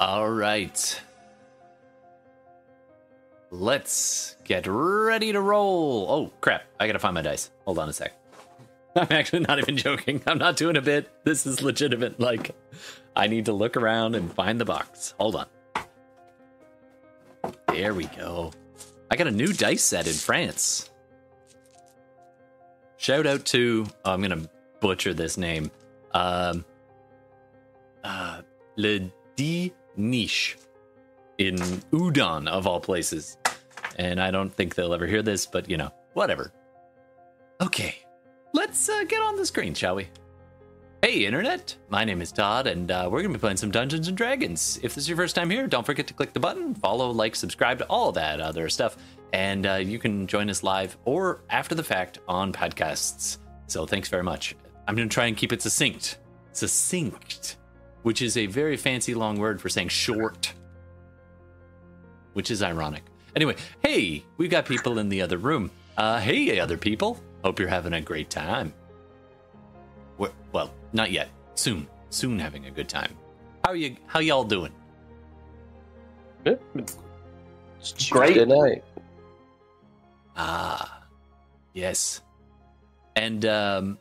All right. Let's get ready to roll. Oh, crap. I gotta find my dice. Hold on a sec. I'm actually not even joking. I'm not doing a bit. This is legitimate. Like, I need to look around and find the box. Hold on. There we go. I got a new dice set in France. Shout out to, oh, I'm gonna butcher this name. Um, uh, Le Di Niche in Udon, of all places. And I don't think they'll ever hear this, but you know, whatever. Okay, let's uh, get on the screen, shall we? Hey, Internet! My name is Todd, and uh, we're going to be playing some Dungeons and Dragons. If this is your first time here, don't forget to click the button, follow, like, subscribe to all that other stuff, and uh, you can join us live or after the fact on podcasts. So thanks very much. I'm going to try and keep it succinct. Succinct, which is a very fancy long word for saying short, which is ironic. Anyway, hey, we've got people in the other room. Uh, hey, other people. Hope you're having a great time. We're, well, not yet. Soon. Soon having a good time. How are you how y'all doing? It's great. Tuesday night. Ah. Yes. And um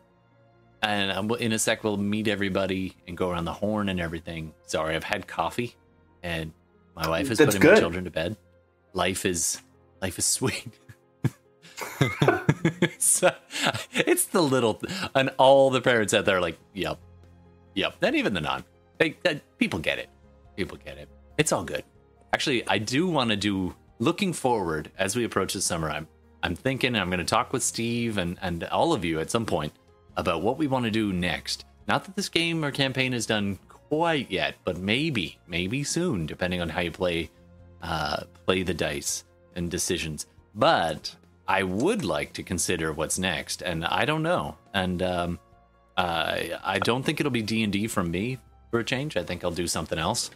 and um, in a sec we'll meet everybody and go around the horn and everything. Sorry, I've had coffee and my wife is That's putting my children to bed. Life is life is sweet. so, it's the little and all the parents out there are like, yep, yep. Not even the non. They, they, people get it. People get it. It's all good. Actually, I do want to do. Looking forward as we approach the summer, I'm I'm thinking I'm going to talk with Steve and and all of you at some point about what we want to do next. Not that this game or campaign is done quite yet, but maybe maybe soon, depending on how you play uh, play the dice and decisions. But I would like to consider what's next, and I don't know. And um, I don't think it'll be D and D from me for a change. I think I'll do something else.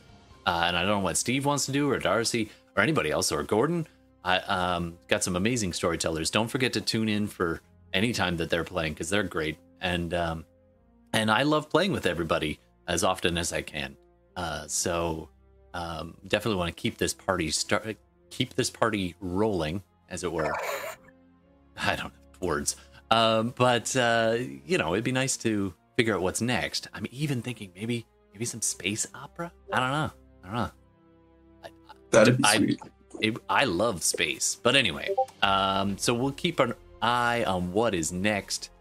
Uh, and I don't know what Steve wants to do, or Darcy, or anybody else, or Gordon. I um, got some amazing storytellers. Don't forget to tune in for any time that they're playing because they're great. And um, and I love playing with everybody as often as I can. Uh, so um, definitely want to keep this party start, keep this party rolling, as it were. I don't have words, um, but uh, you know, it'd be nice to figure out what's next. I'm even thinking maybe maybe some space opera. I don't know. I don't know. That'd be I- sweet. It, I love space, but anyway, um, so we'll keep an eye on what is next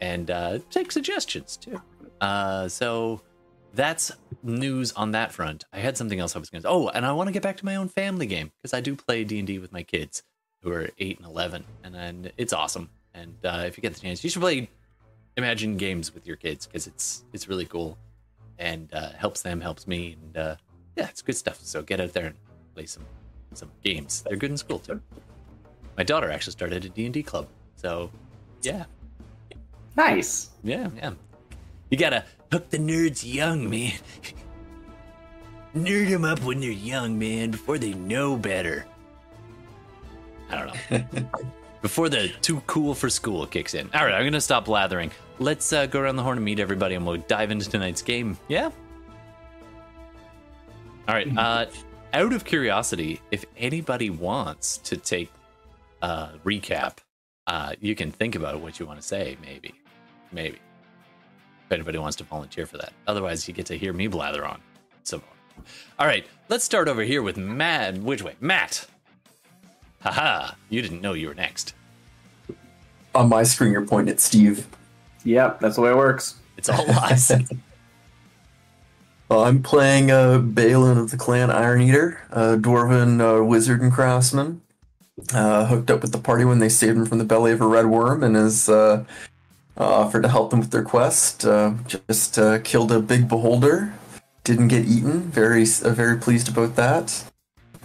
and uh, take suggestions too. Uh, so that's news on that front. I had something else I was going to. Say. Oh, and I want to get back to my own family game because I do play D and D with my kids who are eight and eleven, and, and it's awesome. And uh, if you get the chance, you should play Imagine games with your kids because it's it's really cool and uh, helps them, helps me, and uh, yeah, it's good stuff. So get out there and play some some games. They're good in school too. My daughter actually started a D and D club, so yeah, Nice. yeah, yeah. You gotta hook the nerds young, man. Nerd them up when they're young, man, before they know better. I don't know. before the too cool for school kicks in. All right, I'm gonna stop blathering. Let's uh, go around the horn and meet everybody, and we'll dive into tonight's game. Yeah. All right. Uh, out of curiosity, if anybody wants to take uh, recap, uh, you can think about what you want to say. Maybe, maybe. If anybody wants to volunteer for that. Otherwise, you get to hear me blather on some more. All right, let's start over here with Matt. Which way? Matt. Haha, you didn't know you were next. On my screen, you're pointing at Steve. Yep, that's the way it works. It's all lies. Well, I'm playing uh, Balin of the clan Iron Eater, a dwarven uh, wizard and craftsman. Uh, hooked up with the party when they saved him from the belly of a red worm and has uh, uh, offered to help them with their quest. Uh, just uh, killed a big beholder. Didn't get eaten. Very, uh, very pleased about that.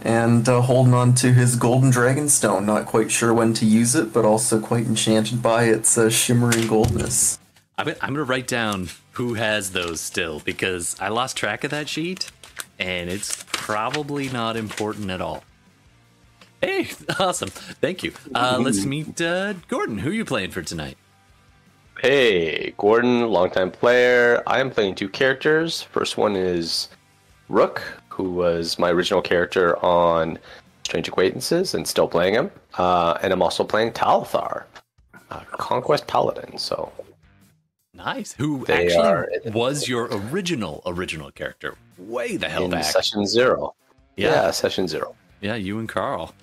And uh, holding on to his golden dragon stone. Not quite sure when to use it, but also quite enchanted by its uh, shimmering goldness. I'm, to write down who has those still because I lost track of that sheet and it's probably not important at all. Hey, awesome. Thank you. Uh, let's meet uh, Gordon. Who are you playing for tonight? Hey, Gordon, longtime player. I am playing two characters. First one is Rook, who was my original character on Strange Acquaintances and still playing him. Uh, and I'm also playing Talthar, uh, Conquest Paladin. So Nice. Who They actually are- was your original original character? Way the hell in back. session zero. yeah, yeah, session zero. yeah, you and Carl.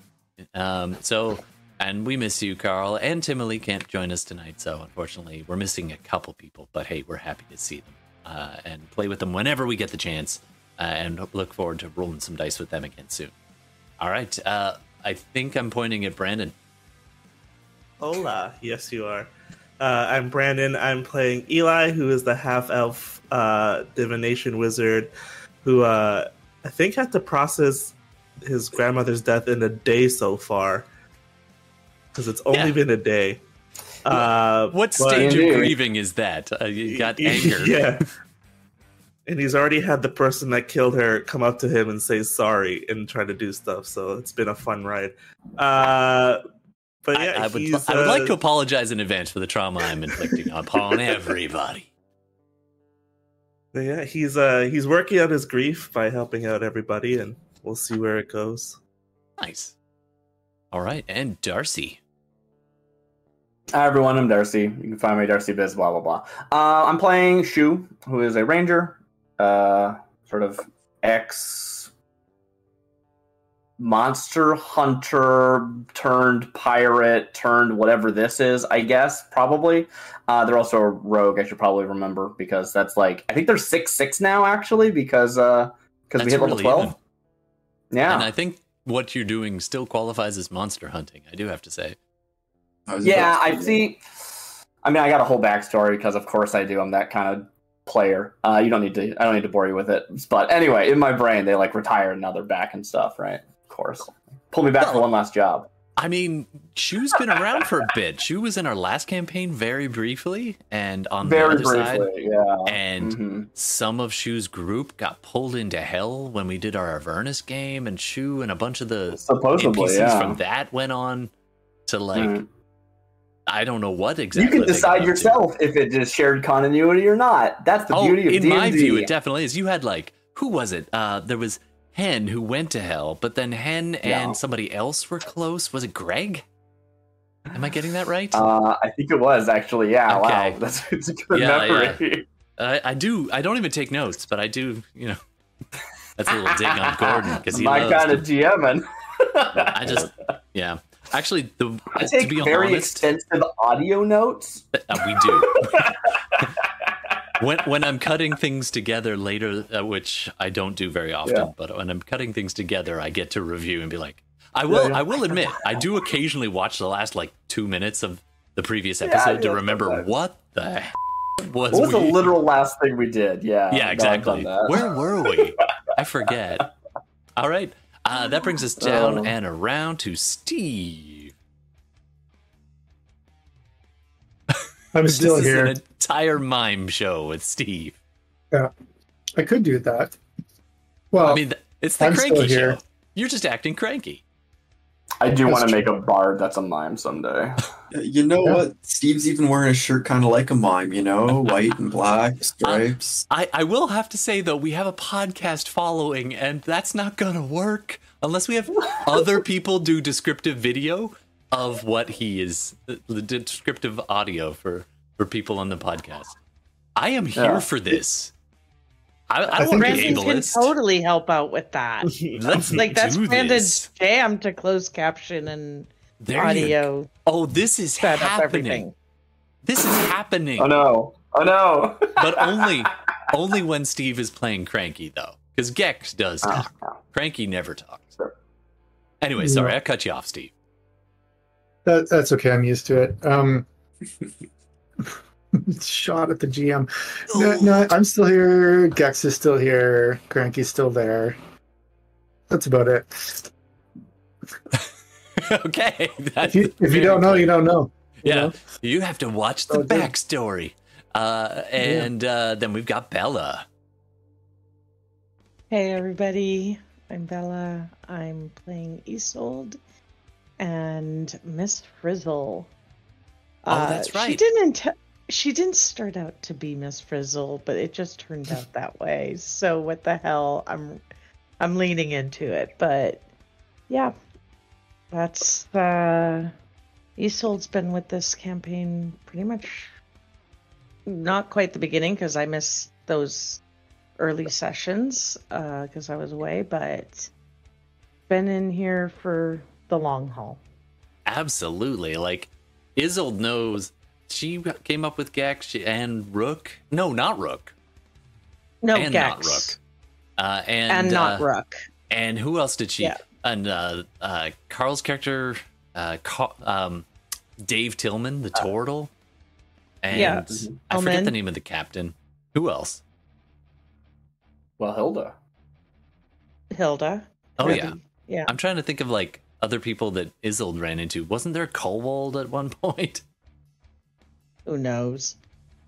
Um, so, and we miss you, Carl. And Timely can't join us tonight, so unfortunately, we're missing a couple people. But hey, we're happy to see them uh, and play with them whenever we get the chance, uh, and look forward to rolling some dice with them again soon. All right, uh, I think I'm pointing at Brandon. Hola, yes you are. Uh, I'm Brandon. I'm playing Eli, who is the half elf uh, divination wizard, who uh, I think had to process his grandmother's death in a day so far, because it's only Yeah. been a day. Uh, What but- stage of Indeed. grieving is that? Uh, you got anger. Yeah. And he's already had the person that killed her come up to him and say sorry and try to do stuff. So it's been a fun ride. Uh, but yeah, I, I would, he's, I would like uh, to apologize in advance for the trauma I'm inflicting upon everybody. But yeah, he's uh he's working out his grief by helping out everybody, and we'll see where it goes. Nice. All right, and Darcy. Hi everyone, I'm Darcy. You can find me Darcy Bits, blah blah blah. Uh, I'm playing Shu, who is a ranger, uh, sort of ex monster hunter turned pirate turned whatever this is. I guess probably. Uh, they're also a rogue. I should probably remember because that's like I think they're six six now actually because uh because we That's hit level really twelve. even. Yeah. And I think what you're doing still qualifies as monster hunting. I do have to say. I Yeah, I see. I mean, I got a whole backstory because, of course, I do. I'm that kind of player. Uh, you don't need to. I don't need to bore you with it. But anyway, in my brain, they like retire another back and stuff, right? Of course. Pull me back for one last job. I mean, Shu's been around for a bit. Shu was in our last campaign very briefly, and on Very the other briefly, side, yeah. and Mhm. some of Shu's group got pulled into hell when we did our Avernus game, and Shu and a bunch of the Supposedly, NPCs yeah. from that went on to like Mhm. I don't know what exactly. you can decide up to. yourself if it is shared continuity or not. That's the oh, beauty of in D&D. my view, it definitely is. You had like who was it? Uh, there was Hen who went to hell, but then Hen and somebody else were close. Was it Greg? Am I getting that right? Uh, I think it was actually. Yeah. Okay. Wow. That's it's a good Yeah, memory. I, I do. I don't even take notes, but I do. You know, that's a little dig on Gordon because he my kind of GMing. I just, yeah. Actually, the I to take be very honest, extensive audio notes. uh, we do. when when I'm cutting things together later, uh, which I don't do very often, Yeah. but when I'm cutting things together, I get to review and be like, I will. yeah. I will admit, I do occasionally watch the last like two minutes of the previous episode to remember sometimes. what the heck was. What was the literal last thing we did? Yeah. Yeah, exactly. Where were we? I forget. All right. Uh, that brings us down Um, and around to Steve. I'm This still is here. An entire mime show with Steve. Yeah, I could do that. Well, I mean, it's the I'm cranky here. show. You're just acting cranky. I do want to make a bard that's a mime someday. Uh, You know Yeah. what? Steve's even wearing a shirt kind of like a mime, you know, white and black stripes. I, I will have to say though, we have a podcast following, and that's not gonna work unless we have other people do descriptive video of what he is, the, the descriptive audio for for people on the podcast. I am here Yeah. for this. I, I I don't think want to be it's- Brandon can totally help out with that. Let's like that's Brandon's jam to close caption and There you audio Oh, this is happening. everything. This is happening. Oh no! Oh no! but only only when Steve is playing Cranky though, because Gex does Ah, talk. Cranky never talks. Anyway, sorry, I cut you off, Steve. that, that's okay. I'm used to it. Um, shot at the GM. No, no, I'm still here. Gex is still here. Cranky's still there. That's about it. okay, If you, if you don't know, you don't know. you Yeah, know? you have to watch the Oh, backstory. Uh, and uh, then we've got Bella. Hey everybody, I'm Bella. I'm playing Isolde and Miss Frizzle. Oh, that's right. She didn't. She didn't start out to be Miss Frizzle, but it just turned out that way. So what the hell? I'm. I'm leaning into it, but yeah, that's uh, Isolde's been with this campaign pretty much not quite the beginning because I missed those early sessions uh because I was away, but been in here for the long haul. Absolutely. Like Isolde knows she came up with Gex and Rook. No, not Rook. No, and Gex. not Rook. Uh, and and not uh, Rook. And who else did she? Yeah. And uh, uh, Carl's character, uh, Ca- um, Dave Tillman, the turtle. And Yeah. I forget the name of the captain. Who else? Well, Hilda. Hilda. Oh Really? yeah, Yeah. I'm trying to think of like other people that Isolde ran into. Wasn't there Colwald at one point? Who knows?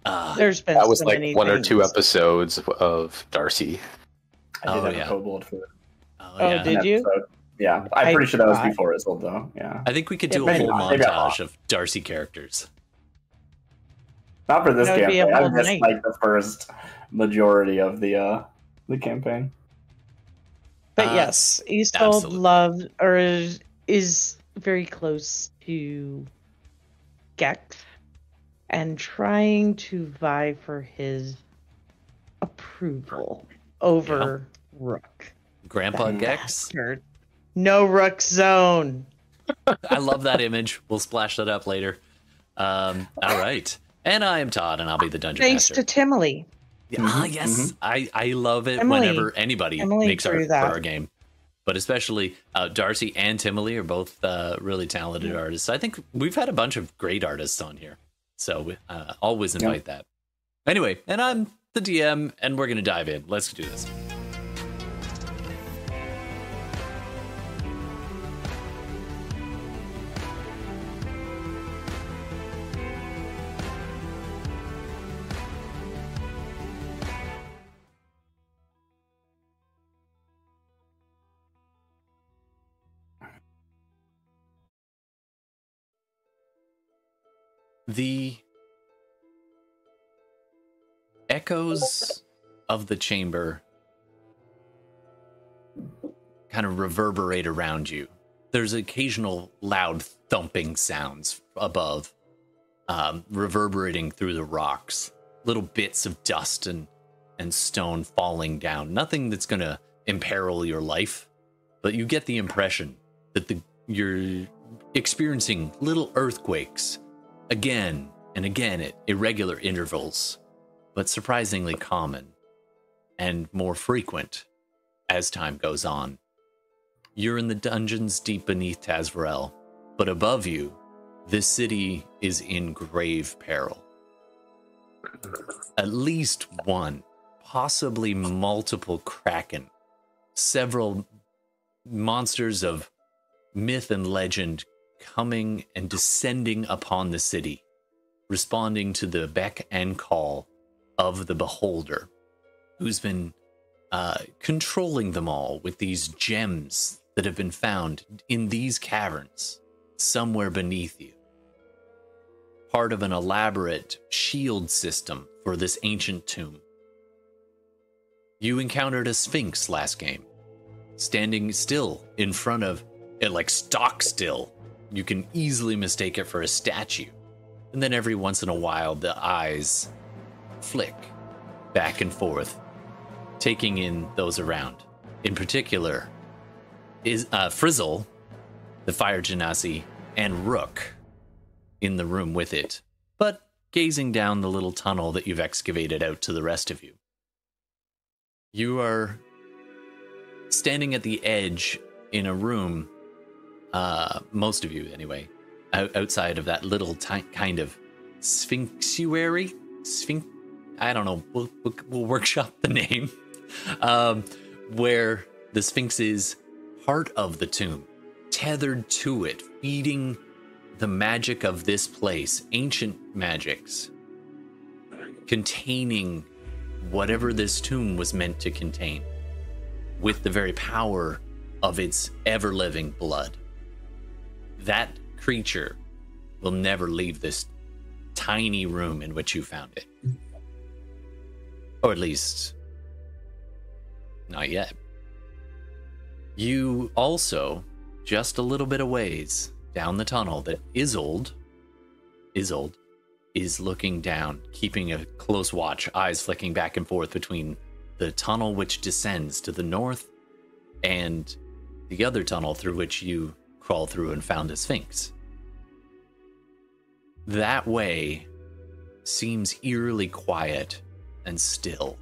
Uh, There's been That was so like many one or two episodes of Darcy. I did Oh, have yeah. a kobold for oh, Oh, yeah. did you? Yeah, I'm I pretty sure that was forgot. before Isolde, though. Yeah, I think we could Yeah, do a maybe whole not. Montage of Darcy characters. not for this That would campaign. I whole missed night. like the first majority of the uh the campaign. But Uh, yes, Isolde absolutely. loved or is, is very close to Gex and trying to vie for his approval over Rook. Grandpa. Gex. Bastard. No Rook zone. I love that image. We'll splash that up later. Um, all right. And I am Todd, and I'll be the dungeon Thanks master. to Timely. Yeah, ah, yes, I, I love it Emily- whenever anybody Emily makes our, that. our game. But especially uh, Darcy and Timely are both uh, really talented artists. I think we've had a bunch of great artists on here. So uh, always invite that. Anyway, and I'm the DM, and we're going to dive in. Let's do this. The echoes of the chamber kind of reverberate around you. There's occasional loud thumping sounds above, um, reverberating through the rocks. Little bits of dust and and stone falling down. Nothing that's going to imperil your life, but you get the impression that the you're experiencing little earthquakes again and again at irregular intervals, but surprisingly common and more frequent as time goes on. You're in the dungeons deep beneath Tazvarel, but above you, this city is in grave peril. At least one, possibly multiple kraken, several monsters of myth and legend coming and descending upon the city, responding to the beck and call of the beholder, who's been uh, controlling them all with these gems that have been found in these caverns somewhere beneath you. Part of an elaborate shield system for this ancient tomb. You encountered a sphinx last game, standing still in front of it, like stock still. You can easily mistake it for a statue. And then every once in a while, the eyes flick back and forth, taking in those around. In particular, is uh, Frizzle, the fire genasi, and Rook in the room with it, but gazing down the little tunnel that you've excavated out to the rest of you. You are standing at the edge in a room, uh, most of you anyway, out- outside of that little kind of sphinxuary. Sphinx. I don't know. We'll, we'll, we'll workshop the name. Um, where the Sphinx is part of the tomb, tethered to it, feeding the magic of this place, ancient magics, containing whatever this tomb was meant to contain, with the very power of its ever living blood. That creature will never leave this tiny room in which you found it. Or at least, not yet. You also, just a little bit of ways down the tunnel that Isolde, Isolde, is looking down, keeping a close watch, eyes flicking back and forth between the tunnel which descends to the north and the other tunnel through which you crawl through and found a sphinx. That way seems eerily quiet and still.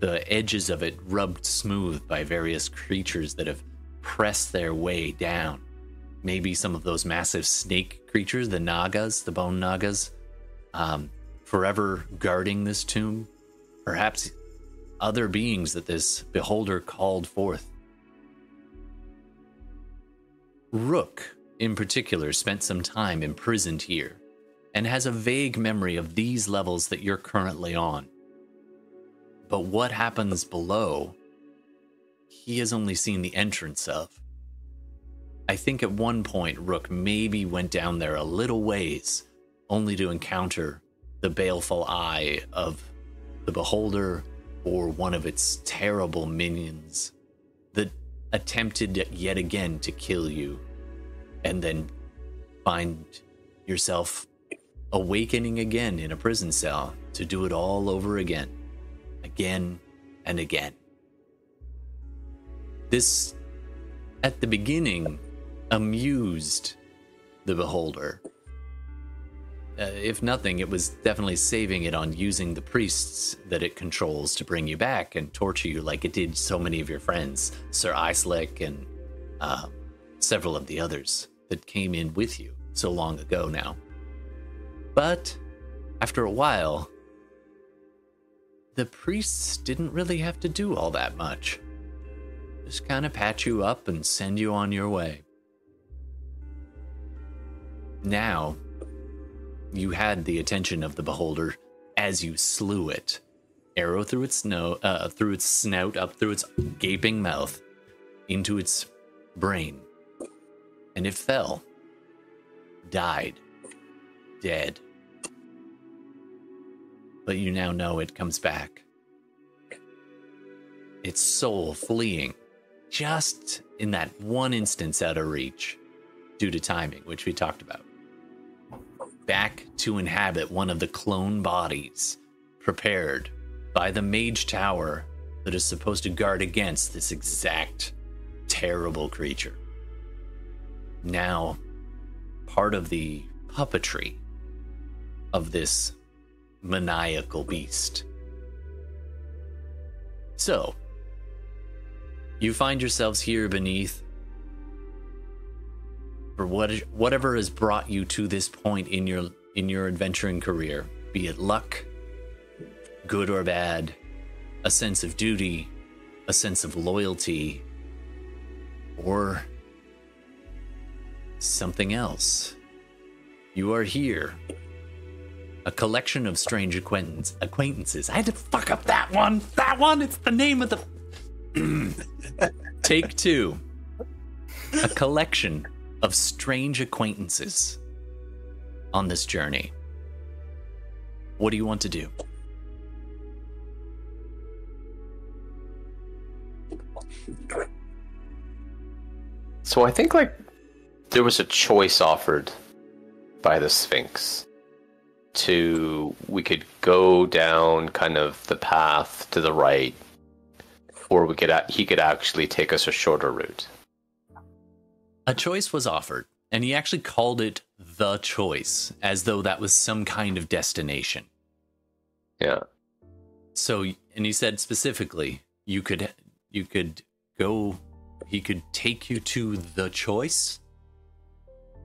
The edges of it rubbed smooth by various creatures that have pressed their way down. Maybe some of those massive snake creatures, the Nagas, the bone Nagas, um, forever guarding this tomb. Perhaps other beings that this beholder called forth. Rook, in particular, spent some time imprisoned here and has a vague memory of these levels that you're currently on. But what happens below, he has only seen the entrance of. I think at one point, Rook maybe went down there a little ways, only to encounter the baleful eye of the beholder or one of its terrible minions that attempted yet again to kill you and then find yourself awakening again in a prison cell to do it all over again, again and again. This, at the beginning, amused the beholder. Uh, if nothing, it was definitely saving it on using the priests that it controls to bring you back and torture you like it did so many of your friends, Sir Islick and uh, several of the others that came in with you so long ago now. But after a while, the priests didn't really have to do all that much. Just kind of patch you up and send you on your way. Now, you had the attention of the beholder as you slew it. Arrow through its snow, uh, through its snout, up through its gaping mouth, into its brain, and it fell, died, dead. But you now know it comes back. Its soul fleeing, just in that one instance out of reach, due to timing, which we talked about back to inhabit one of the clone bodies prepared by the mage tower that is supposed to guard against this exact terrible creature. Now, part of the puppetry of this maniacal beast. So, you find yourselves here beneath for what whatever has brought you to this point in your in your adventuring career, be it luck, good or bad, a sense of duty, a sense of loyalty, or something else. You are here. A collection of strange acquaintance, acquaintances. I had to fuck up that one. That one. It's the name of the. Take two. A collection of strange acquaintances on this journey. What do you want to do? So I think like there was a choice offered by the Sphinx to we could go down kind of the path to the right or we could he could actually take us a shorter route. A choice was offered, and he actually called it the choice, as though that was some kind of destination. Yeah. So, and he said specifically, you could you could go he could take you to the choice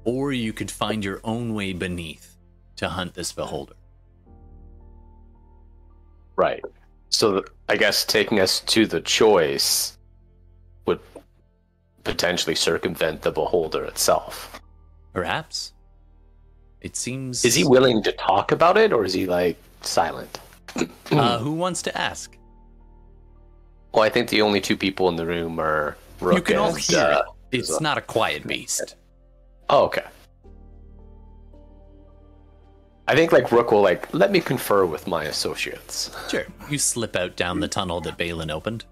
or you could find your own way beneath to hunt this beholder. Right. So I guess taking us to the choice would potentially circumvent the beholder itself. Perhaps. It seems. Is he willing to talk about it, or is he like silent? uh, who wants to ask? Well, I think the only two people in the room are Rook you can all and, hear uh, it. It's not a quiet beast. Oh, okay. I think like Rook will like let me confer with my associates. Sure. You slip out down the tunnel that Balin opened.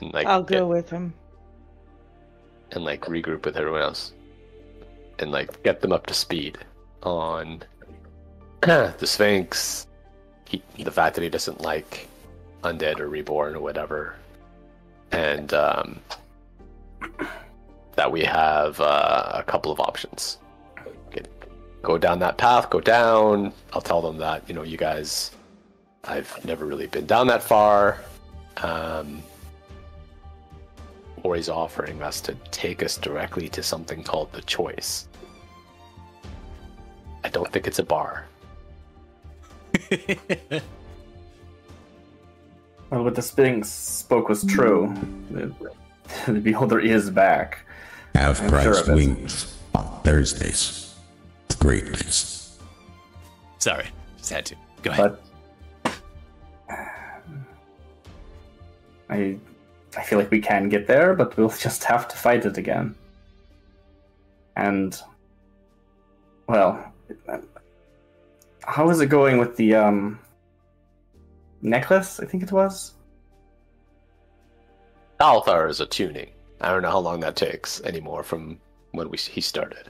and like I'll get- go with him. and like regroup with everyone else and like get them up to speed on the Sphinx, he, the fact that he doesn't like undead or reborn or whatever, and um, that we have uh, a couple of options. Get, go down that path, go down. I'll tell them that you know you guys, I've never really been down that far. Um, or he's offering us to take us directly to something called the choice. I don't think it's a bar. Well, what the Sphinx spoke was true. The, the beholder is back. Half I'm price sure wings on Thursdays. Great news. Sorry, just had to. Go ahead. But I I feel like we can get there, but we'll just have to fight it again. And well, how is it going with the um necklace? I think it was. Talthar is a tuning. I don't know how long that takes anymore from when we he started.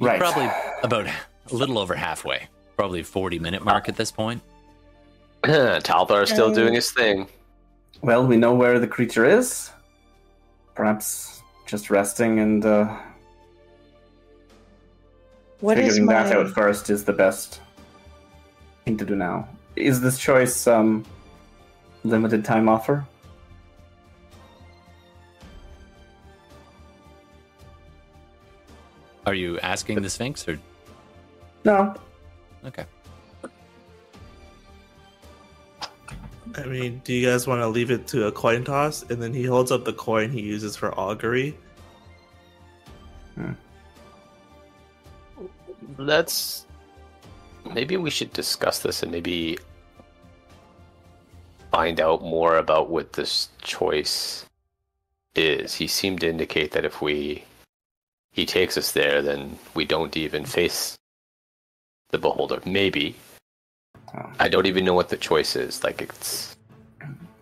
You're right. Probably about a little over halfway. Probably 40 minute mark at this point. Talthar is still Um, doing his thing. Well, we know where the creature is. Perhaps just resting and uh, What is figuring my that out first is the best thing to do now. Is this choice um limited time offer? Are you asking the Sphinx or No. okay? I mean, do you guys want to leave it to a coin toss? And then he holds up the coin he uses for augury. Hmm. Let's maybe we should discuss this and maybe find out more about what this choice is. He seemed to indicate that if we he takes us there, then we don't even face the beholder. Maybe. Oh. I don't even know what the choice is. Like it's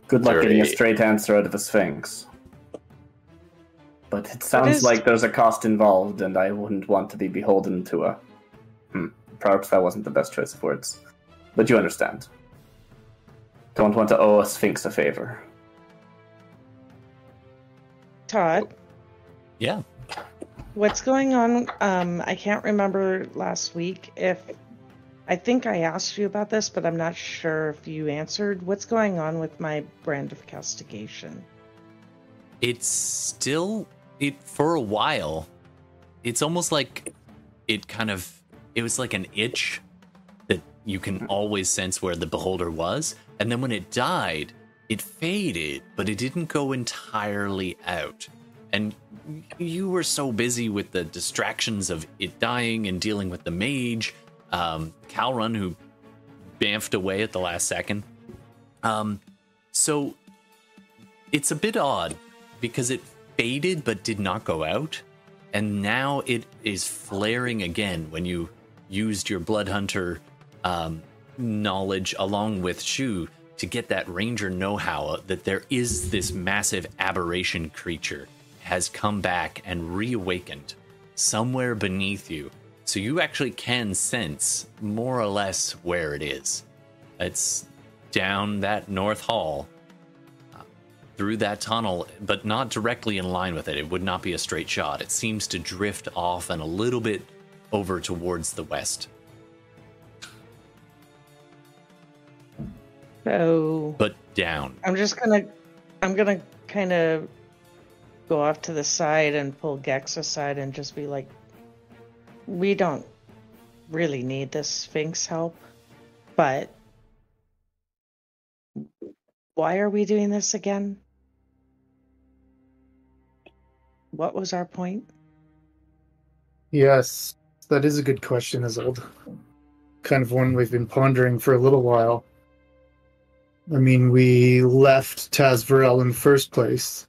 Good luck getting a straight answer out of the Sphinx. But it sounds is- like there's a cost involved, and I wouldn't want to be beholden to a. Hmm. Perhaps that wasn't the best choice of words. But you understand. Don't want to owe a Sphinx a favor. Todd? Yeah. What's going on? Um, I can't remember last week if I think I asked you about this, but I'm not sure if you answered. What's going on with my brand of castigation? It's still it for a while. It's almost like it kind of it was like an itch that you can always sense where the beholder was, and then when it died, it faded, but it didn't go entirely out. And you were so busy with the distractions of it dying and dealing with the mage, um, Calrun, who bamfed away at the last second. Um, so it's a bit odd because it faded but did not go out. And now it is flaring again when you used your Blood Hunter um, knowledge along with Shu to get that ranger know how that there is this massive aberration creature has come back and reawakened somewhere beneath you. So you actually can sense more or less where it is. It's down that north hall uh, through that tunnel, but not directly in line with it. It would not be a straight shot. It seems to drift off and a little bit over towards the west. So But down. I'm just gonna, I'm gonna kind of go off to the side and pull Gex aside and just be like, we don't really need this Sphinx help, but why are we doing this again? What was our point? Yes, that is a good question, Isolde. Kind of one we've been pondering for a little while. I mean, we left Tazvarel in the first place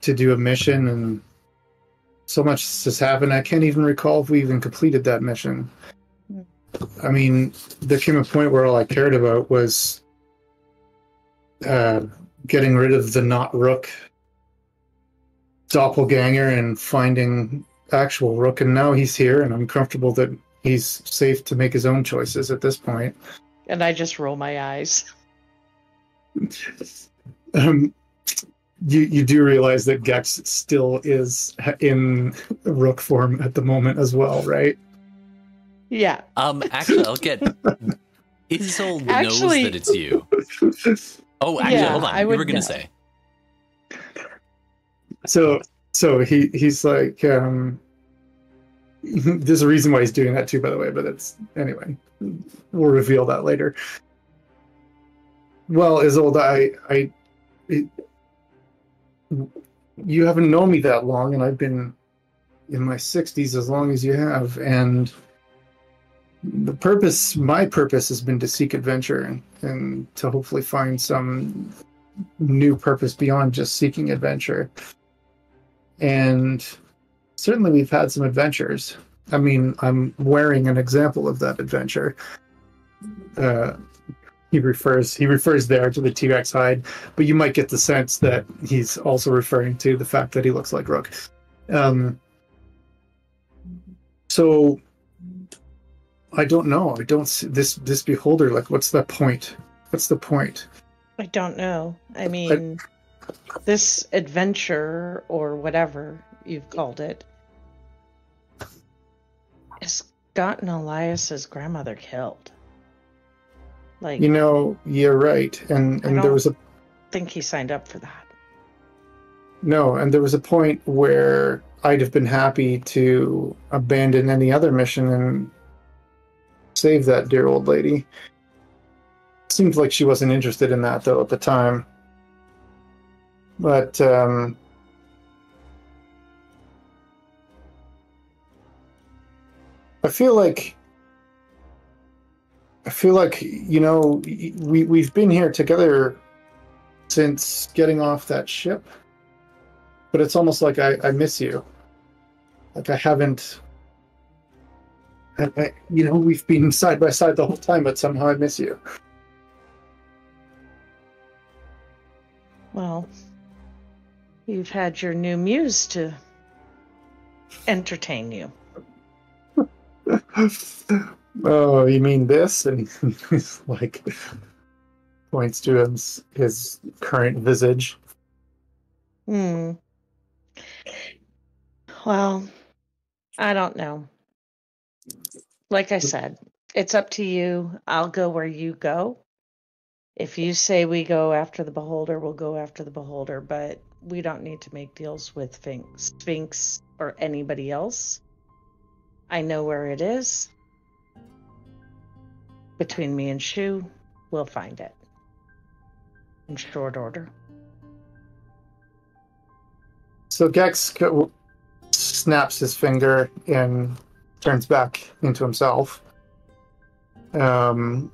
to do a mission, and so much has happened. I can't even recall if we even completed that mission. I mean, there came a point where all I cared about was uh, getting rid of the not Rook doppelganger and finding actual Rook, and now he's here, and I'm comfortable that he's safe to make his own choices at this point. And I just roll my eyes. Um, you you do realize that Gex still is in Rook form at the moment as well, right? Yeah. Um, actually, I'll get. Isolde knows that it's you. Oh, actually, Yeah, hold on. I You would were gonna know. say. So so he he's like um there's a reason why he's doing that too by the way but it's anyway we'll reveal that later well Isolde I I it, you haven't known me that long and I've been in my 60s as long as you have and the purpose my purpose has been to seek adventure and, and to hopefully find some new purpose beyond just seeking adventure and certainly we've had some adventures. I mean, I'm wearing an example of that adventure. Uh, he refers he refers there to the T Rex hide, but you might get the sense that he's also referring to the fact that he looks like Rook. Um, so I don't know. I don't see this this beholder. Like, what's the point? What's the point? I don't know. I mean, this adventure or whatever you've called it has gotten Elias's grandmother killed. Like, You know, you're right, and and there don't- was a think he signed up for that. No, and there was a point where I'd have been happy to abandon any other mission and save that dear old lady. Seems like she wasn't interested in that though at the time. But um I feel like I feel like you know we we've been here together since getting off that ship but it's almost like I, I miss you. Like I haven't. I, I, you know, we've been side by side the whole time, but somehow I miss you. Well, you've had your new muse to entertain you. oh, you mean this? And he's like points to his his current visage. Hmm. Well, I don't know. Like I said, it's up to you. I'll go where you go. If you say we go after the beholder, we'll go after the beholder, but we don't need to make deals with Sphinx, Sphinx or anybody else. I know where it is. Between me and Shu, we'll find it. In short order. So Gex snaps his finger and turns back into himself. Um,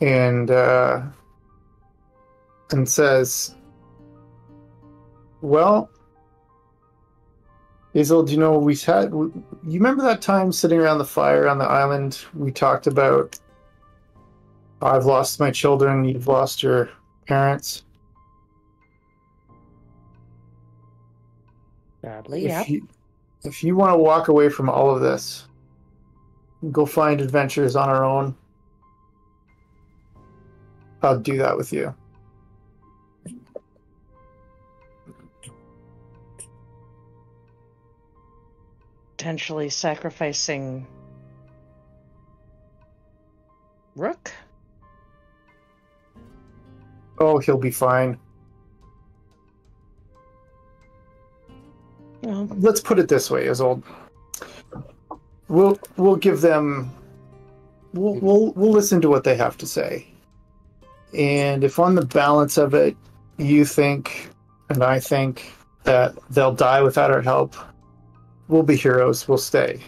and uh, and says, "Well, Hazel, do you know we had? You remember that time sitting around the fire on the island? We talked about. I've lost my children. You've lost your parents. Sadly, if yeah. you if you want to walk away from all of this, go find adventures on our own. I'll do that with you. potentially sacrificing Rook? Oh, he'll be fine. Well, Let's put it this way, Isolde. We'll we'll give them we'll we'll we'll listen to what they have to say. And if on the balance of it you think and I think that they'll die without our help, we'll be heroes, we'll stay.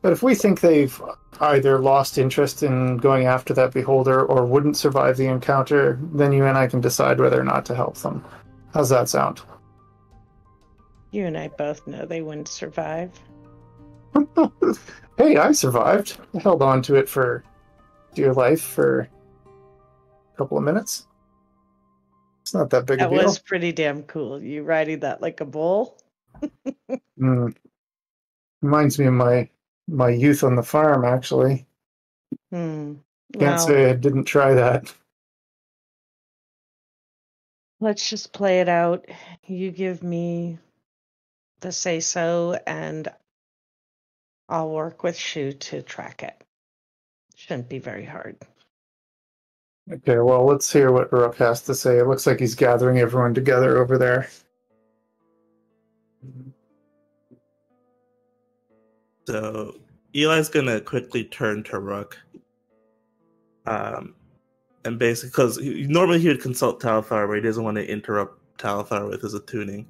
But if we think they've either lost interest in going after that beholder or wouldn't survive the encounter, then you and I can decide whether or not to help them. How's that sound? you and I both know they wouldn't survive. hey, I survived. I held on to it for dear life for a couple of minutes. It's not that big a That deal. was pretty damn cool. You riding that like a bull? Mm. Reminds me of my my youth on the farm. Actually, Hmm. can't say I didn't try that. let's just play it out. You give me the say so, and I'll work with Shu to track it. Shouldn't be very hard. Okay, well, let's hear what Rook has to say. It looks like he's gathering everyone together over there. So Eli's gonna quickly turn to Rook. Um, and basically, because normally he would consult Talthar, but he doesn't want to interrupt Talthar with his attuning.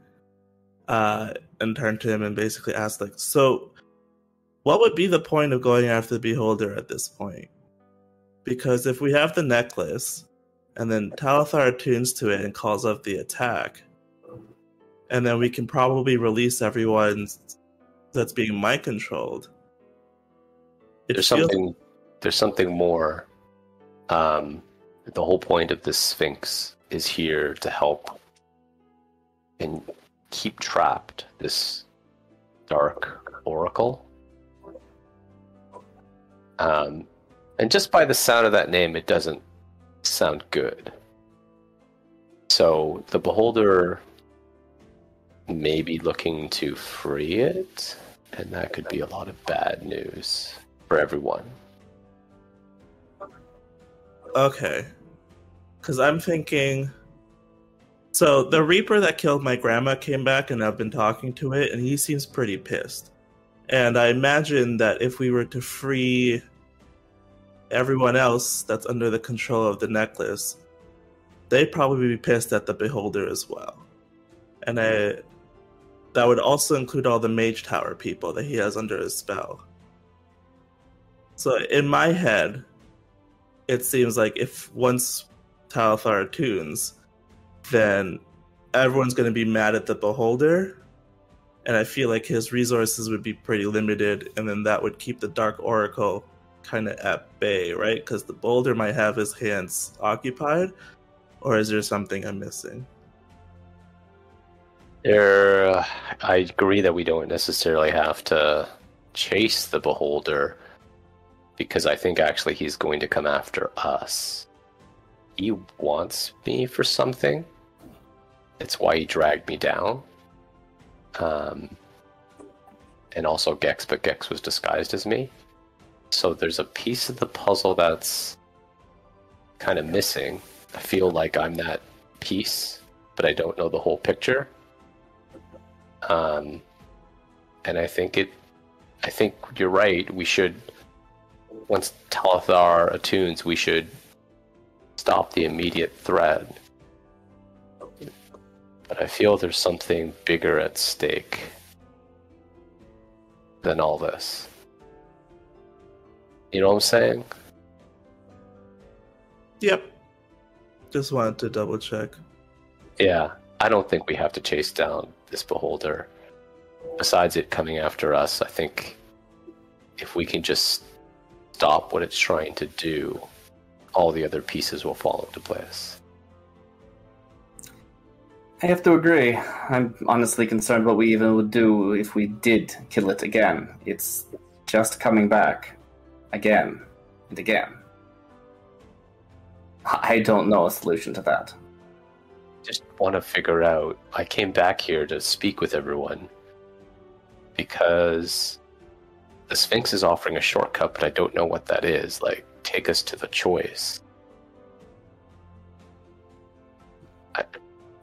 Uh, and turn to him and basically ask, like, so what would be the point of going after the Beholder at this point? Because if we have the necklace, and then Talthar attunes to it and calls up the attack, and then we can probably release everyone that's being mind controlled. It There's feels- something. There's something more. Um, the whole point of this Sphinx is here to help and keep trapped this dark oracle. Um, and just by the sound of that name, it doesn't sound good. So the beholder may be looking to free it, and that could be a lot of bad news for everyone. Okay. Because I'm thinking. So the Reaper that killed my grandma came back, and I've been talking to it, and he seems pretty pissed. And I imagine that if we were to free everyone else that's under the control of the necklace, they'd probably be pissed at the Beholder as well. And I, that would also include all the Mage Tower people that he has under his spell. So in my head, it seems like if once Talthar tunes, then everyone's going to be mad at the Beholder, and I feel like his resources would be pretty limited, and then that would keep the Dark Oracle kind of at bay, right? Because the Beholder might have his hands occupied, or is there something I'm missing? There, I agree that we don't necessarily have to chase the beholder because I think actually he's going to come after us. He wants me for something. It's why he dragged me down. Um, and also Gex, but Gex was disguised as me. So there's a piece of the puzzle that's kind of missing. I feel like I'm that piece, but I don't know the whole picture. Um, and I think it, I think you're right. We should, once Talthar attunes, we should stop the immediate threat. But I feel there's something bigger at stake than all this. You know what I'm saying? Yep. Just wanted to double check. Yeah, I don't think we have to chase down this beholder. Besides it coming after us, I think if we can just stop what it's trying to do, all the other pieces will fall into place. I have to agree. I'm honestly concerned what we even would do if we did kill it again. It's just coming back again and again. I don't know a solution to that. I just want to figure out. I came back here to speak with everyone because the Sphinx is offering a shortcut, but I don't know what that is. Like, take us to the choice. I,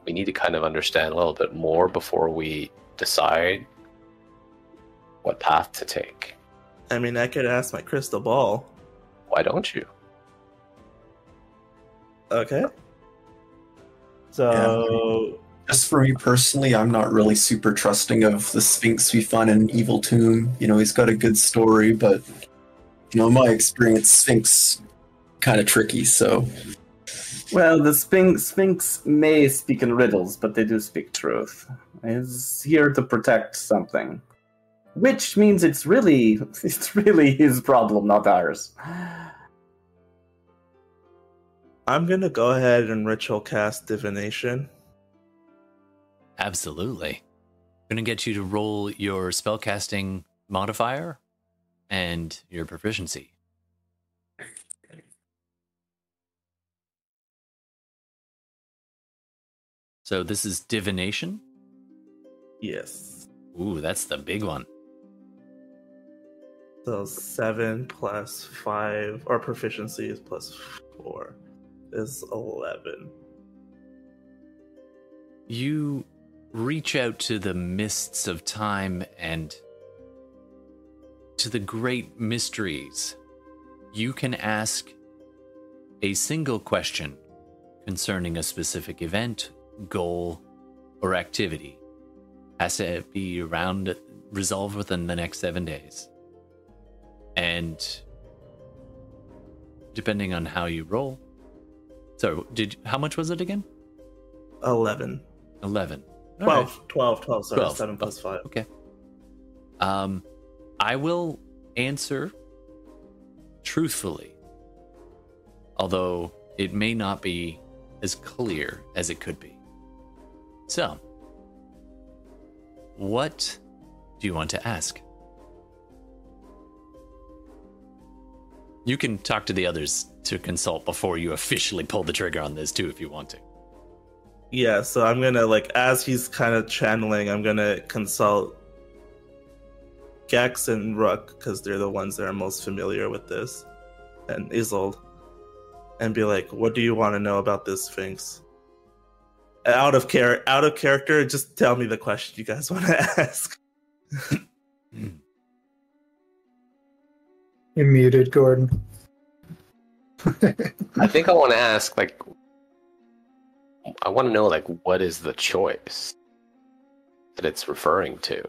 we need to kind of understand a little bit more before we decide what path to take. I mean, I could ask my crystal ball. Why don't you? Okay. So, Just for me personally, I'm not really super trusting of the Sphinx we find in Evil Tomb. You know, he's got a good story, but you know, my experience, Sphinx kind of tricky. So Well, the Sphinx, Sphinx may speak in riddles, but they do speak truth. He's here to protect something, which means it's really, it's really his problem, not ours. I'm gonna go ahead and ritual cast divination. Absolutely. I'm Gonna get you to roll your spellcasting modifier and your proficiency. So this is divination. Yes. Ooh, that's the big one. So seven plus five, or proficiency is plus four, is eleven. You reach out to the mists of time and to the great mysteries. You can ask a single question concerning a specific event, goal, or activity. Has to be around resolved within the next seven days. And depending on how you roll. So did how much was it again? Eleven. Eleven. 12, right. 12, 12, sorry, 12. 7 plus 5. Okay. Um, I will answer truthfully, although it may not be as clear as it could be. So, what do you want to ask? You can talk to the others to consult before you officially pull the trigger on this too, if you want to. Yeah, so I'm gonna, like, as he's kind of channeling, I'm gonna consult Gex and Rook, because they're the ones that are most familiar with this, and Isolde, and be like, what do you want to know about this Sphinx? Out of char- out of character, just tell me the question you guys want to ask. You're muted, Gordon. I think I want to ask, like, I want to know, like, what is the choice that it's referring to?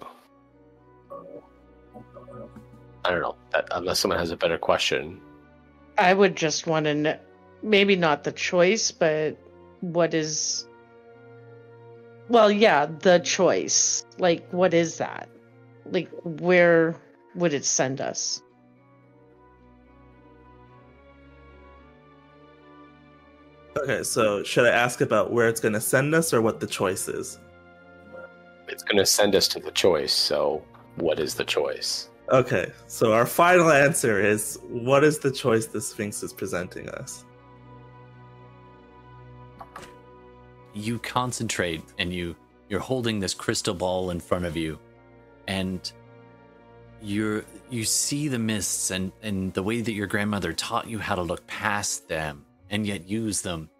I don't know. That, unless someone has a better question. I would just want to know, maybe not the choice, but what is. Well, yeah, the choice. Like, what is that? Like, where would it send us? Okay, so should I ask about where it's gonna send us or what the choice is? It's going to send us to the choice. So, what is the choice? Okay, so our final answer is what is the choice the Sphinx is presenting us? you concentrate and you you're holding this crystal ball in front of you and you're you see the mists and and the way that your grandmother taught you how to look past them and yet use them.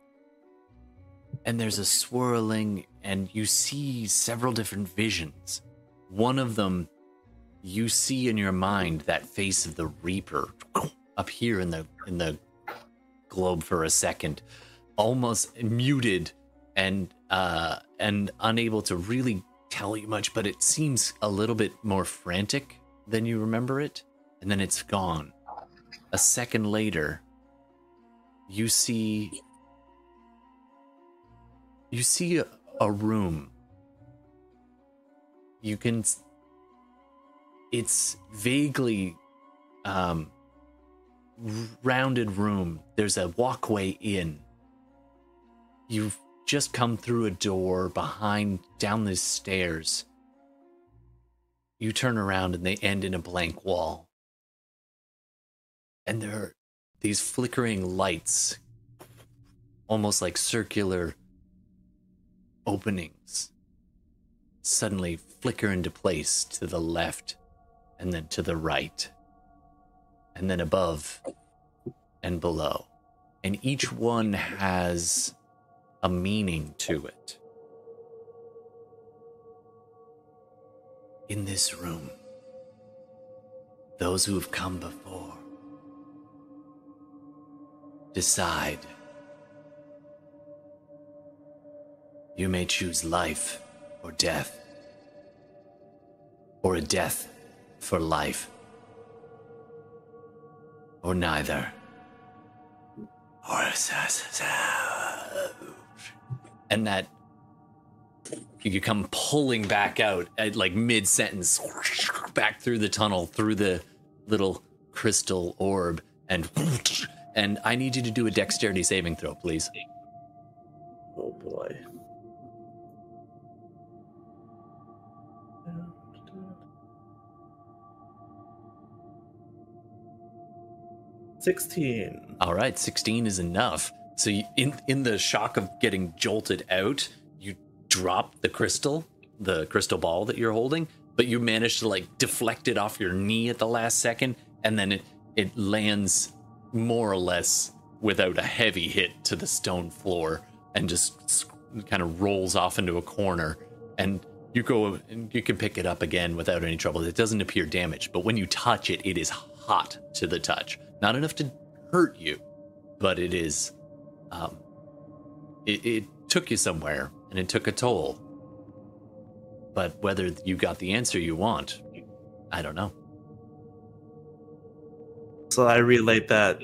And there's a swirling and you see several different visions. One of them you see in your mind that face of the reaper up here in the in the globe for a second almost muted and uh and unable to really tell you much but it seems a little bit more frantic than you remember it. And then it's gone. A second later you see you see a, room. You can it's vaguely um rounded room. There's a walkway in. You've just come through a door behind down these stairs. You turn around and they end in a blank wall. And there these flickering lights almost like circular openings suddenly flicker into place to the left and then to the right and then above and below. And each one has a meaning to it. In this room those who have come before decide. You may choose life or death or a death for life or neither. Or and that you come pulling back out at like mid sentence back through the tunnel through the little crystal orb and and I need you to do a dexterity saving throw, please. Oh boy. Sixteen. All right, 16 is enough. So you, in in the shock of getting jolted out, you drop the crystal, the crystal ball that you're holding, but you manage to like deflect it off your knee at the last second and then it it lands more or less without a heavy hit to the stone floor and just kind of rolls off into a corner and you go and you can pick it up again without any trouble. It doesn't appear damaged, but when you touch it, it is hot to the touch. Not enough to hurt you, but it is um, it, it took you somewhere and it took a toll. But whether you got the answer you want, I don't know. So I relate that,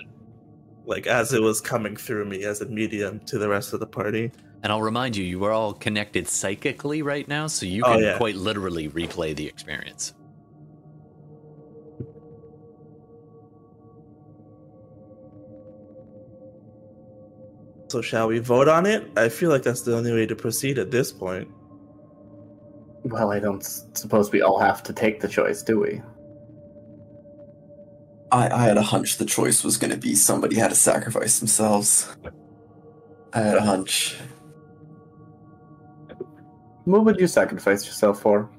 like as it was coming through me as a medium to the rest of the party. And I'll remind you, you are all connected psychically right now, so you Oh, can yeah. quite literally replay the experience. So shall we vote on it? I feel like that's the only way to proceed at this point. Well, I don't suppose we all have to take the choice, do we? I, I had a hunch the choice was going to be somebody had to sacrifice themselves. I had a hunch. What would you sacrifice yourself for?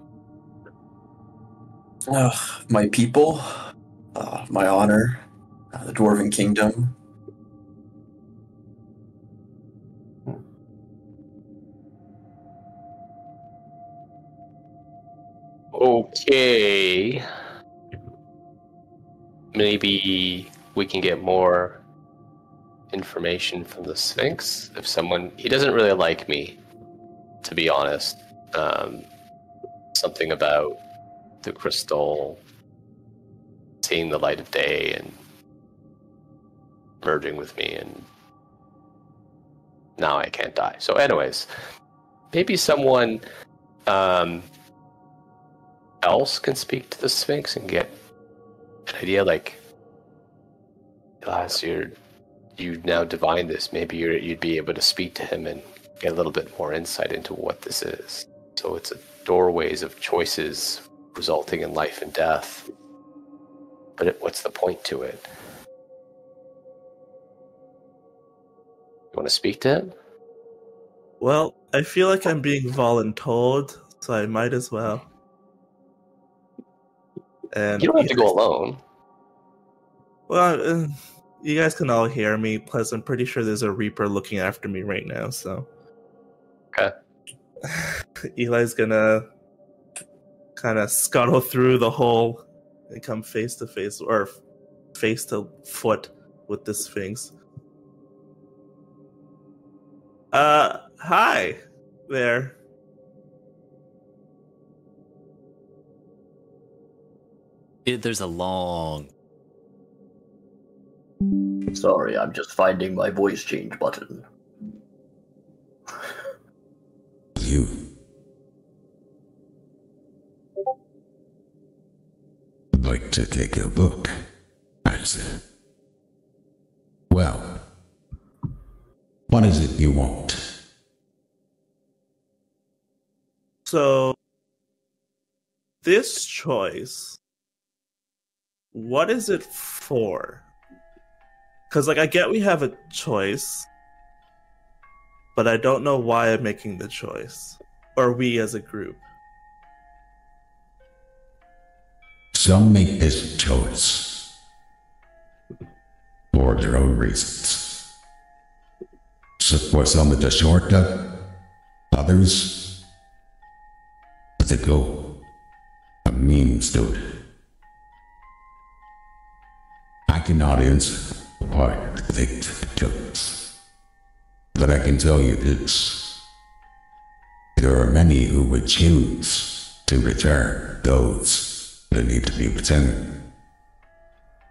Ugh, my people, uh, my honor, uh, the Dwarven Kingdom. Okay. Maybe we can get more information from the Sphinx. If someone. He doesn't really like me, to be honest. Um, something about the crystal seeing the light of day and merging with me, and now I can't die. So, anyways, maybe someone. Um, else can speak to the Sphinx and get an idea like last you're you now divine this, maybe you're, you'd be able to speak to him and get a little bit more insight into what this is. So it's a doorways of choices resulting in life and death. But it, what's the point to it? You want to speak to him? Well, I feel like I'm being voluntold, so I might as well. And You don't have to go alone. Well, uh, you guys can all hear me. Plus, I'm pretty sure there's a Reaper looking after me right now. So, Okay. Eli's gonna kind of scuttle through the hole and come face to face or face to foot with the Sphinx. Uh, hi there. It, there's a long. Sorry, I'm just finding my voice change button. You. Would like to take a look. I said. Well, what is it you want? So, this choice, what is it for? Because, like, I get we have a choice, but I don't know why I'm making the choice, or we as a group. Some make this choice for their own reasons. So for some of the shortcut, others with a goal, a means to it. I cannot answer the part of the but I can tell you this. There are many who would choose to return those that need to be returned.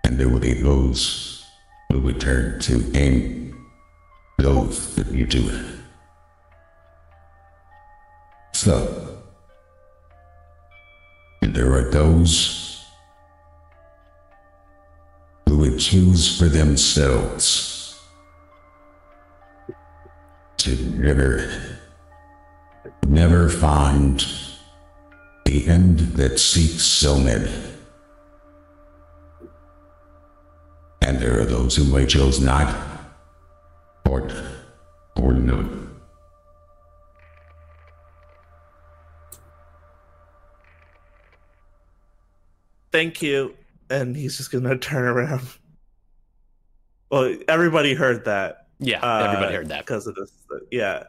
And there will be those who would turn to aim those that you do it. So, and there are those who would choose for themselves to never, never find the end that seeks so many. And there are those who may chose not, or, or no. Thank you. And he's just gonna turn around. Well, everybody heard that. Yeah, uh, everybody heard that. because of this. Yeah.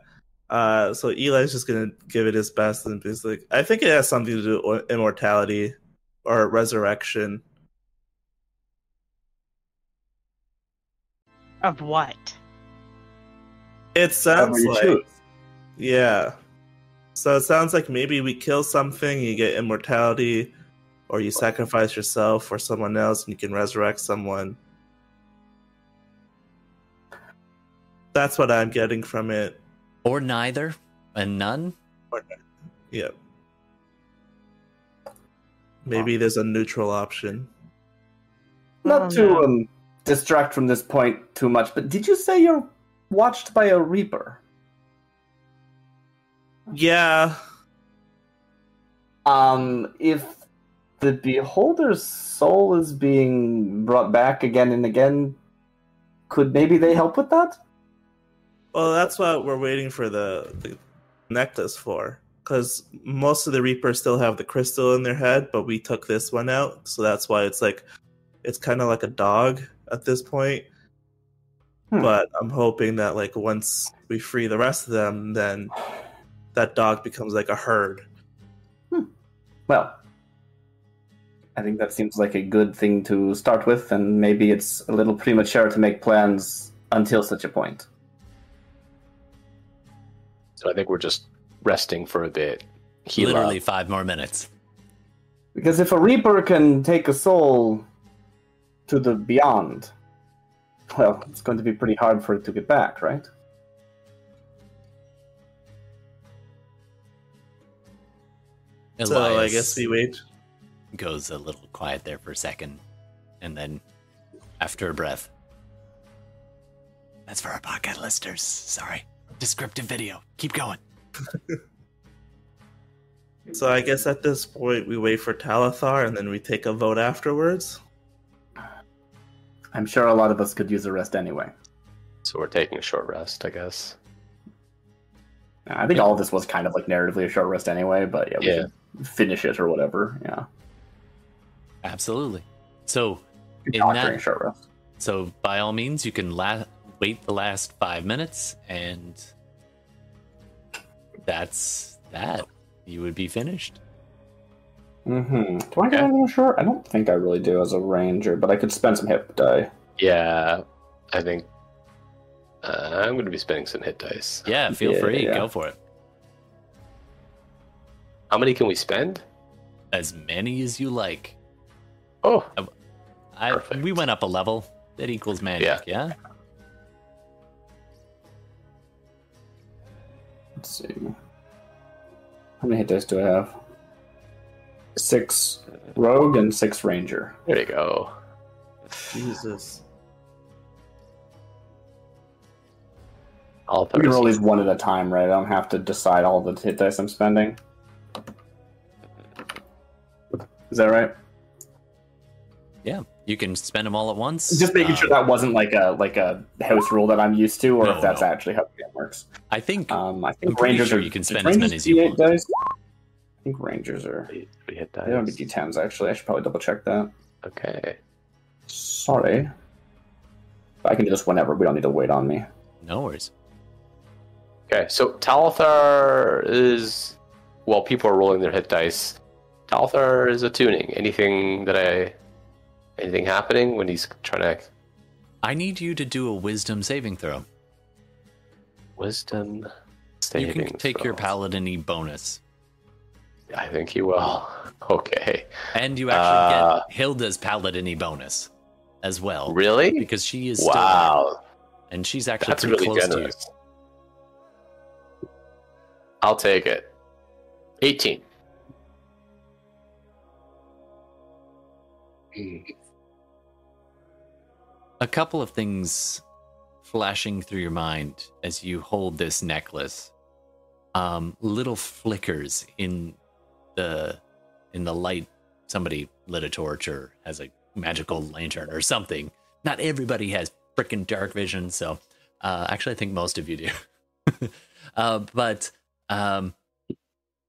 Uh, so Eli's just gonna give it his best, and he's like, I think it has something to do with immortality or resurrection. Of what? It sounds like, choose. yeah. So it sounds like maybe we kill something, you get immortality, or you sacrifice yourself for someone else, and you can resurrect someone. That's what I'm getting from it. Or neither, and none. Yeah. Maybe there's a neutral option. Not Oh, to um, distract from this point too much, but did you say you're watched by a Reaper? Yeah. Um, if the Beholder's soul is being brought back again and again, could maybe they help with that? Well, that's what we're waiting for the, the necklace for. Because most of the Reapers still have the crystal in their head, but we took this one out. So that's why it's like, it's kind of like a dog at this point. Hmm. But I'm hoping that, like, once we free the rest of them, then that dog becomes like a herd. Well, I think that seems like a good thing to start with, and maybe it's a little premature to make plans until such a point. So I think we're just resting for a bit. Heal Literally up. five more minutes. Because if a Reaper can take a soul to the beyond, well, it's going to be pretty hard for it to get back, right? So I guess we wait. Goes a little quiet there for a second, and then, after a breath, that's for our podcast listeners. Sorry, descriptive video. Keep going. So I guess at this point we wait for Talathar and then we take a vote afterwards. I'm sure a lot of us could use a rest anyway. So we're taking a short rest, I guess. I think all of this was kind of like narratively a short rest anyway, but yeah, we Yeah. should finish it or whatever. Yeah, Absolutely. So, In that- short rest. so by all means, you can la- wait the last five minutes, and that's that. You would be finished. Mm-hmm. Do I get Okay. anything short? I don't think I really do as a ranger, but I could spend some hit die. Yeah, I think uh, I'm going to be spending some hit dice. Yeah, feel Yeah, free. yeah. Go for it. How many can we spend? As many as you like. Oh, I Perfect. we went up a level. That equals magic. Yeah. Let's see. How many hit dice do I have? Six rogue and six ranger. there you go. Jesus. All We can roll these one at a time, right? I don't have to decide all the hit dice I'm spending. Is that right? Yeah. You can spend them all at once. Just making Um, sure that wasn't like a like a house rule that I'm used to, or No, if that's no. actually how the game works. I think Um, I I'm think rangers sure are. you can spend as many as you want. Dice? I think rangers are. Three three hit dice. They don't be D10s actually. I should probably double check that. Okay. Sorry. I can do this whenever. We don't need to wait on me. no worries. Okay, so Talthar is while people are rolling their hit dice, Talthar is attuning. Anything that I anything happening when he's trying to I need you to do a wisdom saving throw. wisdom You can take your throw. paladin bonus. I think he will. Okay. And you actually Uh, get Hilda's paladin bonus as well. Really? Because she is still Wow. and she's actually That's pretty really close generous. I'll take it. 18. A couple of things flashing through your mind as you hold this necklace. Um, little flickers in the in the light. Somebody lit a torch or has a magical lantern or something. Not everybody has freaking dark vision, so uh, actually, I think most of you do. uh, but um,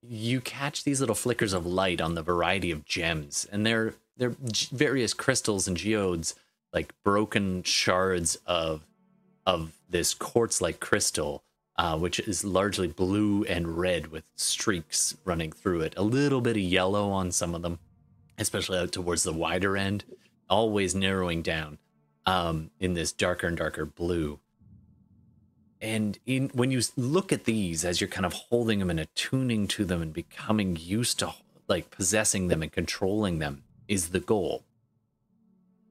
you catch these little flickers of light on the variety of gems, and they're they're various crystals and geodes, like broken shards of of this quartz-like crystal, uh, which is largely blue and red with streaks running through it. A little bit of yellow on some of them, especially out towards the wider end, always narrowing down um, in this darker and darker blue. And in when you look at these as you're kind of holding them and attuning to them and becoming used to like possessing them and controlling them is the goal.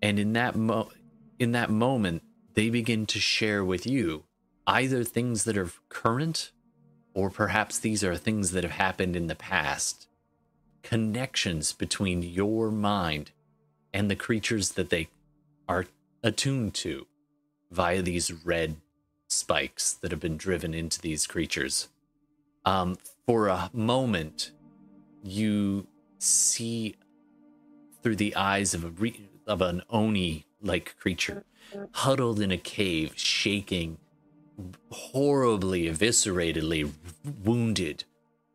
And in that mo- in that moment, they begin to share with you either things that are current or perhaps these are things that have happened in the past. Connections between your mind and the creatures that they are attuned to via these red spikes that have been driven into these creatures. Um, for a moment, you see through the eyes of a re- of an oni like creature huddled in a cave, shaking, horribly, evisceratedly wounded,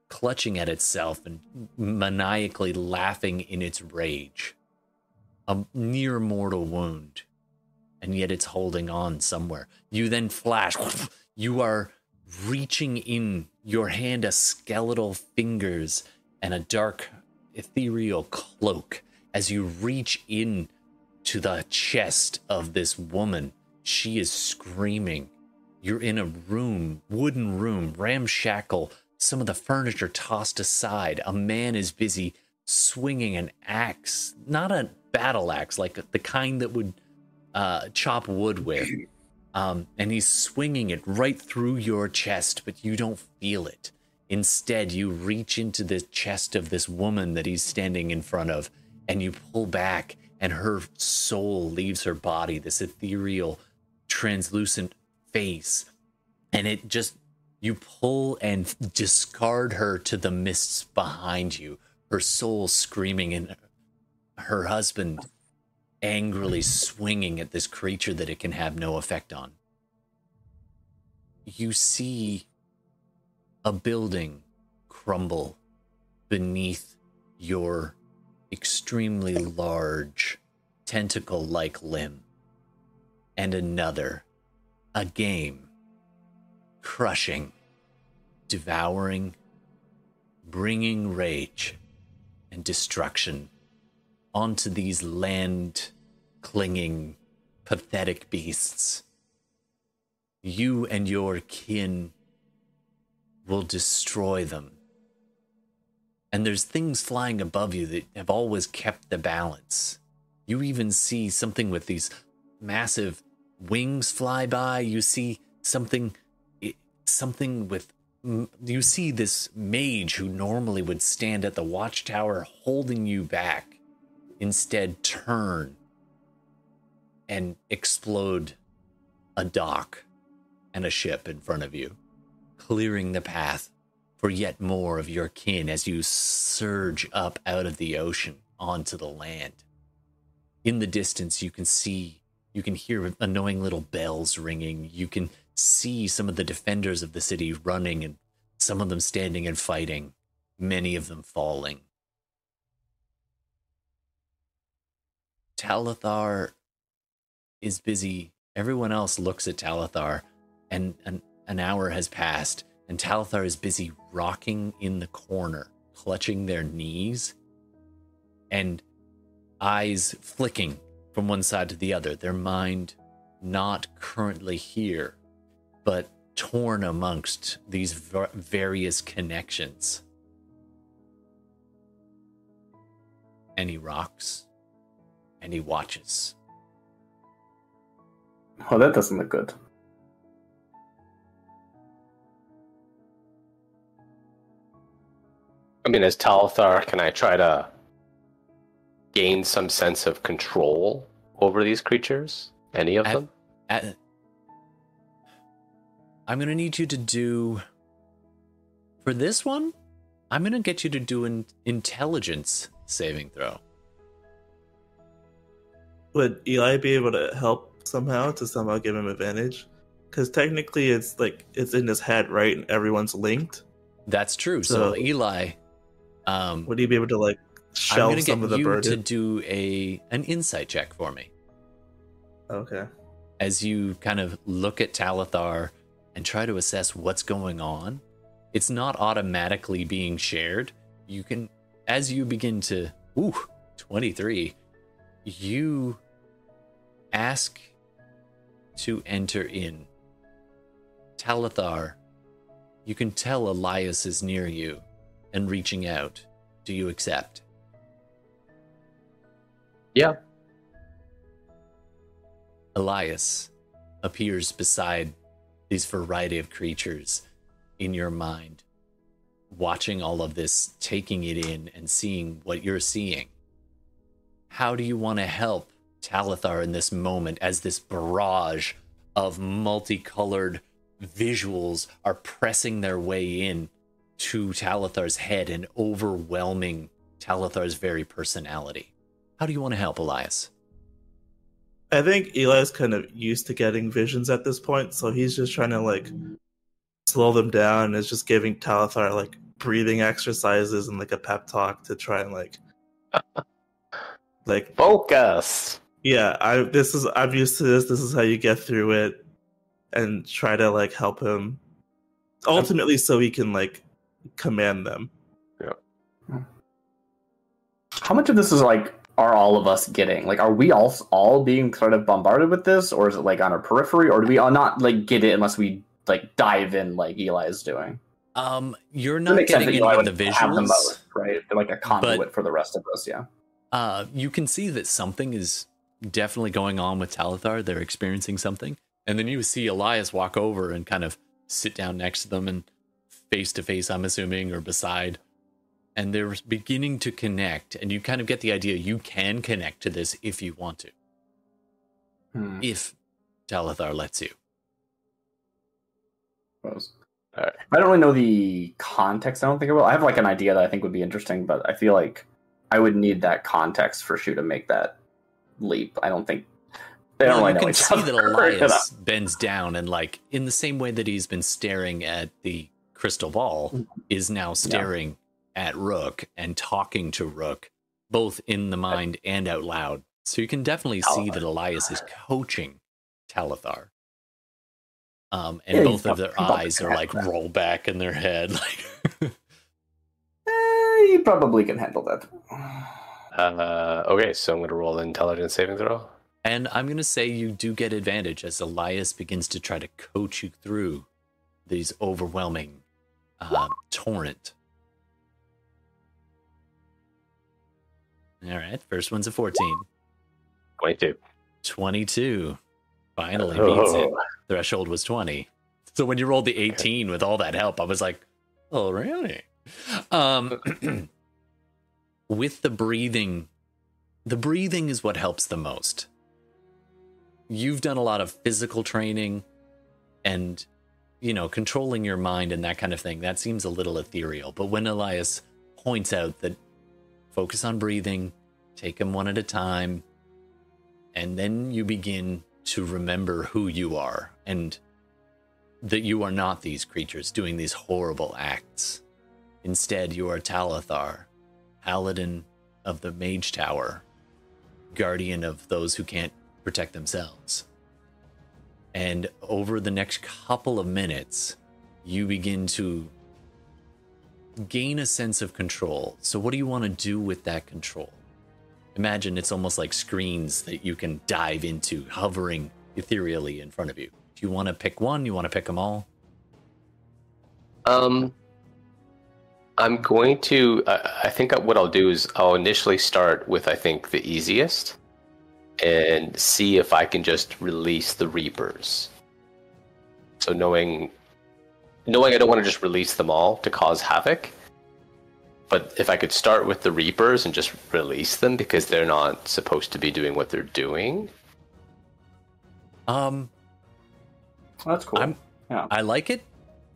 clutching at itself and maniacally laughing in its rage. A near mortal wound, and yet it's holding on somewhere. You then flash, you are reaching in your hand a skeletal fingers and a dark ethereal cloak as you reach in to the chest of this woman. She is screaming. You're in a room, wooden room, ramshackle, some of the furniture tossed aside. A man is busy swinging an axe, not a battle axe, like the kind that would uh, chop wood with. Um, and he's swinging it right through your chest, but you don't feel it. Instead, you reach into the chest of this woman that he's standing in front of, and you pull back, and her soul leaves her body, this ethereal, translucent face. And it just, you pull and discard her to the mists behind you, her soul screaming, and her husband angrily swinging at this creature that it can have no effect on. You see a building crumble beneath your extremely large tentacle like limb, and another, a game, crushing, devouring, bringing rage and destruction onto these land clinging, pathetic beasts. You and your kin will destroy them. And there's things flying above you that have always kept the balance. You even see something with these massive wings fly by. You see something, something with. You see this mage who normally would stand at the watchtower holding you back, instead turn and explode a dock and a ship in front of you, clearing the path for yet more of your kin as you surge up out of the ocean onto the land. In the distance, you can see, you can hear annoying little bells ringing. You can see some of the defenders of the city running and some of them standing and fighting, many of them falling. Talithar is busy. Everyone else looks at Talithar, and an, an hour has passed, and Talithar is busy rocking in the corner, clutching their knees, and eyes flicking from one side to the other, their mind not currently here, but torn amongst these various connections. And he rocks and he watches. Oh, that doesn't look good. I mean, as Talthar, can I try to gain some sense of control over these creatures? Any of At- them? At- I'm gonna need you to do for this one. I'm gonna get you to do an intelligence saving throw. Would Eli be able to help somehow to somehow give him advantage? Because technically, it's like it's in his head, right? And everyone's linked. That's true. So, So- Eli, um, Would he be able to like I'm gonna some get of the you burden? to do a an insight check for me Okay. as you kind of look at Talithar and try to assess what's going on. It's not automatically being shared. You can, as you begin to, ooh, 23, you ask to enter in. Talithar, you can tell Elias is near you and reaching out. Do you accept? Yeah. Elias appears beside these variety of creatures in your mind, watching all of this, taking it in, and seeing what you're seeing. How do you want to help Talithar in this moment as this barrage of multicolored visuals are pressing their way in to Talithar's head and overwhelming Talithar's very personality? How do you want to help Elias? I think Eli's kind of used to getting visions at this point, so he's just trying to like slow them down and is just giving Talithar like breathing exercises and like a pep talk to try and like like Focus. yeah, I this is I'm used to this, this is how you get through it and try to like help him ultimately so he can like command them. Yeah. How much of this is like are all of us getting? Like, are we all all being sort of bombarded with this, or is it like on our periphery, or do we all not like get it unless we like dive in like Eli is doing? Um, you're not getting that any Eli of the would have the most, right? They're like a conduit But- for the rest of us. Yeah. Uh, you can see that something is definitely going on with Talithar. They're experiencing something, and then you see Elias walk over and kind of sit down next to them and face to face. I'm assuming, or beside, and they're beginning to connect. And you kind of get the idea you can connect to this if you want to, Hmm. if Talithar lets you. suppose. Alright. I don't really know the context. I don't think I will. I have like an idea that I think would be interesting, but I feel like I would need that context for Shu to make that leap. I don't think they don't really you know can see that? Elias bends down and, like, in the same way that he's been staring at the crystal ball, is now staring at Rook and talking to Rook, both in the mind and out loud. So you can definitely see that Elias is coaching Talithar. Um, and Yeah, both of their eyes are like that. roll back in their head, like Eh, you probably can handle that. Uh, okay, so I'm going to roll an intelligence saving throw. And I'm going to say you do get advantage as Elias begins to try to coach you through these overwhelming um, torrent. All right, first one's a 14. 22. 22. Finally beats it. Oh, Threshold was 20. So when you rolled the 18 with all that help, I was like, oh, really? Um, with the breathing, the breathing is what helps the most. You've done a lot of physical training and, you know, controlling your mind and that kind of thing. That seems a little ethereal. But when Elias points out that focus on breathing, take them one at a time, and then you begin to remember who you are and that you are not these creatures doing these horrible acts. Instead, you are Talithar, paladin of the Mage Tower, guardian of those who can't protect themselves. And over the next couple of minutes, you begin to gain a sense of control. So, what do you want to do with that control? Imagine it's almost like screens that you can dive into, hovering ethereally in front of you. Do you want to pick one? You want to pick them all? Um, I'm going to. I think what I'll do is I'll initially start with I think the easiest, and see if I can just release the Reapers. So knowing, knowing I don't want to just release them all to cause havoc, but if I could start with the Reapers and just release them because they're not supposed to be doing what they're doing, Um, That's cool. I'm yeah. I like it,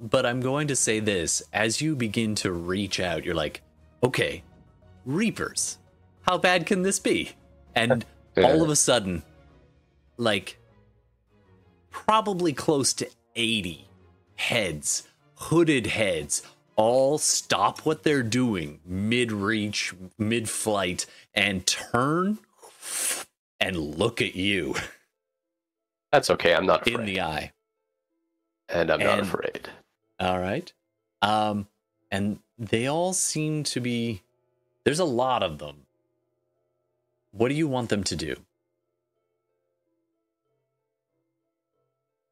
but I'm going to say this: as you begin to reach out, you're like, okay, Reapers, how bad can this be? And all of a sudden, like, probably close to 80 heads, hooded heads, all stop what they're doing mid reach, mid flight, and turn and look at you That's okay. I'm not in the eye. and I'm not afraid. All right. Um, and they all seem to be. There's a lot of them. What do you want them to do?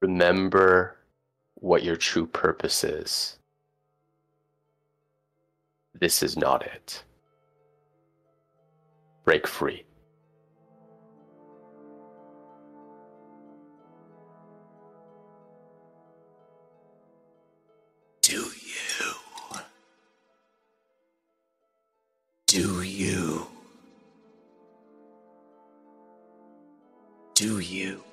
Remember what your true purpose is. This is not it. Break free. Do you? Do you? Do you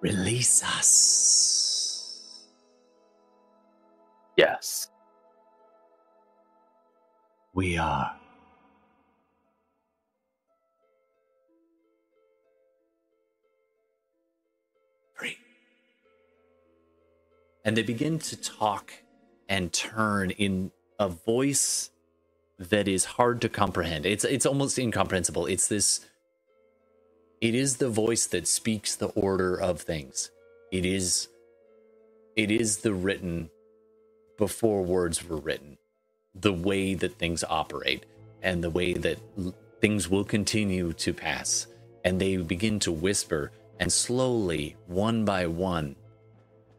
release us? Yes. We are. Free. And they begin to talk and turn in a voice that is hard to comprehend. It's it's almost incomprehensible. It's this it is the voice that speaks the order of things. It is it is the written before words were written the way that things operate and the way that l- things will continue to pass. And they begin to whisper, and slowly, one by one,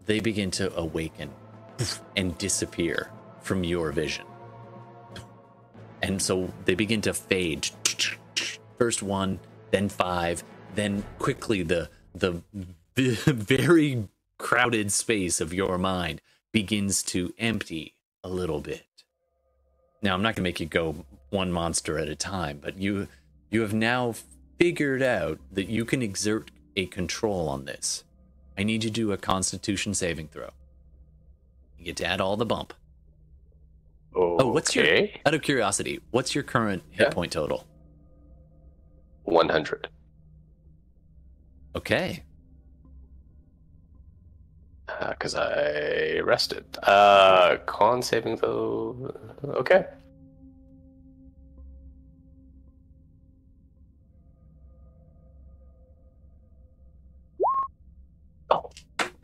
they begin to awaken and disappear from your vision. And so they begin to fade. First one, then five, then quickly the the very crowded space of your mind begins to empty a little bit. Now, I'm not going to make you go one monster at a time, but you you have now figured out that you can exert a control on this. I need you to do a constitution saving throw. You get to add all the bump. Oh, what's your Okay. out of curiosity, what's your current hit Yeah. point total? 100. Okay. Because I rested. Uh, con saving though. Okay. Oh,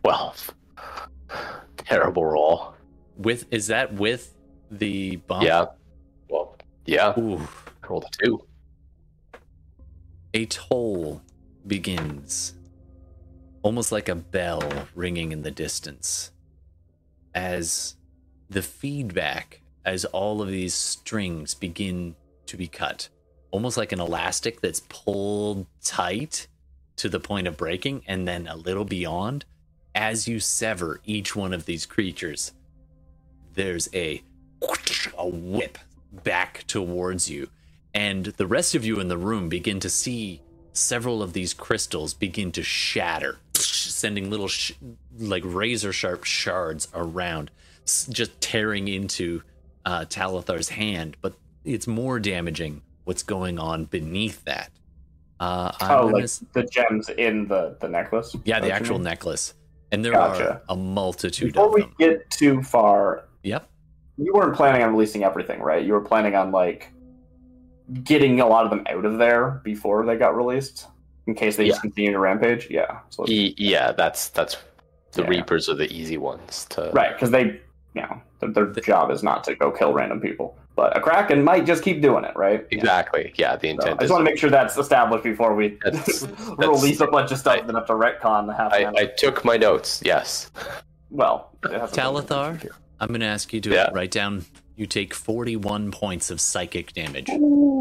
12. Terrible roll. With is that with the bump? Yeah. Well, yeah. Ooh. Rolled a two. A toll begins, almost like a bell ringing in the distance, as the feedback, as all of these strings begin to be cut, almost like an elastic that's pulled tight to the point of breaking, and then a little beyond. As you sever each one of these creatures, there's a a whip back towards you and the rest of you in the room begin to see several of these crystals begin to shatter sending little sh- like razor sharp shards around just tearing into uh, Talthar's hand but it's more damaging what's going on beneath that uh, oh, like s- the gems in the the necklace. yeah the that what you actual mean? necklace and there Gotcha. are a multitude Before we get too far, yep you weren't planning on releasing everything, right? You were planning on like getting a lot of them out of there before they got released, in case they just continue to rampage. Yeah, so E- yeah, that's that's the Yeah. Reapers are the easy ones to. right because they, you know, their, their job is not to go kill random people, but a kraken might just keep doing it, right? Exactly. Yeah, the So intent I just want to make sure that's established before we That's- release a bunch of stuff that have to retcon the half. I. I took my notes. Yes. well, it has to- Talthar I'm gonna ask you to Yeah. write down you take 41 points of psychic damage Ooh,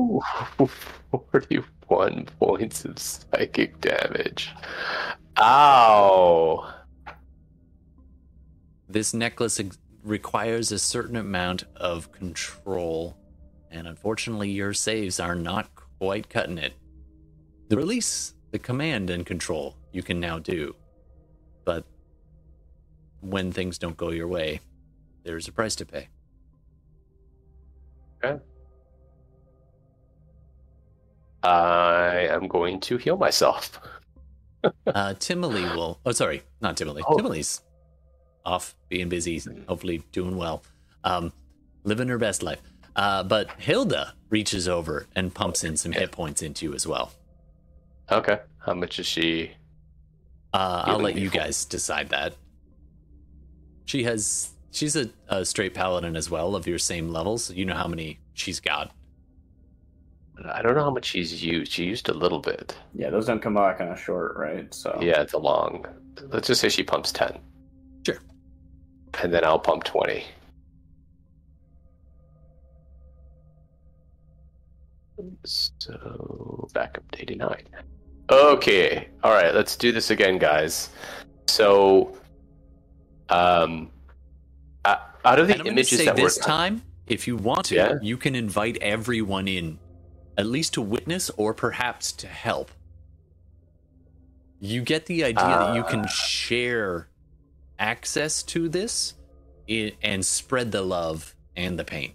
41 points of psychic damage. Ow. This necklace ex- requires a certain amount of control, and unfortunately, your saves are not quite cutting it. The release, the command and control you can now do, but when things don't go your way, there's a price to pay. I am going to heal myself. Uh, Timely will. Oh, sorry, not Timely. Oh. Timely's off, being busy, hopefully doing well, um, living her best life. Uh, but Hilda reaches over and pumps in some hit points into you as well. Okay. How much is she? Uh, I'll let you for- guys decide that. She has. She's a, a straight paladin as well of your same levels. You know how many she's got. I don't know how much she's used. She used a little bit. Yeah, those don't come back on a short, right? So Yeah, it's a long. Let's just say she pumps 10. Sure. And then I'll pump 20. So back up to 89. Okay. All right, let's do this again, guys. So, um, uh, out of the And I'm gonna images say that this were time, if you want to, Yeah. you can invite everyone in, at least to witness or perhaps to help. You get the idea that you can Ah. share access to this and spread the love and the pain.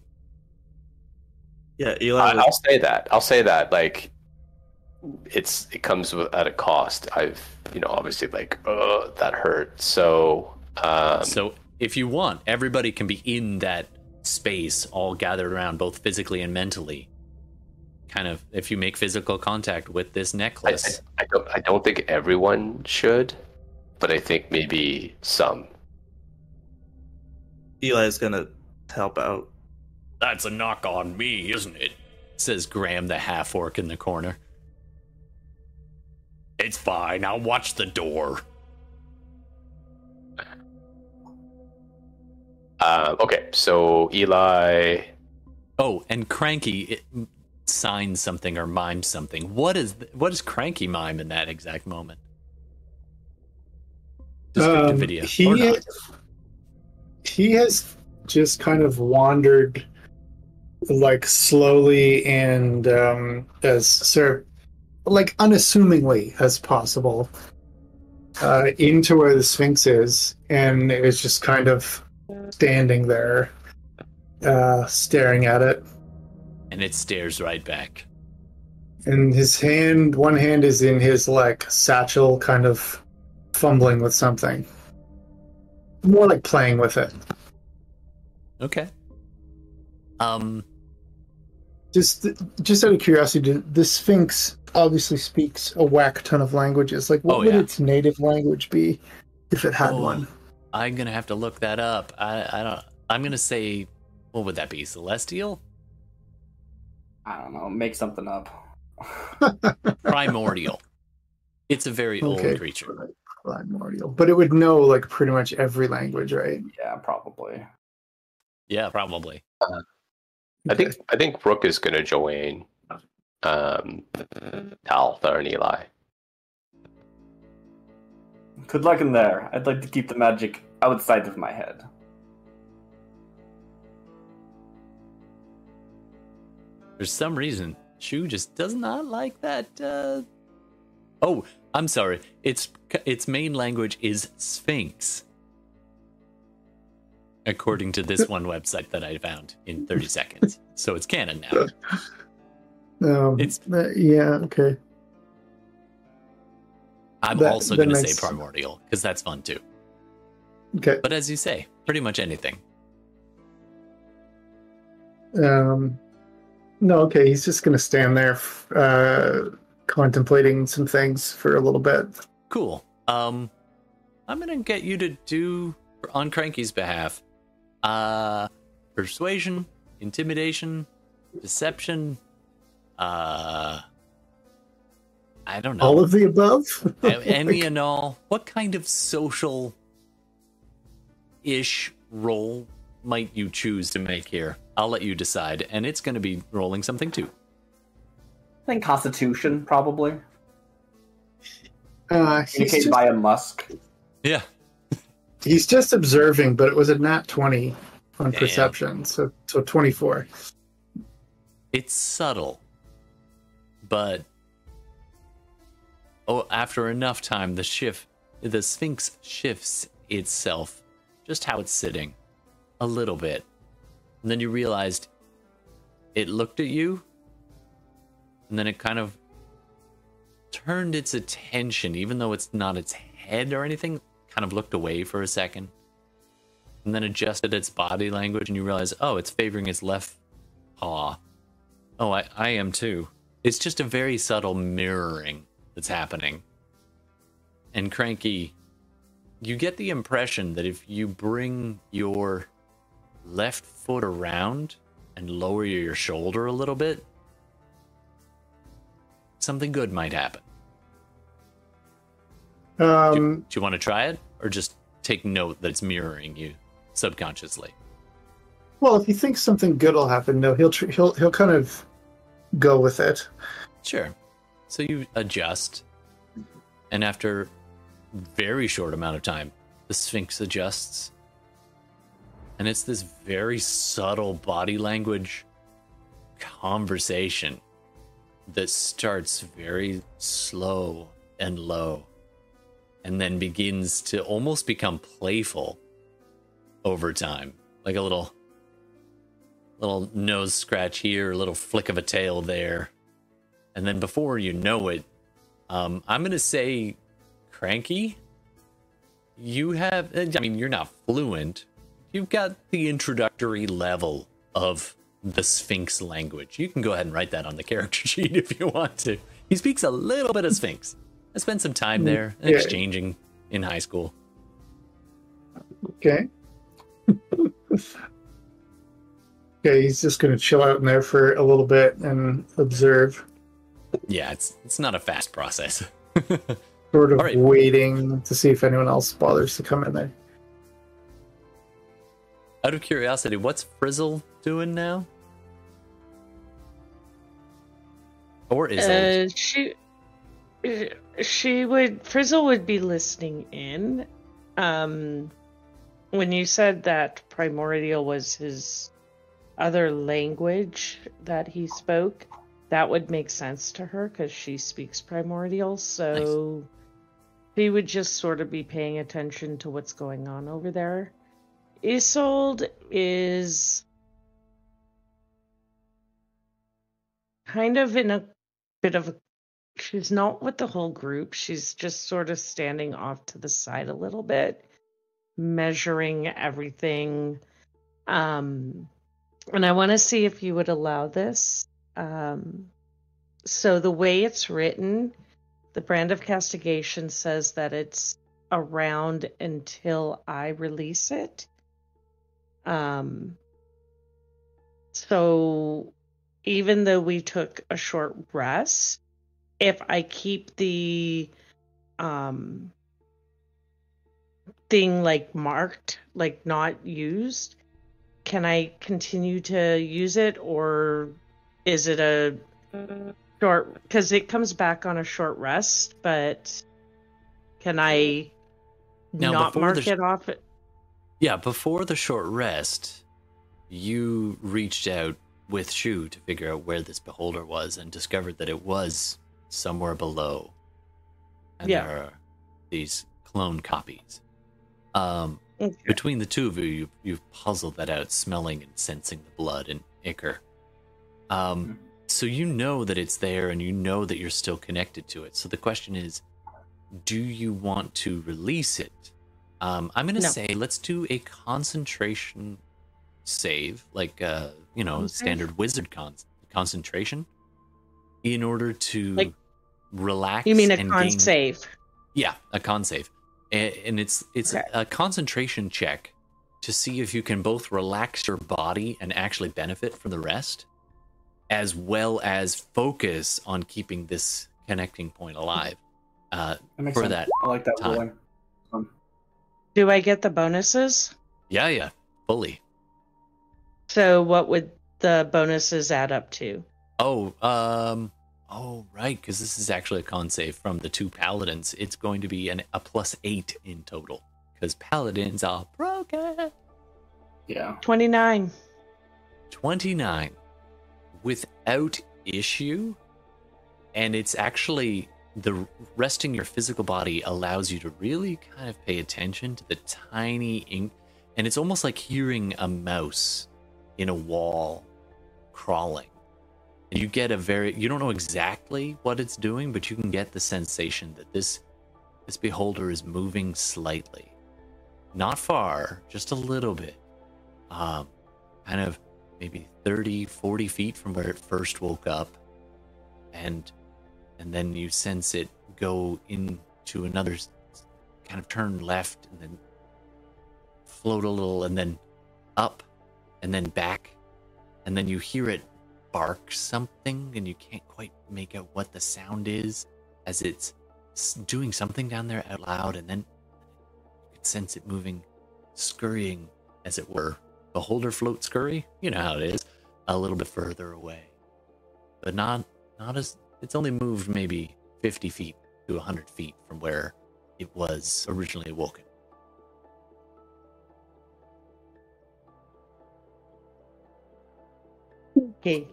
Yeah, Eli. I, was- I'll say that. I'll say that. Like, it's it comes with, at a cost. I've you know obviously like uh that hurt. So um, So if you want, everybody can be in that space, all gathered around, both physically and mentally. Kind of, if you make physical contact with this I, I, necklace, I don't I don't think everyone should, but I think maybe some. Eli's gonna help out. that's a knock on me, isn't it? Says Graham, the half orc in the corner. It's fine. I'll watch the door. Uh, okay, so Eli. Oh, and Cranky it, signs something or mime something. What is th- what is Cranky mime in that exact moment? Descriptive Um, video. he not. he has just kind of wandered like slowly and um, as sort of like unassumingly as possible uh, into where the Sphinx is, and is just kind of standing there, uh, staring at it. And it stares right back. And his hand, one hand is in his like satchel, kind of fumbling with something. More like playing with it. Okay. Um, Just, just out of curiosity, the Sphinx obviously speaks a whack ton of languages. Like, what Oh, would yeah. its native language be if it had Oh. one? I'm gonna have to look that up. I I don't. I'm gonna say, what would that be? Celestial, I don't know. Make something up. primordial. It's a very Okay. old creature. Primordial, but it would know like pretty much every language, right? yeah, probably. Yeah, probably. I think I think Brooke is going to join um, Talthar and Eli. Good luck in there. I'd like to keep the magic outside of my head. For some reason, Shu just does not like that. Uh... Oh, I'm sorry. Its its main language is Sphinx, according to this one website that I found in 30 seconds. So it's canon now. Um, It's- uh, yeah, okay. I'm That- also going to makes- say primordial because that's fun too. Okay. But as you say, pretty much anything. Um, no, okay. He's just gonna stand there, uh, contemplating some things for a little bit. Cool. Um, I'm gonna get you to do on Cranky's behalf. Uh, persuasion, intimidation, deception. Uh, I don't know. All of the above. Any and all. What kind of social ish role might you choose to make here? I'll let you decide, and it's going to be rolling something too. I think Constitution, probably. Uh, he's, Communicated just, by a musk. Yeah. he's just observing, but it was a nat twenty on Damn. perception, so so twenty four. It's subtle, but oh, after enough time, the shift the Sphinx shifts itself, just how it's sitting, a little bit. And then you realized it looked at you, and then it kind of turned its attention, even though it's not its head or anything, kind of looked away for a second. And then adjusted its body language, and you realize, oh, it's favoring its left paw. Oh, I, I am too. It's just a very subtle mirroring that's happening. And Cranky, you get the impression that if you bring your left foot around and lower your shoulder a little bit, something good might happen. Do, Um, do you want to try it, or just take note that it's mirroring you subconsciously? well, if he thinks something good will happen, no, he'll tr- he'll he'll kind of go with it. Sure. So you adjust, and after very short amount of time, the Sphinx adjusts, and it's this very subtle body language conversation that starts very slow and low, and then begins to almost become playful over time, like a little little nose scratch here, a little flick of a tail there. And then before you know it, um, I'm going to say, Cranky, you have, I mean, you're not fluent. You've got the introductory level of the Sphinx language. You can go ahead and write that on the character sheet if you want to. He speaks a little bit of Sphinx. I spent some time mm, there Yeah. exchanging in high school. Okay. okay, he's just gonna chill out in there for a little bit and observe, Yeah, it's it's not a fast process. sort of right. waiting to see if anyone else bothers to come in there. Out of curiosity, what's Frizzle doing now? Or is it? Uh, she she would Frizzle would be listening in. Um, when you said that primordial was his other language that he spoke, that would make sense to her because she speaks primordial. So he would just sort of be paying attention to what's going on over there. Isolde is kind of in a bit of a she's not with the whole group. She's just sort of standing off to the side a little bit measuring everything. Um and i want to see if you would allow this. Um so the way it's written the brand of castigation says that it's around until i release it um so even though we took a short rest, if I keep the um thing like marked, like not used, can I continue to use it or is it a short because it comes back on a short rest, but can I Now, not mark it off? Yeah, before the short rest, you reached out with Shu to figure out where this beholder was and discovered that it was somewhere below. And Yeah. there are these clone copies. Um, Okay. between the two of you, you've, you've puzzled that out, smelling and sensing the blood and ichor. Um, so you know that it's there and you know that you're still connected to it. So the question is, do you want to release it? Um, I'm going to No. say let's do a concentration save, like uh, you know, Okay. standard wizard con- concentration, in order to Like- relax. You mean a and con gain- save? yeah, a con save, and, and it's it's Okay. a concentration check to see if you can both relax your body and actually benefit from the rest, as well as focus on keeping this connecting point alive. Uh, That For sense. that I like that time. ruling. Do I get the bonuses? yeah, yeah, fully. So what would the bonuses add up to? Oh, um, oh right, because this is actually a con save from the two paladins. It's going to be an a plus eight in total because paladins are broken. yeah. 29. 29 without issue and it's actually the resting your physical body allows you to really kind of pay attention to the tiny ink, and it's almost like hearing a mouse in a wall crawling. And you get a very you don't know exactly what it's doing, but you can get the sensation that this this beholder is moving slightly. Not far, just a little bit. Um kind of maybe 30, 40 feet from where it first woke up. And and then you sense it go into another kind of turn left and then float a little and then up and then back. And then you hear it bark something and you can't quite make out what the sound is as it's doing something down there out loud and then you can sense it moving scurrying as it were. Beholder float scurry you know how it is a little bit further away but not not as it's only moved maybe 50 feet to 100 feet from where it was originally awoken Okay.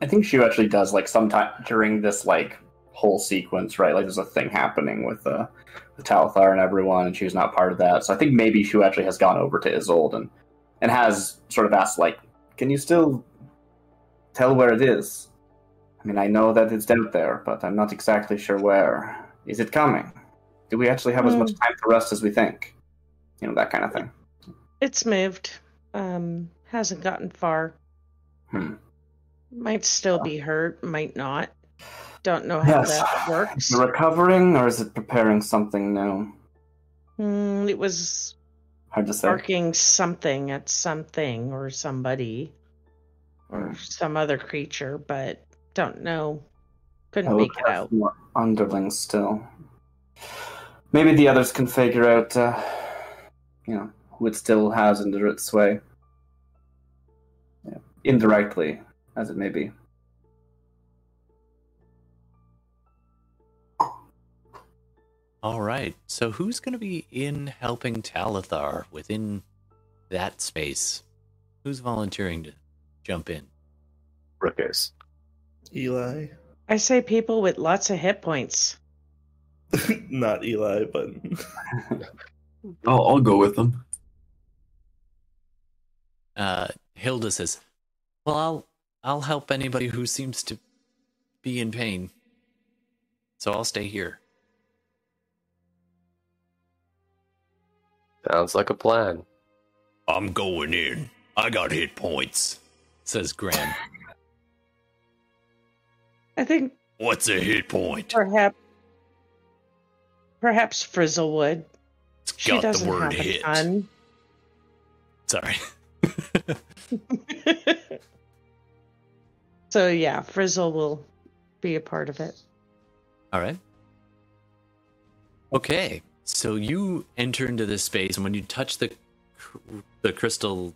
I think she actually does like sometime during this like whole sequence, right? Like there's a thing happening with uh with Talthar and everyone, and Shu's not part of that. So I think maybe she actually has gone over to Isolde and and has sort of asked like, "Can you still tell where it is?" I mean, I know that it's out there, but I'm not exactly sure where. Is it coming? Do we actually have as much time to rest as we think? You know that kind of thing. It's moved. Um, hasn't gotten far. Hmm. Might still be hurt, might not. Don't know how Yes. that works. Is it recovering, or is it preparing something new? Hmm, it was Hard to say. barking something at something or somebody or Hmm. some other creature, but don't know. Couldn't I make it out. More underlings still. Maybe the others can figure out, uh, you know, who it still has under its sway. Yeah. Indirectly, as it may be. all right so who's going to be in helping Talthar within that space who's volunteering to jump in Rook is. Eli. I say people with lots of hit points. Not Eli, but I'll, I'll go with them. uh, Hilda says, "Well, I'll I'll help anybody who seems to be in pain. So I'll stay here." Sounds like a plan. I'm going in. I got hit points," says Graham. I think What's a hit point? perhaps perhaps Frizzle would. It's She got doesn't the word have hit. Sorry. so yeah, Frizzle will be a part of it. All right. Okay, so you enter into this space, and when you touch the the crystal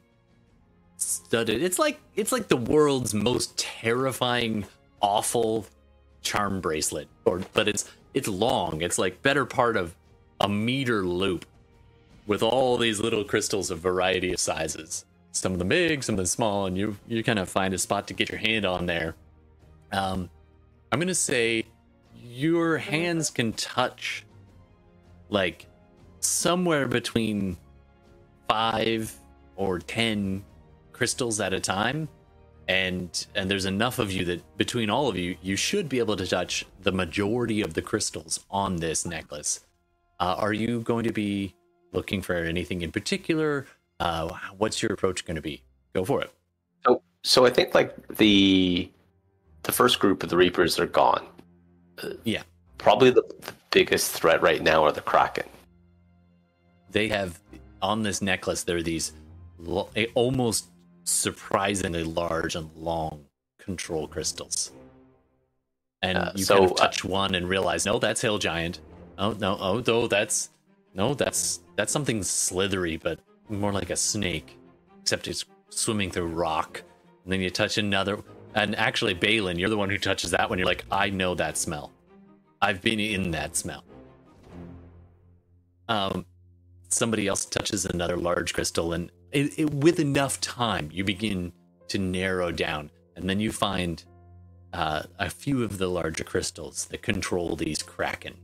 studded, it's like it's like the world's most terrifying, awful charm bracelet. Or, but it's it's long. It's like better part of a meter loop, with all these little crystals of variety of sizes. Some of them big, some of them small, and you you kind of find a spot to get your hand on there. Um, I'm gonna say your hands can touch like somewhere between five or ten crystals at a time and and there's enough of you that between all of you you should be able to touch the majority of the crystals on this necklace uh, are you going to be looking for anything in particular uh, what's your approach going to be go for it So, so I think like the the first group of the Reapers are gone. Uh, Yeah. Probably the, the biggest threat right now are the Kraken. they have on this necklace there are these eh, almost surprisingly large and long control crystals. And Uh, you so, kind of uh, touch one and realize no that's hill giant. Oh no oh no that's no that's that's something slithery but more like a snake except it's swimming through rock. And then you touch another and actually balin you're the one who touches that one. You're like i know that smell. I've been in that smell. Um somebody else touches another large crystal and it, it, with enough time you begin to narrow down and then you find uh, a few of the larger crystals that control these kraken.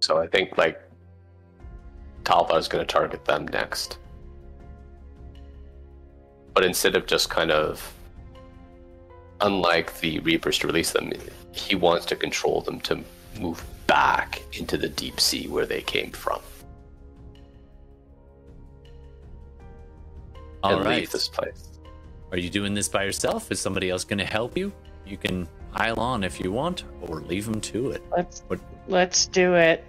So I think like Talthar's going to target them next. But instead of just kind of, unlike the Reapers to release them, he wants to control them to move back into the deep sea where they came from All and right. leave this place. Are you doing this by yourself? Is somebody else going to help you? You can pile on if you want, or leave them to it. Let's What- let's do it.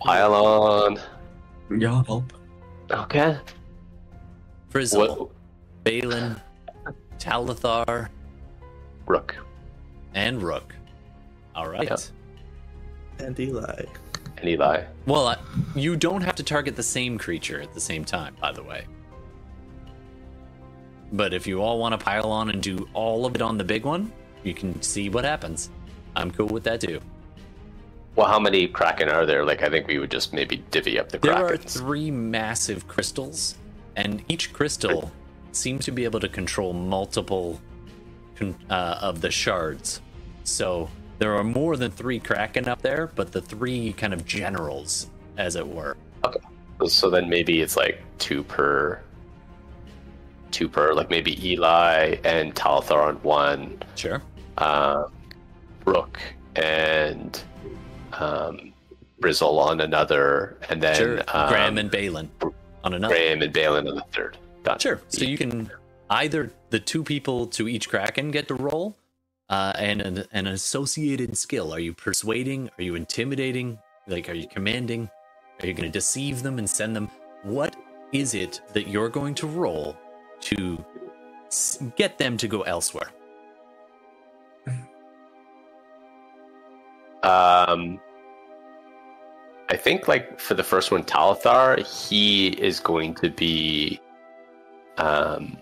Pile on. Yeah, help. Okay. Frizzle, What? Balin, Talthar, Rook. and Rook. All right. Yeah. And Eli. And Eli. Well, uh, you don't have to target the same creature at the same time, by the way. But if you all want to pile on and do all of it on the big one, you can see what happens. I'm cool with that too. Well, how many Kraken are there? Like, I think we would just maybe divvy up the There are three massive crystals, and each crystal seems to be able to control multiple uh, of the shards. So there are more than three Kraken up there, but the three kind of generals, as it were. So then maybe it's like two per. Two per, like maybe Eli and Talthar on one, Sure. uh, Rook and um, Frizzle on another, and then Sure. um, Graham and Balin on another. Graham and Balin on the third. Done. Sure. So you can either the two people to each Kraken get to roll, uh, and an, an associated skill. Are you persuading? Are you intimidating? Like, are you commanding? Are you going to deceive them and send them? What is it that you're going to roll to get them to go elsewhere? Um, I think like for the first one, Talthar, he is going to be, um,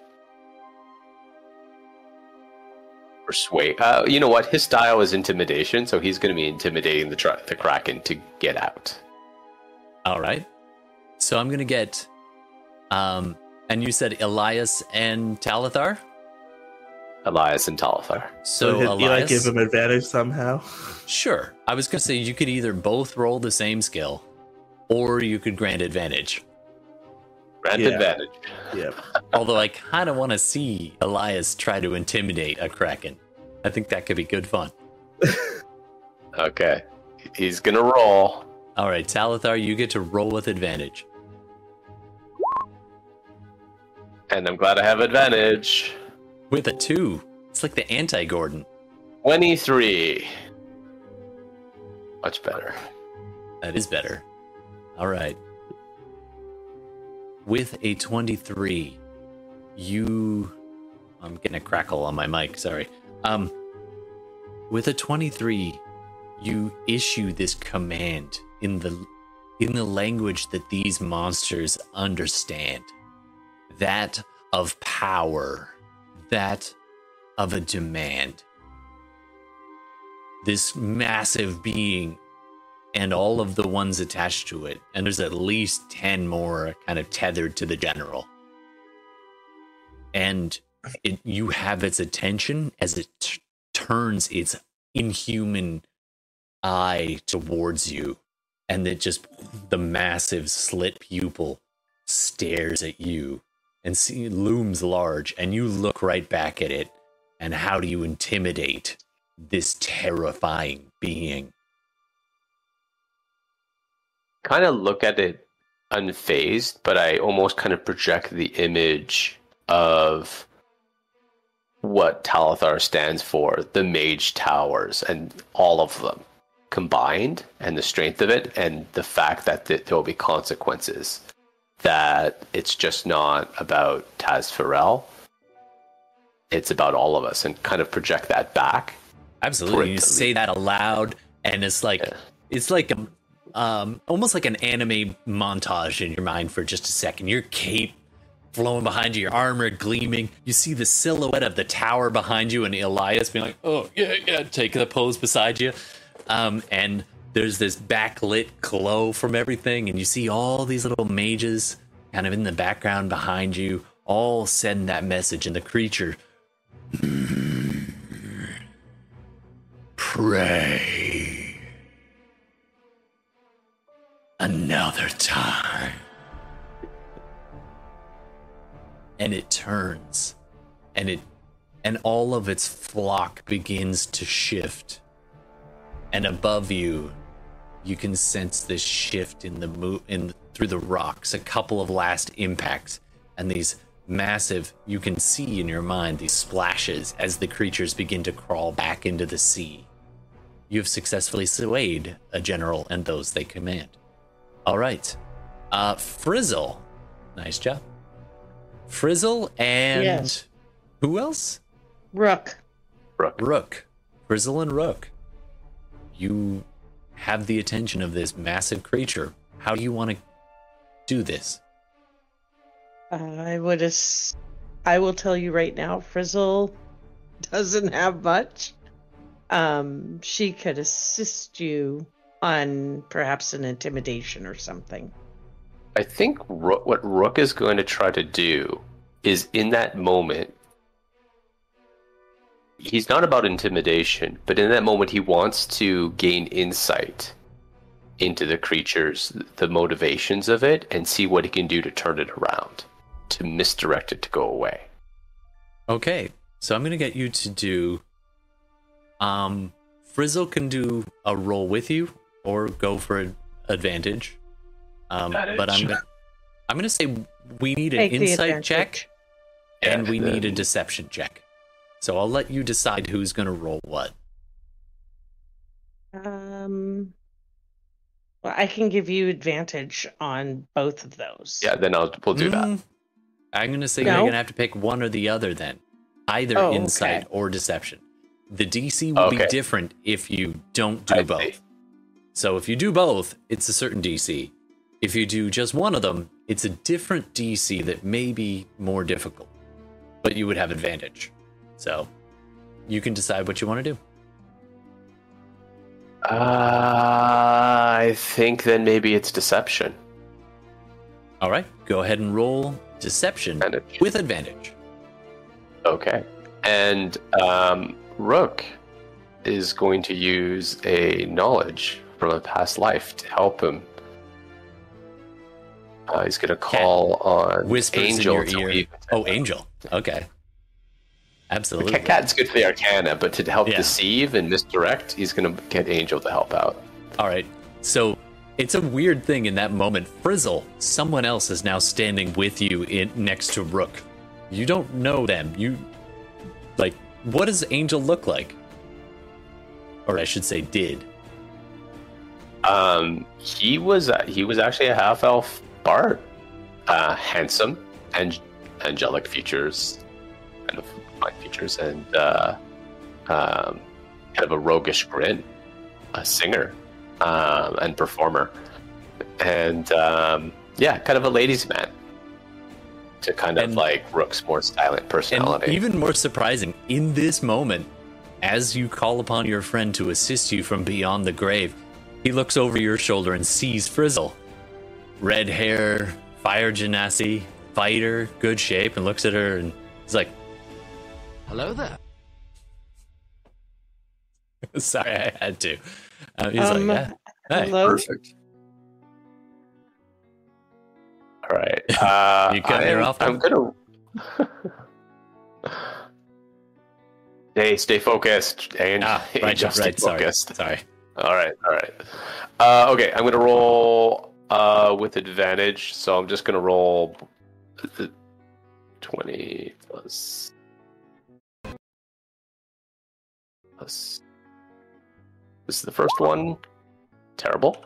persuade. Uh, you know what? His style is intimidation, so he's going to be intimidating the tra- the Kraken to get out. All right. So I'm going to get, um, and you said Elias and Talthar. Elias and Talthar. So did Eli Elias, give him advantage somehow? Sure. I was going to say you could either both roll the same skill or you could grant advantage. Grant Yeah. advantage. Yep. Although I kind of want to see Elias try to intimidate a Kraken. I think that could be good fun. Okay, he's gonna roll. All right, Talthar, you get to roll with advantage. And I'm glad I have advantage. With a two. It's like the anti Gordon. 23. Much better. That is better. All right. With a 23, you. I'm getting a crackle on my mic, sorry. Um, with a 23, you issue this command in the in the language that these monsters understand. That of power, that of a demand. This massive being and all of the ones attached to it. And there's at least 10 more kind of tethered to the general. And it, you have its attention as it t- turns its inhuman eye towards you. And it just, the massive slit pupil stares at you and see, looms large. And you look right back at it. And how do you intimidate this terrifying being? Kind of look at it unfazed, but I almost kind of project the image of what Talthar stands for the Mage Towers and all of them combined, and the strength of it, and the fact that th- there will be consequences. That it's just not about Taz Farrell, it's about all of us, and kind of project that back. Absolutely. You say that aloud, and it's like Yeah. it's like a, um, almost like an anime montage in your mind for just a second. Your cape flowing behind you, your armor gleaming. You see the silhouette of the tower behind you, and Elias being like, "Oh yeah, yeah," take the pose beside you, um, and there's this backlit glow from everything, and you see all these little mages kind of in the background behind you, all send that message, and the creature Pray. Another time. And it turns. And it and all of its flock begins to shift. And above you, you can sense this shift in the mo- in through the rocks, a couple of last impacts, and these massive you can see in your mind these splashes as the creatures begin to crawl back into the sea. You've successfully swayed a general and those they command. All right. Uh Frizzle. Nice job. Frizzle and Yes. who else? Rook. Rook. Rook. Frizzle and Rook. You have the attention of this massive creature. How do you want to do this? I would. Ass- I will tell you right now, Frizzle doesn't have much. Um, she could assist you on perhaps an intimidation or something. I think Rook, what Rook is going to try to do is in that moment. He's not about intimidation, but in that moment, he wants to gain insight into the creatures, the motivations of it, and see what he can do to turn it around, to misdirect it to go away. Okay, so I'm gonna get you to do. Um, Frizzle can do a roll with you, or go for an advantage. Um, but I'm gonna, I'm gonna say we need an Take insight check, advantage. and we need a deception check. So I'll let you decide who's gonna roll what. Um, well, I can give you advantage on both of those. Yeah, then I'll we'll do that. Mm, I'm gonna say No? you're gonna have to pick one or the other then. Either Oh, insight okay. or deception. The DC will be different if you don't do I see. both. So if you do both, it's a certain DC. If you do just one of them, it's a different DC that may be more difficult, but you would have advantage. So you can decide what you want to do. Uh, I think then maybe it's deception. All right, go ahead and roll deception Advantage. with advantage. Okay. And um, Rook is going to use a knowledge from a past life to help him. Uh, he's going to call on Whispers Angel in your ear. Oh, Angel. Okay. Absolutely. Cat- Cat's good for the Arcana, but to help Yeah. deceive and misdirect, he's going to get Angel to help out. All right. So it's a weird thing in that moment. Frizzle, someone else is now standing with you in next to Rook. You don't know them. You like what does Angel look like? Or I should say did. Um, he was uh, he was actually a half elf bard, uh, handsome and angelic features, of fine features, and uh, um, kind of a roguish grin, a singer um, and performer, and um, yeah, kind of a ladies' man. To kind of And- like Rook's more silent And personality. even more surprising, in this moment, as you call upon your friend to assist you from beyond the grave, he looks over your shoulder and sees Frizzle. Red hair, fire genasi, fighter, good shape, and looks at her and he's like, Hello there. Sorry, I had to. Uh, he's Um, like, yeah. Hey. Hello. Perfect. All right. Uh, You cut her I'm- off, I'm gonna. Stay, stay focused, and Ah, right, Angel, stay right, sorry. focused. Sorry. All right, all right. Uh, okay, I'm gonna roll uh, with advantage, so I'm just gonna roll twenty plus This is the first one. Terrible.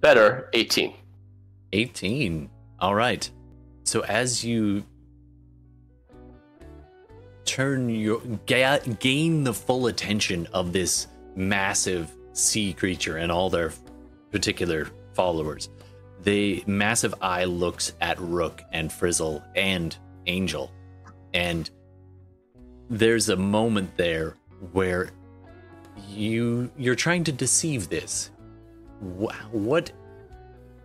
Better, 18. 18. All right. So as you turn your ga- gain the full attention of this massive sea creature and all their particular followers, the massive eye looks at Rook and Frizzle and Angel, and there's a moment there where you you're trying to deceive this. Wha- What?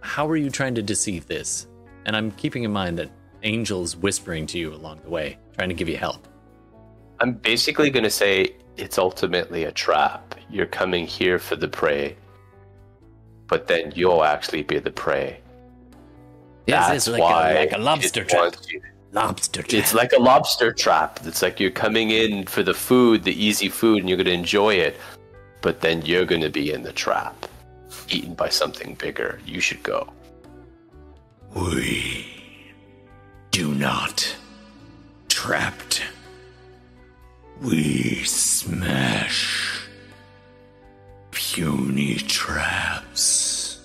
How are you trying to deceive this? And I'm keeping in mind that Angel's whispering to you along the way, trying to give you help. I'm basically going to say it's ultimately a trap. You're coming here for the prey, but then you'll actually be the prey. Yes, That's it's like why a, like a lobster trap. Lobster trap. It's like a lobster trap. It's like you're coming in for the food, the easy food, and you're going to enjoy it, but then you're going to be in the trap, eaten by something bigger. You should go. We do not trapped. We smash puny traps.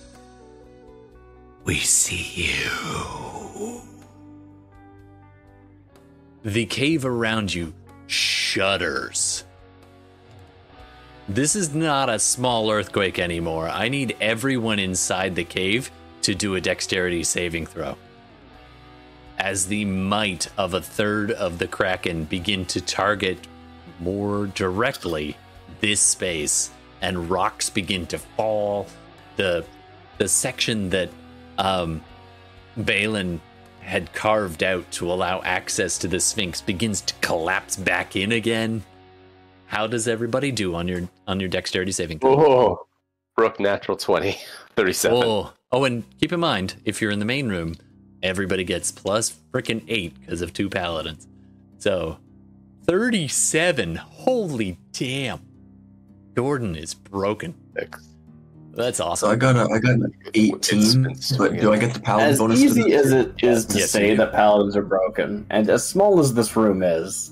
We see you. The cave around you shudders. This is not a small earthquake anymore. I need everyone inside the cave to do a dexterity saving throw. As the might of a third of the Kraken begin to target more directly this space, and rocks begin to fall, the the section that um, Balin had carved out to allow access to the Sphinx begins to collapse back in again. How does everybody do on your on your dexterity saving throw? Oh, Rook, natural 20, 37. Oh, oh, and keep in mind, if you're in the main room, everybody gets plus freaking eight because of two paladins. So, 37. Holy damn. Jordan is broken. That's So I got a I got an 18, but do I get the paladin As bonus? to easy the- as it is to Yes, say that paladins are broken, and as small as this room is,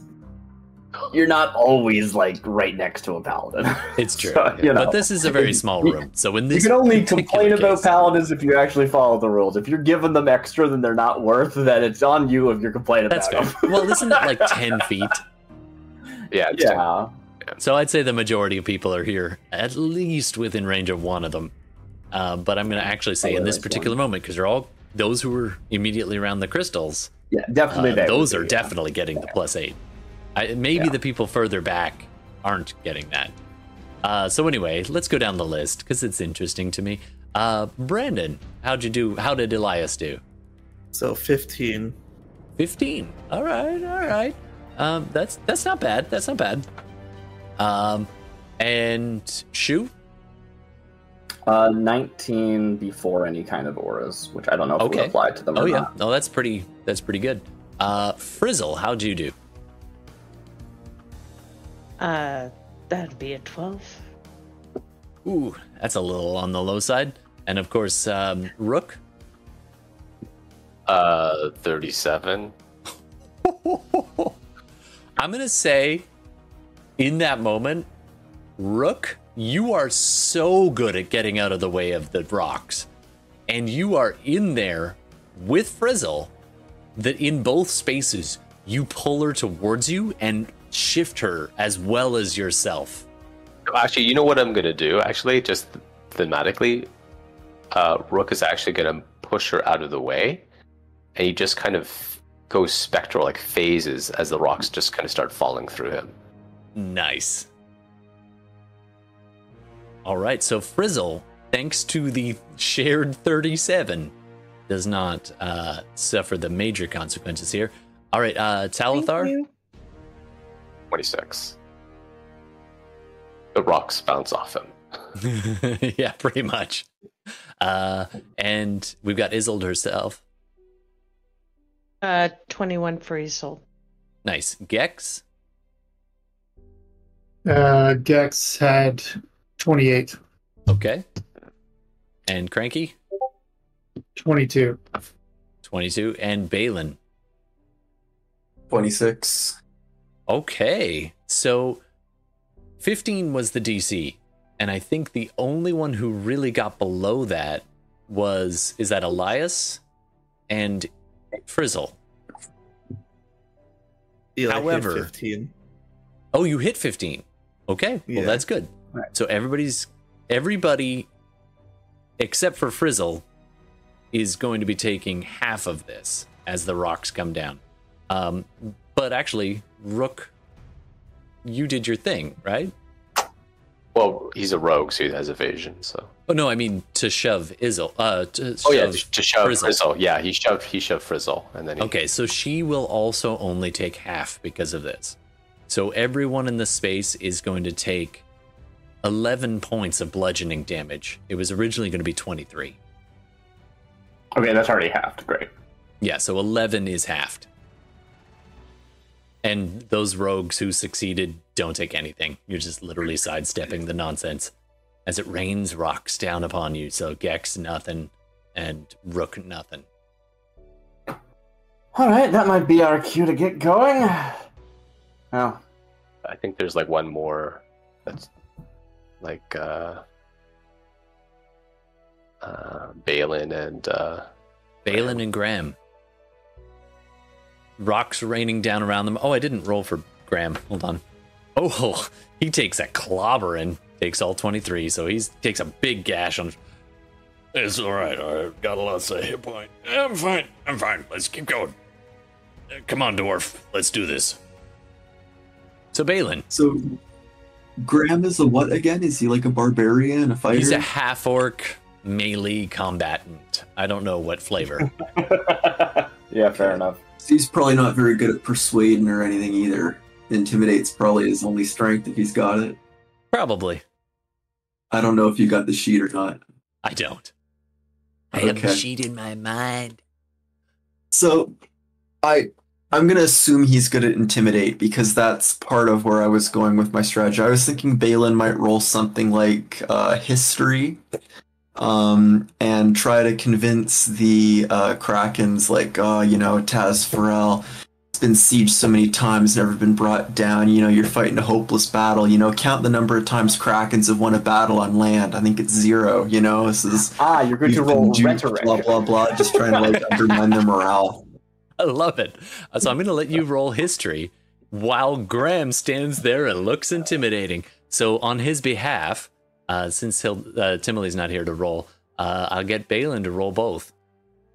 you're not always like right next to a paladin. It's true. So, you know, but this is a very small room. So, in this You can only particular complain about paladins if you actually follow the rules. If you're giving them extra than they're not worth, then it's on you if you're complaining That's about fair. them. Well, isn't it like 10 feet? Yeah, it's yeah. So I'd say the majority of people are here, at least within range of one of them. Uh, but I'm going to actually say in this Otherwise, particular moment, because they're all those who were immediately around the crystals, Yeah, definitely. uh, those are be, yeah. definitely getting the plus eight. I, maybe Yeah. the people further back aren't getting that. Uh, so anyway, let's go down the list because it's interesting to me. Uh, Brandon, how'd you do? How did Elias do? So 15. 15. All right, all right. Um, that's that's not bad. That's not bad. Um, and Shu. Uh, 19 before any kind of auras, which I don't know if Okay. would apply to them or Oh yeah, not. no, that's pretty. That's pretty good. Uh, Frizzle, how'd you do? Uh, that'd be a 12. Ooh, that's a little on the low side. And of course, um, Rook. uh, 37. I'm gonna say, in that moment, Rook, you are so good at getting out of the way of the rocks, and you are in there with Frizzle. That in both spaces, you pull her towards you and shift her as well as yourself. Actually, you know what I'm going to do? Actually, just thematically, uh, Rook is actually going to push her out of the way, and he just kind of goes spectral, like phases, as the rocks just kind of start falling through him. Nice. All right, so Frizzle, thanks to the shared 37, does not uh, suffer the major consequences here. All right, uh, Talthar. 26. The rocks bounce off him. yeah, pretty much. Uh, and we've got Isolde herself. Uh, 21 for Isolde. Nice. Gex. Uh, Gex had 28, Okay. And Cranky. 22. 22. And Balin. 26. Okay. So 15 was the DC. And I think the only one who really got below that was is that Elias and Frizzle. Eli hit However- 15. Oh, you hit 15. Okay. Well, Yeah. that's good. Right. So everybody's everybody except for Frizzle is going to be taking half of this as the rocks come down. Um, but actually, Rook, you did your thing, right? Well, he's a rogue, so he has evasion. So. Oh no, I mean to shove Izzle. Uh, to Oh yeah, shove to shove Frizzle. Frizzle. Yeah, he shoved he shoved Frizzle, and then he, Okay, so she will also only take half because of this. So everyone in the space is going to take 11 points of bludgeoning damage. It was originally going to be 23. Okay, that's already halved. Great. Yeah, so 11 is halved. And those rogues who succeeded don't take anything. You're just literally sidestepping the nonsense as it rains rocks down upon you. So Gex, nothing, and Rook, nothing. All right, that might be our cue to get going. Oh, I think there's like one more that's like uh uh Balin and uh Balin and Graham. Rocks raining down around them. Oh, I didn't roll for Graham. Hold on. Oh, he takes a clobber and takes all 23, so he takes a big gash on. It's all right. I got a lot of hit point. I'm fine. I'm fine. Let's keep going. Uh, Come on, dwarf. Let's do this. So Balin, So, Graham is a what again? Is he like a barbarian, a fighter? he's a half orc melee combatant. I don't know what flavor. yeah, fair enough. He's probably not very good at persuading or anything either. Intimidate's probably his only strength if he's got it. Probably. I don't know if you got the sheet or not. I don't. I have the sheet in my mind. So, I I'm gonna assume he's good at intimidate because that's part of where I was going with my strategy. I was thinking Balin might roll something like uh, history, um, and try to convince the uh, Krakens like, uh, you know, Taz Farrell. It's been sieged so many times, never been brought down. You know, you're fighting a hopeless battle. You know, count the number of times Krakens have won a battle on land. I think it's zero. You know, this is Ah, you're good to roll rhetoric. blah blah blah, just trying to like undermine their morale. I love it. So I'm going to let you roll history while Graham stands there and looks intimidating. So on his behalf, uh, since he'll, uh, not here to roll, uh, I'll get Balin to roll both.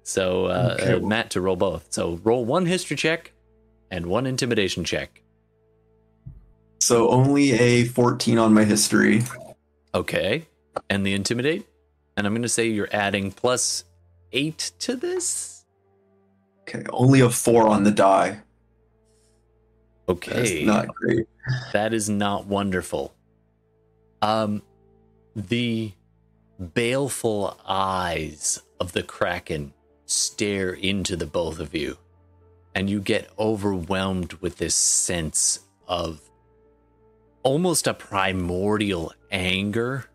So uh, Okay. uh, Matt to roll both. So roll one history check and one intimidation check. So only a 14 on my history. Okay. And the intimidate? And I'm going to say you're adding plus eight to this. Okay, only a 4 on the die. That's Okay. not great. That is not wonderful. Um, the baleful eyes of the Kraken stare into the both of you, and you get overwhelmed with this sense of almost a primordial anger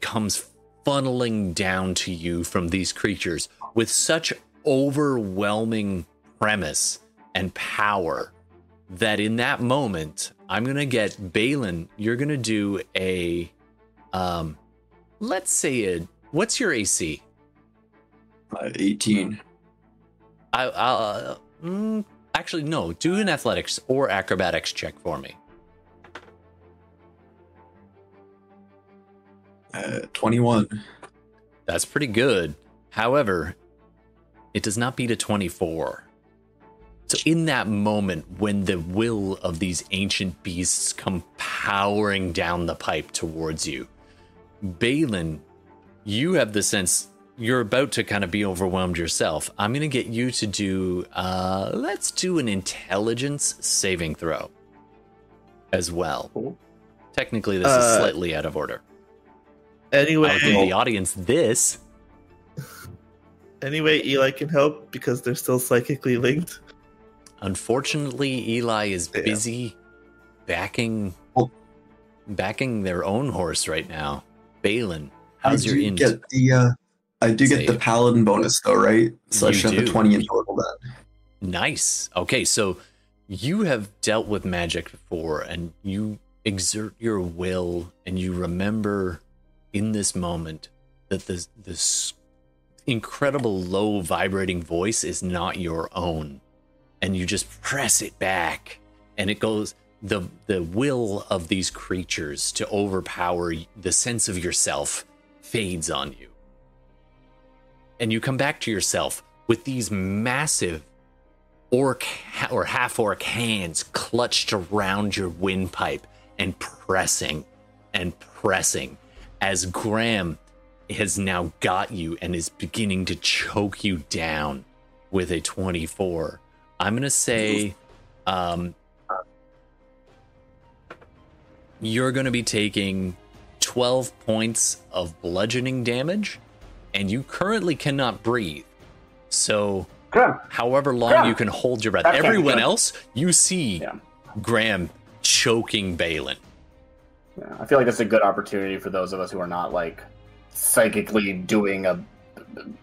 comes funneling down to you from these creatures with such overwhelming premise and power that in that moment I'm gonna get Balin. You're gonna do a, um, let's say a what's your AC? Uh, 18. I, uh, mm, actually no. Do an athletics or acrobatics check for me. Uh, 21. That's pretty good. However, it does not beat a 24. So, in that moment, when the will of these ancient beasts come powering down the pipe towards you, Balin, you have the sense you're about to kind of be overwhelmed yourself. I'm going to get you to do, uh, let's do an intelligence saving throw as well. Technically, this is Uh, slightly out of order. Anyway, I'll give the audience this. Anyway, Eli can help because they're still psychically linked. Unfortunately, Eli is Yeah. busy backing Oh. backing their own horse right now. Balin, how's I your do int? get the uh, I do get the paladin bonus though, right? So I You should have a 20 in total then. Nice. Okay, so you have dealt with magic before and you exert your will and you remember in this moment that this this incredible low vibrating voice is not your own. And you just press it back and it goes the the will of these creatures to overpower the sense of yourself fades on you. And you come back to yourself with these massive orc or half orc hands clutched around your windpipe and pressing and pressing as Graham has now got you and is beginning to choke you down with a 24. I'm going to say um, you're going to be taking 12 points of bludgeoning damage, and you currently cannot breathe. So, Graham, however long Graham. you can hold your breath, That everyone else, you see Yeah. Graham choking Balin. Yeah, I feel like that's a good opportunity for those of us who are not like psychically doing a,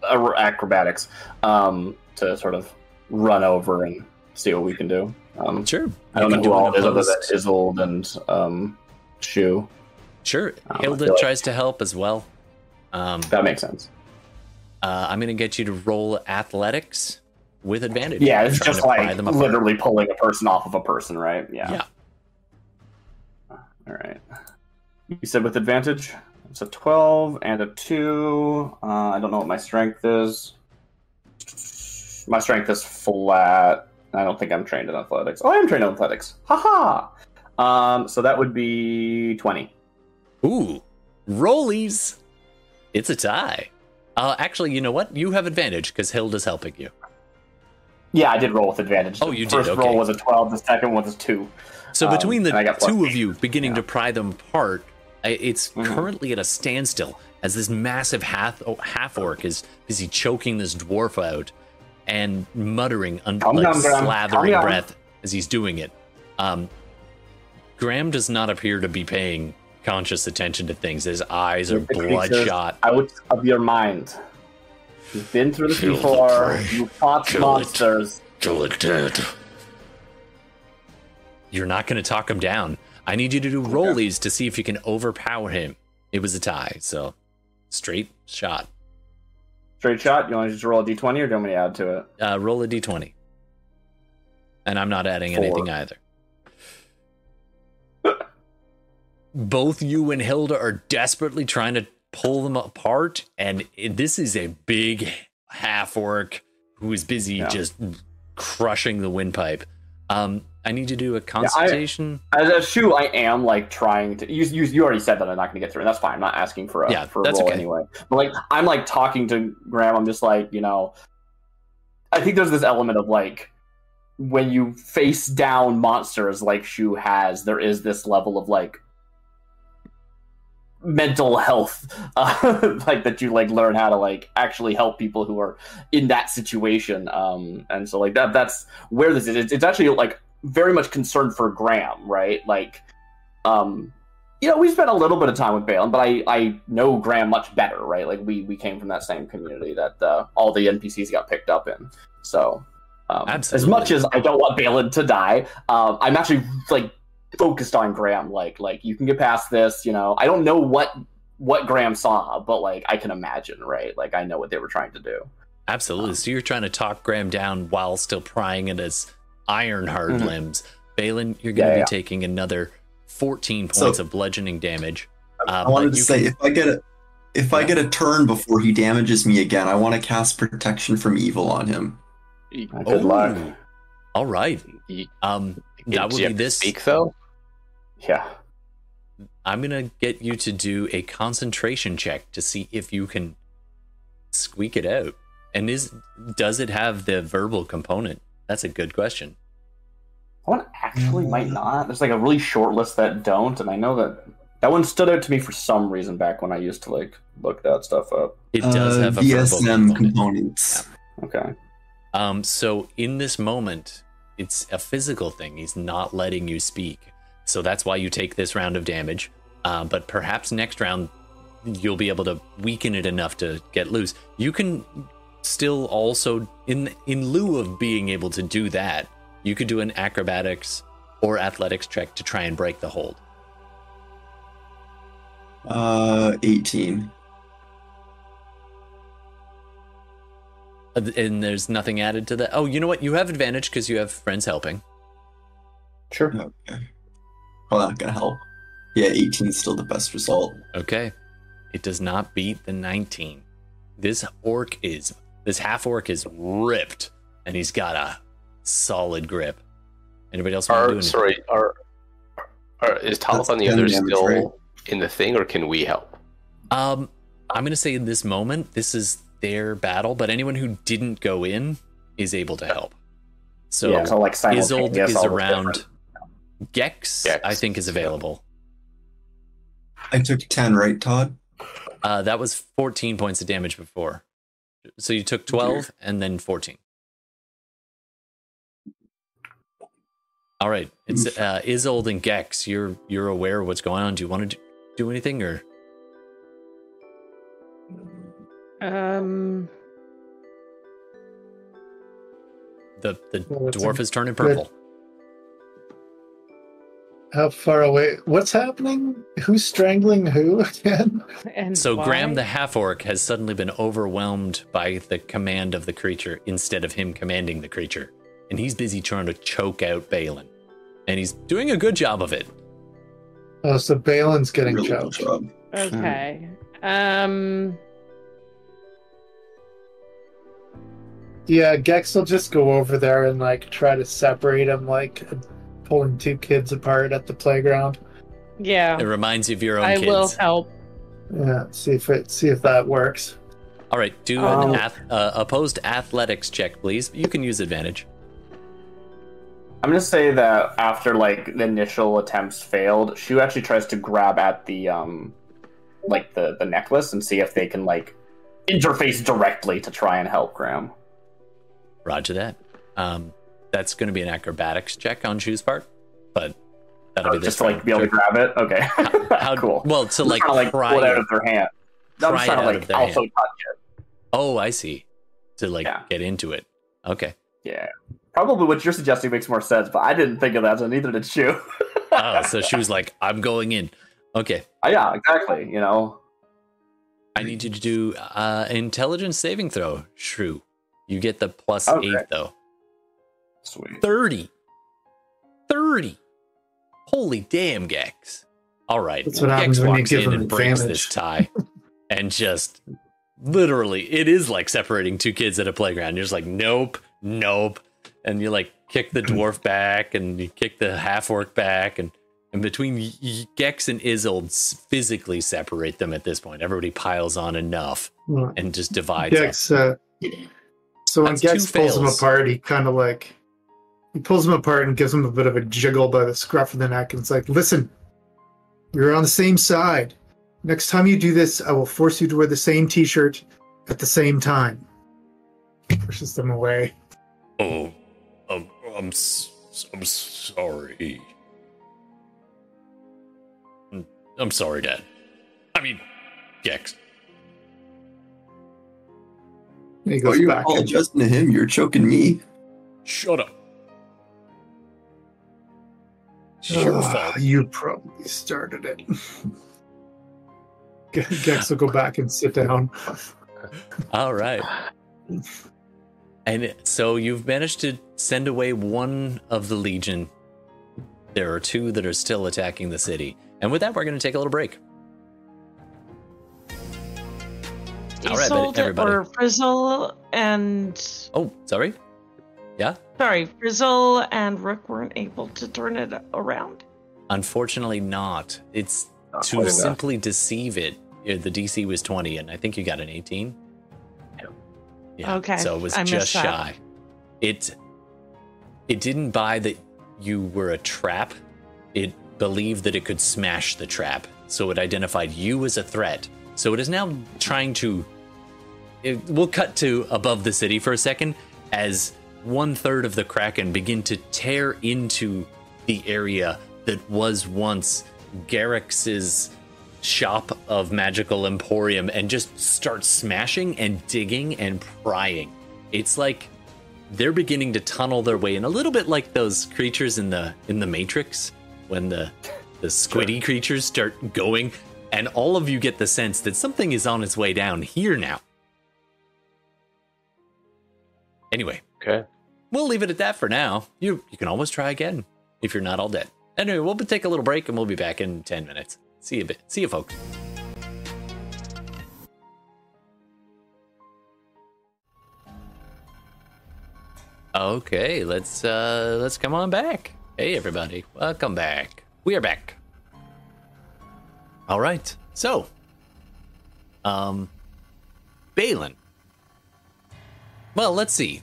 a acrobatics um, to sort of run over and see what we can do. Um, Sure. I don't You know who do all is other than Isolde and um, Shu. Sure. I Hilda like- tries to help as well. Um, That makes sense. uh, I'm going to get you to roll athletics with advantage. Yeah, it's just like literally pulling a person off of a person, right? Yeah. Yeah. All right. You said with advantage. It's a 12 and a 2. Uh, I don't know what my strength is. My strength is flat. I don't think I'm trained in athletics. Oh, I am trained in athletics. Haha. Um, so that would be 20. Ooh, rollies. It's a tie. Uh, actually, you know what? You have advantage because Hilda's helping you. Yeah, I did roll with advantage. Oh, you the did, First okay. roll was a 12, the second one was a 2. So Um, between the two of you beginning Yeah. to pry them apart, it's Mhm. currently at a standstill as this massive half oh, half orc is busy choking this dwarf out and muttering, un- like down, Graham. Calm slathering down. breath as he's doing it. Um, Graham does not appear to be paying conscious attention to things. His eyes are bloodshot. Out of your mind. You've been through this Kill before. You fought Kill it. monsters. Kill it dead. You're not going to talk him down. I need you to do rollies to see if you can overpower him. It was a tie, so straight shot. Straight shot. You want to just roll a d20 or do you want me to add to it? Uh, roll a d20. And I'm not adding Four. anything either. Both you and Hilda are desperately trying to pull them apart, and it- this is a big half orc who is busy Yeah. just crushing the windpipe. Um, I need to do a consultation. As a Shu, I am like trying to. You, you, you already said that I'm not going to get through, and that's fine. I'm not asking for a Yeah, for a that's roll okay. anyway. But like, I'm like talking to Graham. I'm just like, you know, I think there's this element of like when you face down monsters like Shu has, there is this level of like mental health uh, like that you like learn how to like actually help people who are in that situation um and so like that that's where this is it's, it's actually like very much concerned for graham right like um you know we spent a little bit of time with Balin, but i i know graham much better right like we we came from that same community that uh, all the npcs got picked up in so um, as much as i don't want Balin to die um i'm actually like focused on Graham. Like, like you can get past this. You know, I don't know what what Graham saw, but like I can imagine, right? Like I know what they were trying to do. Absolutely. So you're trying to talk Graham down while still prying at his iron hard Mhm. limbs. Balin, you're going to Yeah, be yeah. taking another 14 So- points of bludgeoning damage. Uh, I but wanted to you say can- if I get a if I get a turn before he damages me again, I want to cast protection from evil on him. Good Oh, luck. All right. Um, you- that do would be this. Speak though. Yeah. I'm going to get you to do a concentration check to see if you can squeak it out. And is does it have the verbal component? That's a good question. One actually might not. There's like a really short list that don't, and I know that that one stood out to me for some reason back when I used to like look that stuff up. It does Uh, have a verbal VSM component. components. Okay. Um, so in this moment, it's a physical thing. He's not letting you speak. So that's why you take this round of damage. Uh, but perhaps next round you'll be able to weaken it enough to get loose. You can still also in in lieu of being able to do that, you could do an acrobatics or athletics check to try and break the hold. Uh, 18. Uh, And there's nothing added to that. Oh, you know what? You have advantage because you have friends helping. Sure. Okay. Well, not gonna help. Yeah, 18 is still the best result. Okay. It does not beat the 19. This orc is, this half orc is ripped and he's got a solid grip. Anybody else want to do Are anything? sorry, are Or is Talith That's on the other still right? in the thing, or can we help? Um, I'm gonna say in this moment, this is their battle, but anyone who didn't go in is able to help. So, yeah, so like Isolde is all the around. different- Gex, Gex. I think, is available. I took 10, right, Todd? Uh, that was 14 points of damage before. So you took 12 and then 14. All right, it's uh, Isolde and Gex. You're you're aware of what's going on. Do you want to do, do anything or? Um, The the Well, dwarf a is turning good- purple. How far away? What's happening? Who's strangling who again? and So Graham the half orc has suddenly been overwhelmed by the command of the creature instead of him commanding the creature, and he's busy trying to choke out Balin, and he's doing a good job of it. Oh, so Balin's getting Really choked. job. Okay. Um. Yeah, Gex will just go over there and like try to separate him, like pulling two kids apart at the playground. Yeah. It reminds you of your own I kids. will help. Yeah, see if it see if that works. All right, do Um, an ath- uh, opposed athletics check, please. You can use advantage. I'm gonna say that after like the initial attempts failed, Shu actually tries to grab at the um, like the the necklace and see if they can like interface directly to try and help Graham. Roger that. Um, that's going to be an acrobatics check on Shu's part, but that'll Oh, be just to like be able to grab it. Okay, How cool. Well, to I'm like, to, like pull it out of their hand. No, I'm trying to like also hand. touch it. Oh, I see. To like Yeah. get into it. Okay. Yeah, probably what you're suggesting makes more sense, but I didn't think of that, so neither did Shu. Oh, so she was like, "I'm going in." Okay. Uh, yeah, exactly. You know, I need you to do uh, intelligence saving throw. Shrew. You get the plus Okay. eight though. sweet. 30. 30. Holy damn, Gex. All right. That's what Gex happens when you walks give in and breaks advantage. this tie and just literally, it is like separating two kids at a playground. You're just like, nope, nope. And you like kick the dwarf back and you kick the half orc back. And, and between Gex and s- physically separate them at this point. Everybody piles on enough and just divides. Gex. Uh, so when That's Gex pulls him fails. apart, he kind of like he pulls him apart and gives him a bit of a jiggle by the scruff of the neck, and it's like, "Listen, you're on the same side. Next time you do this, I will force you to wear the same T-shirt at the same time." Pushes them away. Oh, I'm s- I'm sorry. I'm sorry, Dad. I mean, Gex. And he Oh, goes you're back. and- apologizing to him. You're choking me. Shut up. It's your "Ugh, fault. You probably started it. Ge- Gex will go back and sit down. All right. And so you've managed to send away one of the Legion. There are two that are still attacking the city. And with that, we're going to take a little break. All right, everybody. or Frizzle and Oh, sorry. Yeah. sorry, Frizzle and Rook weren't able to turn it around. Unfortunately, not. It's Not to quite enough. simply deceive it. uh, The DC was 20, and I think you got an 18. Yeah. Okay, So it was I just shy. It it didn't buy that you were a trap. It believed that it could smash the trap. So it identified you as a threat. So it is now trying to. It, we'll cut to above the city for a second as one third of the Kraken begin to tear into the area that was once Garrix's shop of magical emporium and just start smashing and digging and prying. It's like they're beginning to tunnel their way in a little bit like those creatures in the in the Matrix when the the squiddy creatures start going and all of you get the sense that something is on its way down here now. Anyway, Okay. we'll leave it at that for now. You you can always try again if you're not all dead. Anyway, we'll take a little break and we'll be back in 10 minutes. See you. See you folks. Okay, let's uh let's come on back. Hey everybody, welcome back. we are back. All right. So, um, Balin. Well, let's see.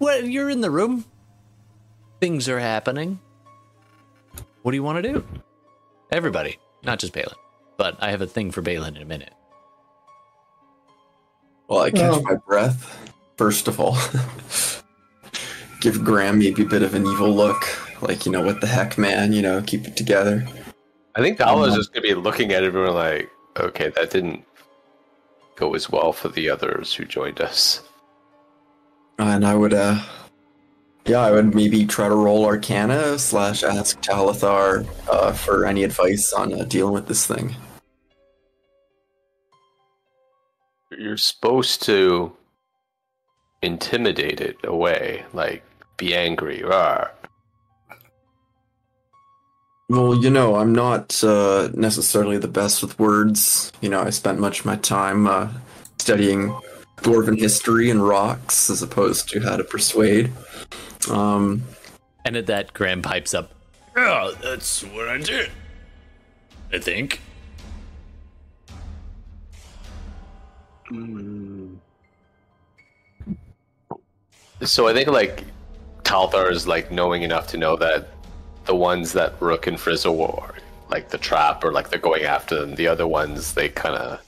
Well, you're in the room. Things are happening. What do you want to do? Everybody, not just Balin. But I have a thing for Balin in a minute. Well, I catch Well- my breath, first of all. Give Graham maybe a bit of an evil look. Like, you know, what the heck, man? You know, keep it together. I think Val was Um, just gonna be looking at everyone like, okay, that didn't go as well for the others who joined us. And I would, uh, yeah, I would maybe try to roll Arcana slash ask Talthar uh, for any advice on uh, dealing with this thing. You're supposed to intimidate it away, like be angry. Rawr. Well, you know, I'm not uh, necessarily the best with words. You know, I spent much of my time uh, studying dwarven history and rocks as opposed to how to persuade. Um, And at that, Graham pipes up. Yeah, that's what I did. I think. So I think like Talthar is like knowing enough to know that the ones that Rook and Frizzle were like the trap or like they're going after them. The other ones they kind of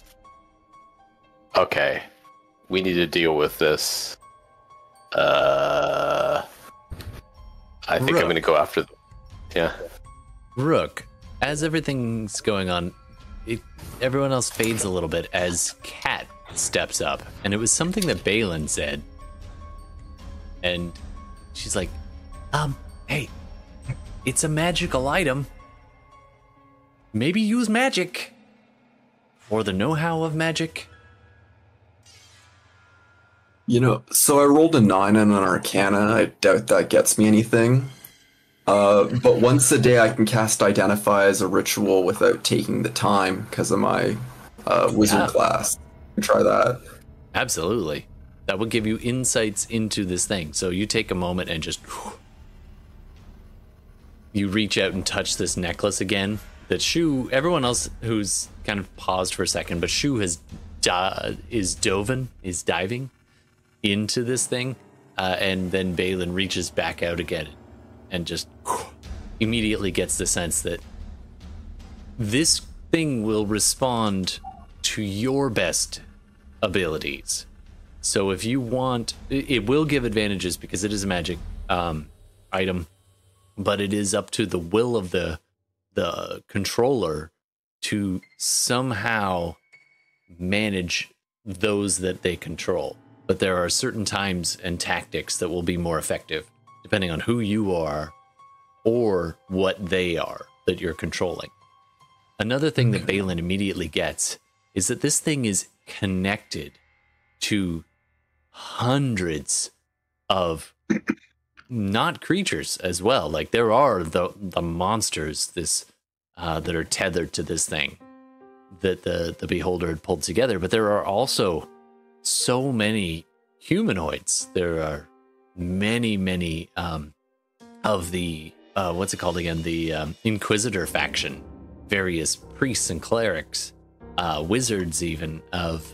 okay. We need to deal with this. Uh, I think Rook. I'm gonna go after them. Yeah. Rook, as everything's going on, it, everyone else fades a little bit as Kat steps up. And it was something that Balin said. And she's like, um, hey, it's a magical item. Maybe use magic. Or the know how of magic. You know, so I rolled a nine on an Arcana. I doubt that gets me anything. Uh, but once a day, I can cast Identify as a ritual without taking the time because of my uh, wizard Yeah. class. Try that. Absolutely. That would give you insights into this thing. So you take a moment and just. You reach out and touch this necklace again. That Shu, everyone else who's kind of paused for a second, but Shu has di- is doven, is diving into this thing, uh, and then Balin reaches back out again, and just immediately gets the sense that this thing will respond to your best abilities. So if you want, it will give advantages because it is a magic um, item, but it is up to the will of the the controller to somehow manage those that they control. But there are certain times and tactics that will be more effective depending on who you are or what they are that you're controlling. Another thing that Balin immediately gets is that this thing is connected to hundreds of not creatures as well. Like there are the the monsters this uh, that are tethered to this thing that the the beholder had pulled together, but there are also so many humanoids. There are many many um, of the uh, what's it called again? The um, Inquisitor faction, various priests and clerics, uh, wizards, even of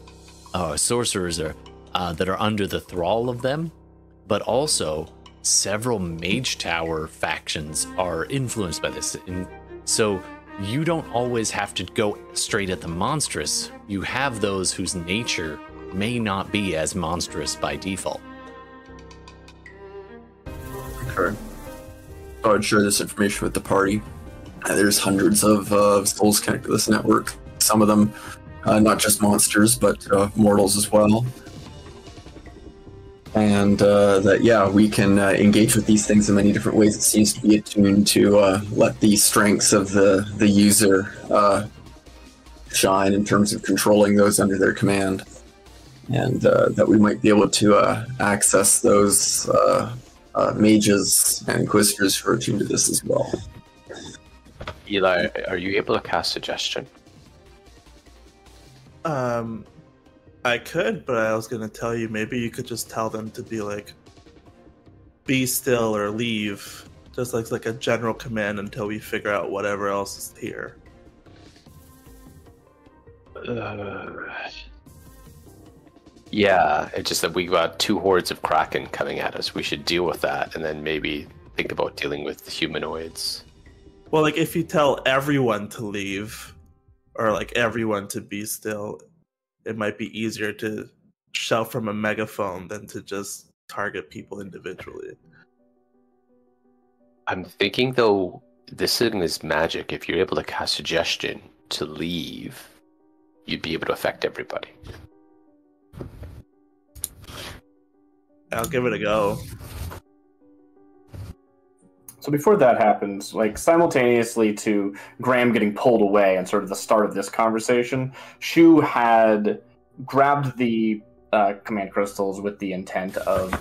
uh, sorcerers are uh, that are under the thrall of them, but also several mage tower factions are influenced by this. And so you don't always have to go straight at the monstrous. You have those whose nature may not be as monstrous by default. Okay. I would share this information with the party. Uh, there's hundreds of uh, souls connected to this network. Some of them, uh, not just monsters, but uh, mortals as well. And uh, that, yeah, we can engage with these things in many different ways. It seems to be attuned to let the strengths of the, the user shine in terms of controlling those under their command. And uh, that we might be able to uh, access those uh, uh, mages and inquisitors who are attuned to this as well. Eli, are you able to cast suggestion? Um, I could, but I was gonna tell you maybe you could just tell them to be like, be still or leave, just like like a general command until we figure out whatever else is here. Uh, yeah, it's just that we got two hordes of kraken coming at us. We should deal with that, and then maybe think about dealing with humanoids. Well, like if you tell everyone to leave, or like everyone to be still, it might be easier to shout from a megaphone than to just target people individually. I'm thinking though, this thing is magic. If you're able to cast suggestion to leave, you'd be able to affect everybody. I'll give it a go. So before that happens, like simultaneously to Graham getting pulled away and sort of the start of this conversation, Shu had grabbed the uh, command crystals with the intent of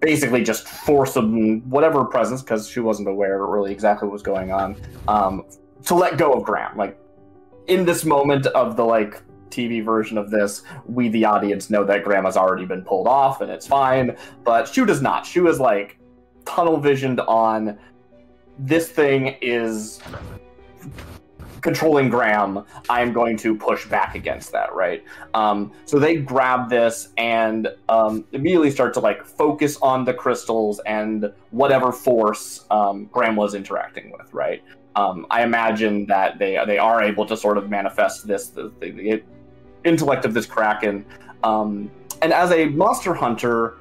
basically just force them whatever presence because she wasn't aware really exactly what was going on um, to let go of Graham. Like in this moment of the like TV version of this, we the audience know that Graham has already been pulled off and it's fine, but Shu does not. Shu is like tunnel visioned on this thing is controlling Graham, I'm going to push back against that, right? Um, so they grab this and um, immediately start to like focus on the crystals and whatever force um, Graham was interacting with, right? Um, I imagine that they they are able to sort of manifest this the, the intellect of this kraken, um, and as a monster hunter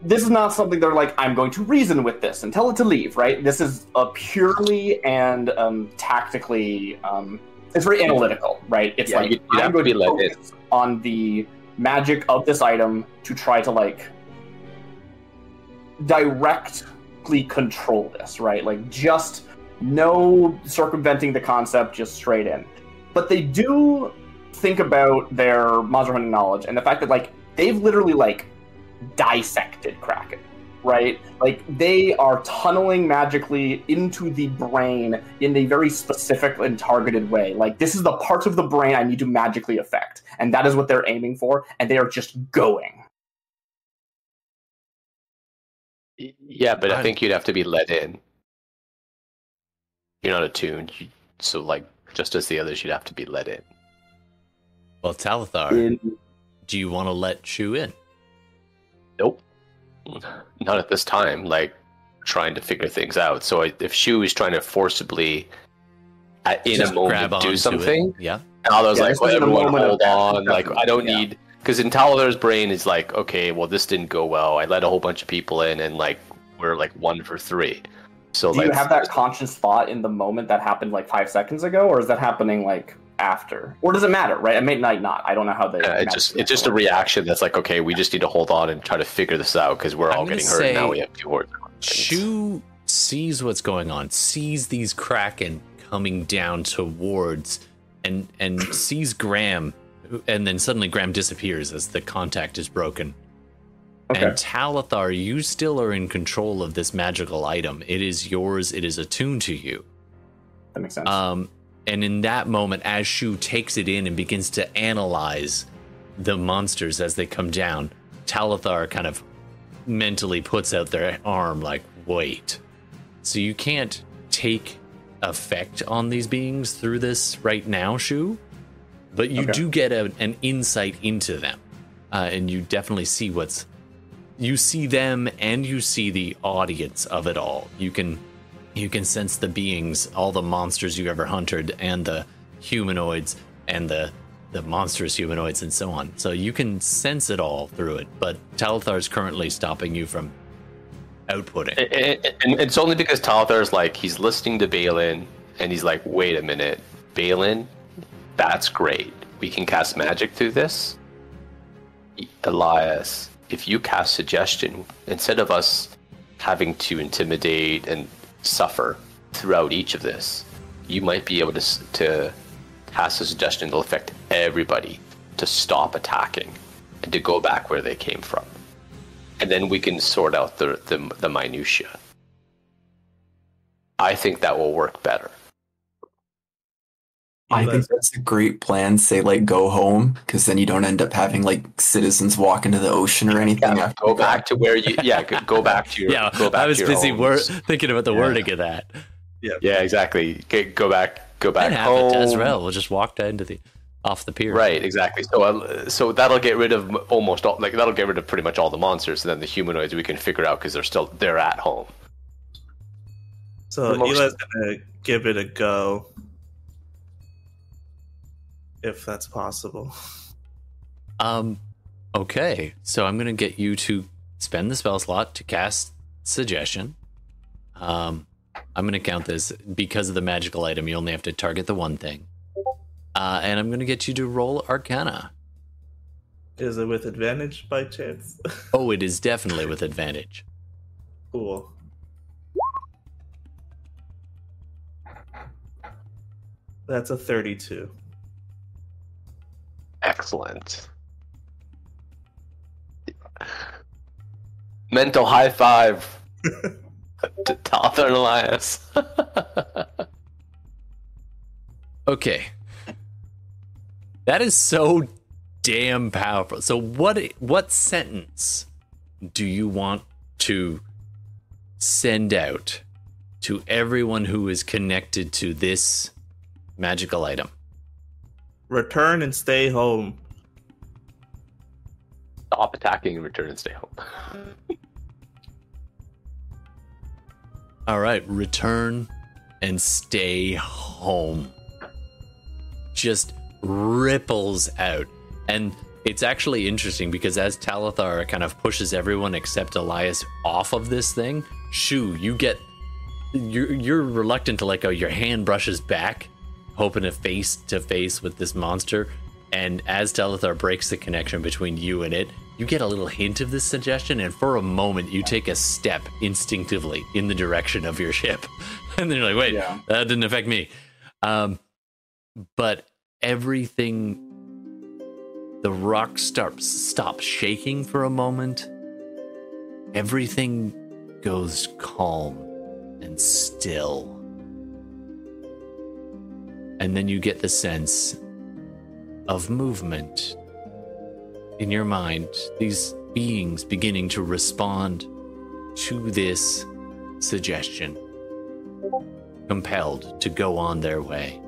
this is not something they're like i'm going to reason with this and tell it to leave right? This is a purely and um, tactically um, it's very analytical right? It's Yeah, like you'd have i'm to going be to in. focus on the magic of this item to try to like directly control this right? Like just no circumventing the concept just straight in. But they do think about their monster hunting knowledge and the fact that like they've literally like dissected Kraken, right? Like they are tunneling magically into the brain in a very specific and targeted way. Like this is the parts of the brain I need to magically affect, and that is what they're aiming for, and they are just going. Yeah, but I I- think you'd have to be let in. You're not attuned, so like just as the others, you'd have to be let in. Well, Talthar, In, do you want to let Shu in? Nope, not at this time. Like trying to figure things out. So I, if Shu is trying to forcibly, at, in Just a moment, grab do onto it. something, Yeah. and I was Yeah, like, this well, is in a everyone hold on. Like I don't yeah. need because in Talthar's brain is like, okay, well this didn't go well. I let a whole bunch of people in, and like we're like one for three. So do like you have that conscious thought in the moment that happened like five seconds ago, or is that happening like after? Or does it matter? Right? It may not. Not. I don't know how they. Uh, it's just it's just a reaction that's like okay we just need to hold on and try to figure this out because we're I'm all gonna getting hurt and now say we have two hordes. Shu sees what's going on, sees these kraken coming down towards, and and sees Graham, who- and then suddenly Graham disappears as the contact is broken. Okay. And Talthar, you still are in control of this magical item. It is yours. It is attuned to you. That makes sense. Um, and in that moment, as Shu takes it in and begins to analyze the monsters as they come down, Talthar kind of mentally puts out their arm, like, wait. So you can't take effect on these beings through this right now, Shu, but you Okay. do get a, an insight into them. Uh, and you definitely see what's. You see them and you see the audience of it all. You can you can sense the beings, all the monsters you ever hunted, and the humanoids, and the the monstrous humanoids, and so on. So you can sense it all through it. But Talthar is currently stopping you from outputting. And, it's only because Talthar like he's listening to Balin and he's like, wait a minute, Balin, that's great. We can cast magic through this. Elias, if you cast suggestion instead of us having to intimidate and suffer throughout each of this, you might be able to to cast a suggestion that'll affect everybody to stop attacking and to go back where they came from and then we can sort out the the, the minutia. I think that will work better. I think that's a great plan. Say like go home, because then you don't end up having like citizens walk into the ocean or anything. Yeah, after go that. back to where you. Yeah, go- go back to your. yeah, go back I was to your busy wor- thinking about the Yeah. wording of that. Yeah, Yeah. exactly. Go- Go back. Go back And half home. of Tazrael will just walk down to the off the pier. Right, exactly. So, uh, so that'll get rid of almost all, like that'll get rid of pretty much all the monsters, and then the humanoids we can figure out because they're still they're at home. So The Eli's gonna give it a go, if that's possible. Um, okay. So I'm gonna get you to spend the spell slot to cast suggestion. Um, I'm gonna count this because of the magical item. You only have to target the one thing. Uh, and I'm gonna get you to roll Arcana. Is it with advantage by chance? Oh, it is definitely with advantage. cool. That's a 32. Excellent. Mental high five to Talthar and Elias. Okay. That is so damn powerful. So what what sentence do you want to send out to everyone who is connected to this magical item? Return and stay home. Stop attacking and return and stay home. All right, return and stay home. Just ripples out. And it's actually interesting because as Talthar kind of pushes everyone except Elias off of this thing, Shu, you get you're you're reluctant to let go. Your hand brushes back, hoping to face to face with this monster. And as Talthar breaks the connection between you and it, you get a little hint of this suggestion, and for a moment you take a step instinctively in the direction of your ship. And then you're like, wait, Yeah. that didn't affect me. Um, but everything the rock starts stops shaking for a moment. Everything goes calm and still. And then you get the sense of movement in your mind, these beings beginning to respond to this suggestion, compelled to go on their way.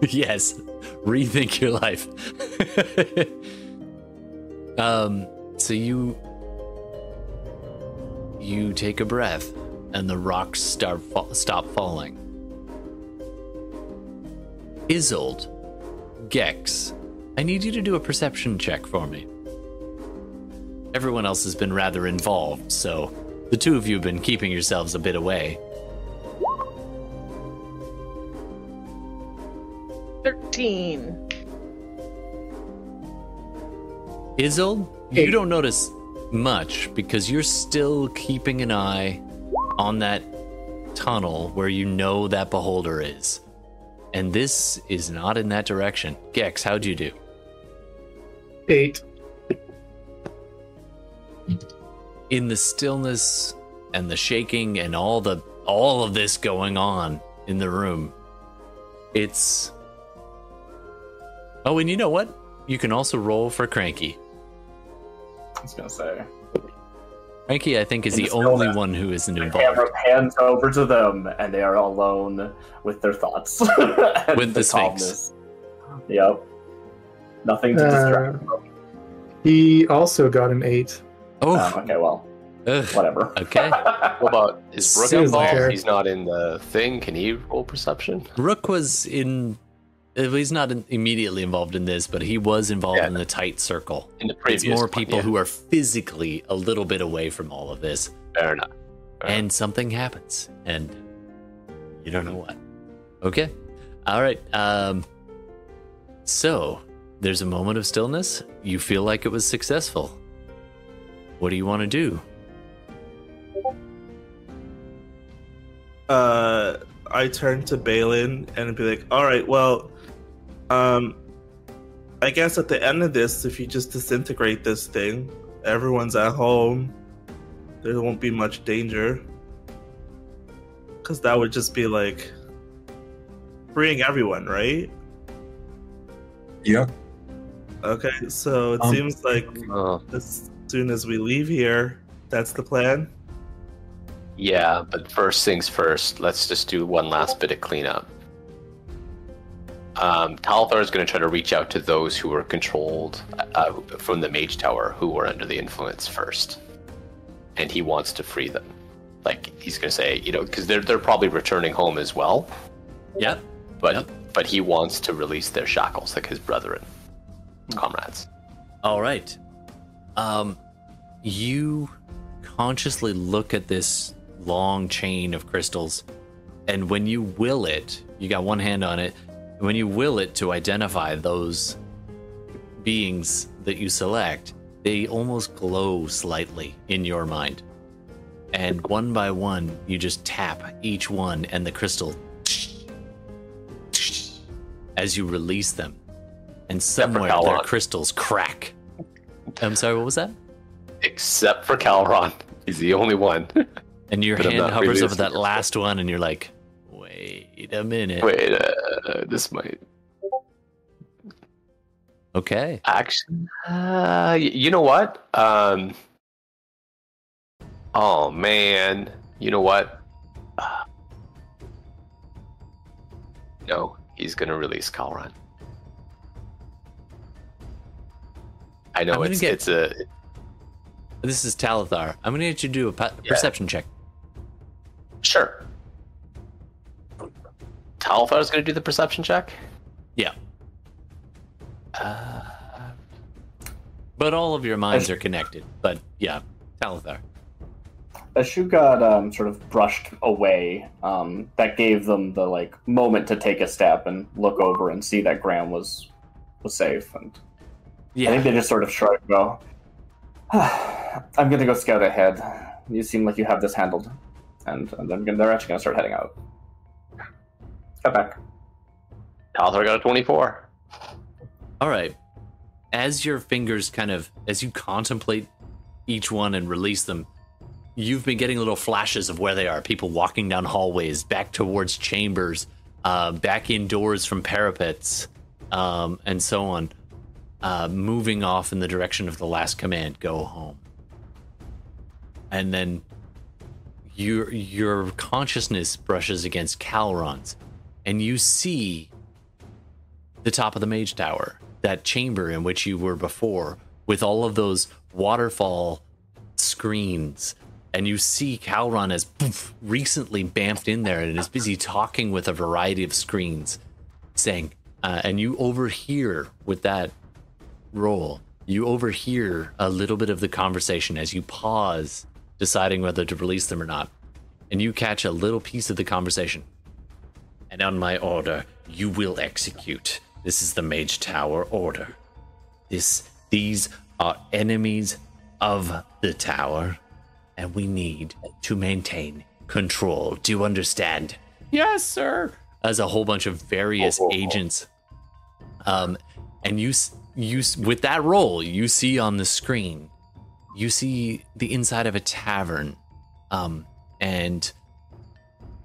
yes, rethink your life. um, so you you take a breath, and the rocks start fa- stop falling. Isolde, Gex, I need you to do a perception check for me. Everyone else has been rather involved, so the two of you have been keeping yourselves a bit away. 13. Isolde, you don't notice much because you're still keeping an eye on that tunnel where you know that beholder is. And this is not in that direction. Gex, how'd you do? Eight. in the stillness and the shaking and all the all of this going on in the room it's oh and you know what you can also roll for cranky I was gonna say. Cranky i think is the the only stillness. one who isn't The involved camera pans over to them, and they are alone with their thoughts. and With the Sphinx. calmness. Yep. Nothing to distract. Uh, he also got an eight. oh Oh, okay, well, ugh, whatever. okay What about is Brooke Silver. involved? He's not in the thing. Can he roll perception? rook was in uh, he's not in, immediately involved in this but he was involved Yeah. in the tight circle. In the previous it's more one, people yeah. who are physically a little bit away from all of this. Fair enough. Fair and something happens and you don't know what. Okay. All right um so there's a moment of stillness. You feel like it was successful. What do you want to do? Uh I turn to Balin and be like, all right, well, um I guess at the end of this, if you just disintegrate this thing, everyone's at home. There won't be much danger. Cause that would just be like freeing everyone, right? Yeah. Okay, so it Um, seems like Oh, as soon as we leave here, that's the plan. yeah, but first things first, let's just do one last bit of cleanup. Um, Talthar is going to try to reach out to those who were controlled uh, from the Mage Tower who were under the influence first, and he wants to free them. Like he's going to say, you know, because they're they're probably returning home as well, Yeah. but Yep. but he wants to release their shackles, like his brethren, comrades. All right. Um, you consciously look at this long chain of crystals, and when you will it, you got one hand on it. When you will it to identify those beings that you select, they almost glow slightly in your mind. And one by one, you just tap each one, and the crystal as you release them. And somewhere their crystals crack. I'm sorry, what was that? Except for Calron, he's the only one. And your But hand hovers over that last one, and you're like, wait a minute. Wait, uh, this might Okay. Actually, uh, you know what? Um, oh man, you know what? Uh, no, he's gonna release Calron. I know it's get- it's a This is Talthar. I'm gonna get you to do a pe- perception check. sure. Talthar's gonna do the perception check. Yeah. Uh, But all of your minds are connected. But yeah, Talthar. As Shu got um, sort of brushed away, um, that gave them the like moment to take a step and look over and see that Graham was was safe. And I think they just sort of shrugged. and go, "I'm going to go scout ahead. You seem like you have this handled." And, and then they're actually going to start heading out. Cut back. Talthar got a twenty-four. All right. As your fingers kind of, as you contemplate each one and release them, you've been getting little flashes of where they are. People walking down hallways, back towards chambers, uh, back indoors from parapets, um, and so on, uh, moving off in the direction of the last command go home. And then your your consciousness brushes against Calron's, and you see the top of the mage tower, that chamber in which you were before, with all of those waterfall screens. And you see Calron has poof, recently bamfed in there and is busy talking with a variety of screens, saying, uh, and you overhear with that roll, you overhear a little bit of the conversation as you pause, deciding whether to release them or not. And you catch a little piece of the conversation. And on my order, you will execute. This is the Mage Tower order. This these are enemies of the tower, and we need to maintain control. Do you understand? Yes, sir. As a whole bunch of various agents. Um, and you you with that roll, you see on the screen, you see the inside of a tavern, um, and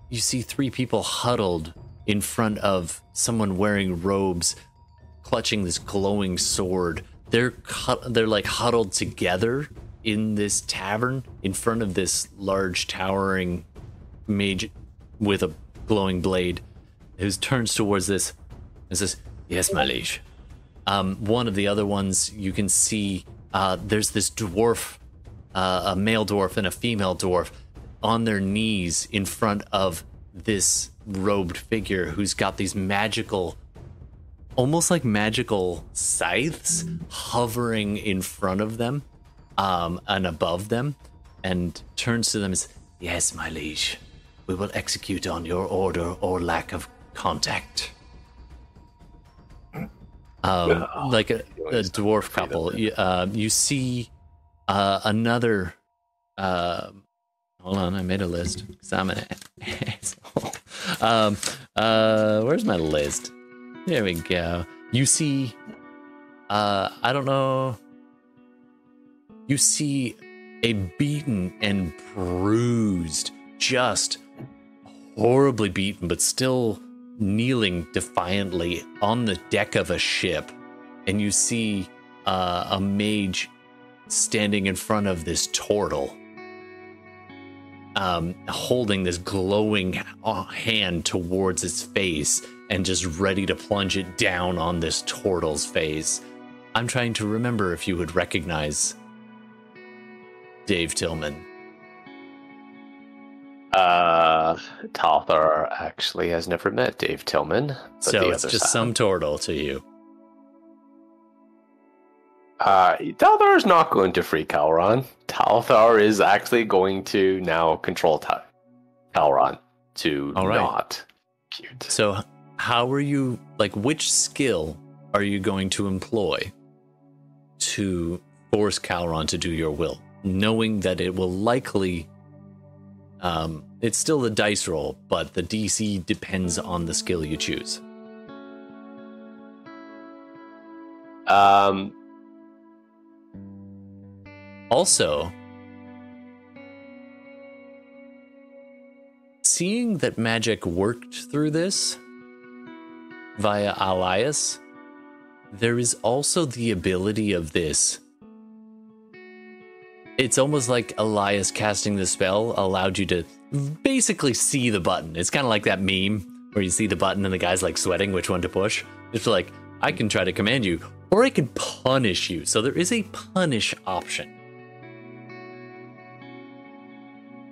you see three people huddled in front of someone wearing robes clutching this glowing sword. They're hu- they're like huddled together in this tavern in front of this large towering mage with a glowing blade who turns towards this and says yes my liege. Um, one of the other ones you can see uh, there's this dwarf uh, a male dwarf and a female dwarf on their knees in front of this robed figure who's got these magical almost like magical scythes hovering in front of them um, and above them and turns to them as yes my liege we will execute on your order or lack of contact. Um, like a, a dwarf couple. you, uh, you see uh, another uh, hold on i made a list. I'm an asshole. Um, uh, where's my list? There we go. You see, uh, I don't know. You see a beaten and bruised, just horribly beaten, but still kneeling defiantly on the deck of a ship, and you see uh, a mage standing in front of this turtle, um, holding this glowing uh, hand towards its face and just ready to plunge it down on this turtle's face. I'm trying to remember if you would recognize Dave Tillman. Uh, Talthar actually has never met Dave Tillman. But so it's just have. some turtle to you. Uh, Talthar is not going to free Calron. Talthar is actually going to now control Ta- Calron to All right. not cute. So, how are you like? Which skill are you going to employ to force Calron to do your will, knowing that it will likely? Um, it's still the dice roll, but the DC depends on the skill you choose. Um, Also, seeing that magic worked through this via Elias, there is also the ability of this. It's almost like Elias casting the spell allowed you to basically see the button. It's kind of like that meme where you see the button and the guy's like sweating which one to push. It's like, I can try to command you, or I can punish you. So there is a punish option.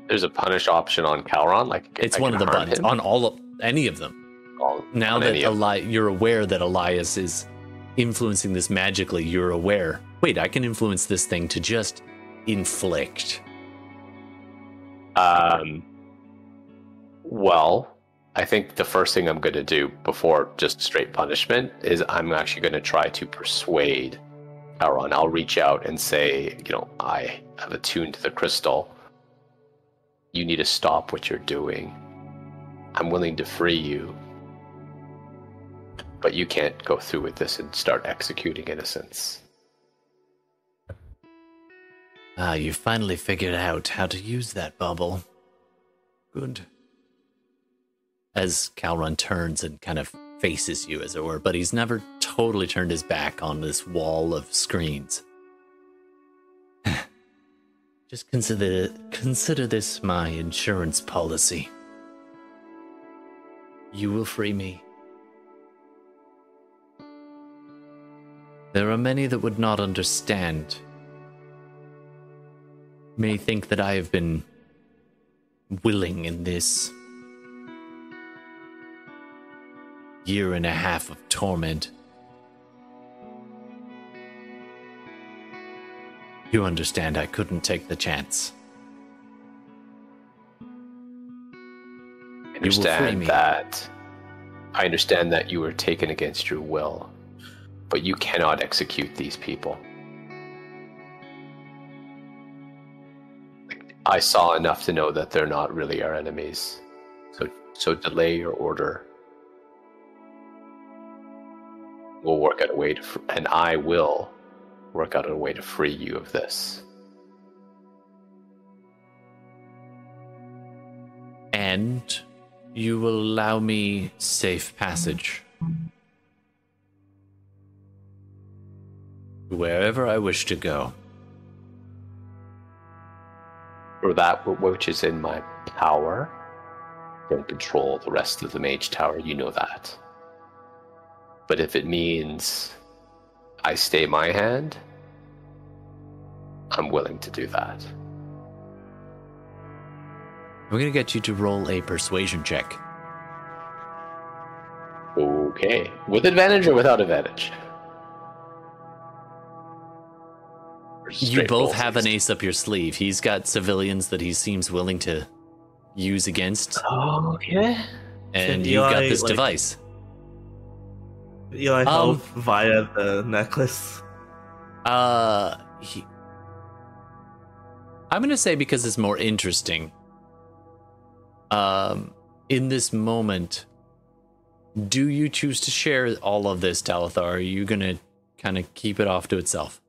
There's a punish option on Calron. Like It's I one of the buttons him on all of any of them. on- Now that Eli- you're aware that Elias is influencing this magically, you're aware. Wait, I can influence this thing to just inflict. Um, well, I think the first thing I'm going to do before just straight punishment is I'm actually going to try to persuade Calron. I'll reach out and say, you know, I have attuned to the crystal. You need to stop what you're doing. I'm willing to free you. But you can't go through with this and start executing innocents. Ah, you finally figured out how to use that bubble. Good. As Calron turns and kind of faces you, as it were, but he's never totally turned his back on this wall of screens. Just consider consider this my insurance policy. You will free me. There are many that would not understand may think that I have been willing in this year and a half of torment. You understand I couldn't take the chance. I understand that. I understand that you were taken against your will, but you cannot execute these people. I saw enough to know that they're not really our enemies. So, so delay your order. We'll work out a way to, fr- and I will work out a way to free you of this. And you will allow me safe passage. Wherever I wish to go. For that which is in my power, don't control the rest of the mage tower, you know that. But if it means I stay my hand, I'm willing to do that. I'm gonna get you to roll a persuasion check. Okay. With advantage or without advantage? You both have an ace up your sleeve. He's got civilians that he seems willing to use against, Okay. and Can you've got this like- device. Eli Um, help via the necklace. Uh, he, I'm gonna say because it's more interesting. Um, in this moment, do you choose to share all of this, Talthar? Or are you gonna kind of keep it off to itself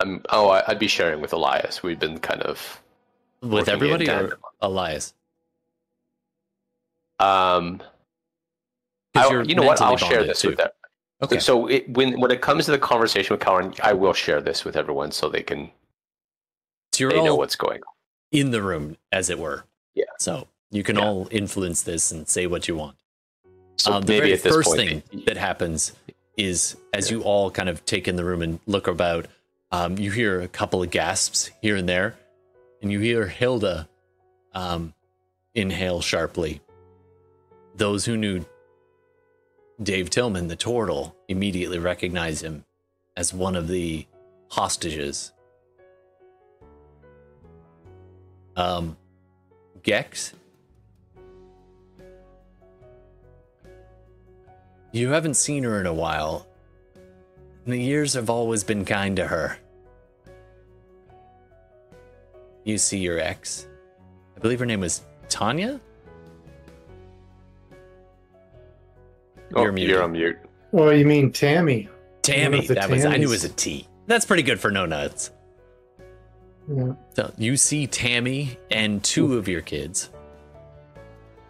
I'm, oh, I- I'd be sharing with Elias. We've been kind of with everybody or. Elias? Um, I, you're know what? I'll share this too. with them. Okay. So it, when when it comes to the conversation with Calvin, I will share this with everyone so they can So you're they know what's going on. in the room, as it were. Yeah. So you can Yeah. all influence this and say what you want. So um, the very first point, thing that happens is as you all kind of take in the room and look about, um, you hear a couple of gasps here and there, and you hear Hilda um, inhale sharply. Those who knew Dave Tillman, the turtle, immediately recognize him as one of the hostages. Um, Gex, you haven't seen her in a while. And the years have always been kind to her. You see your ex. I believe her name was Tanya? Oh, You're muted. you're on mute. Well, you mean Tammy? Tammy. One of the That was I knew it was a T. That's pretty good for no nuts. Yeah. So you see Tammy and two of your kids,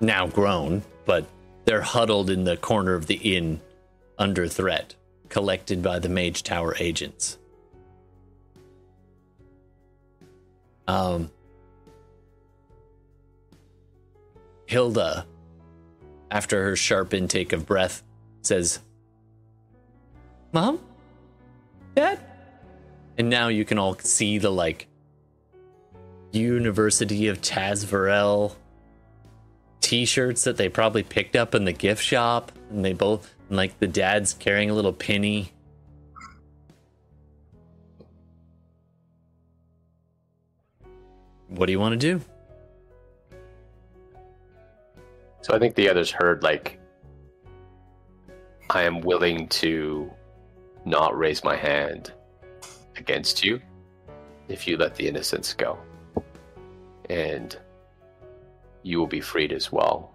now grown, but they're huddled in the corner of the inn under threat, collected by the Mage Tower agents. Um, Hilda, after her sharp intake of breath, says, Mom? Dad? And now you can all see the like University of Tazvarel t-shirts that they probably picked up in the gift shop. And they both and like the dad's carrying a little penny. What do you want to do? So I think the others heard like I am willing to not raise my hand against you if you let the innocents go. And you will be freed as well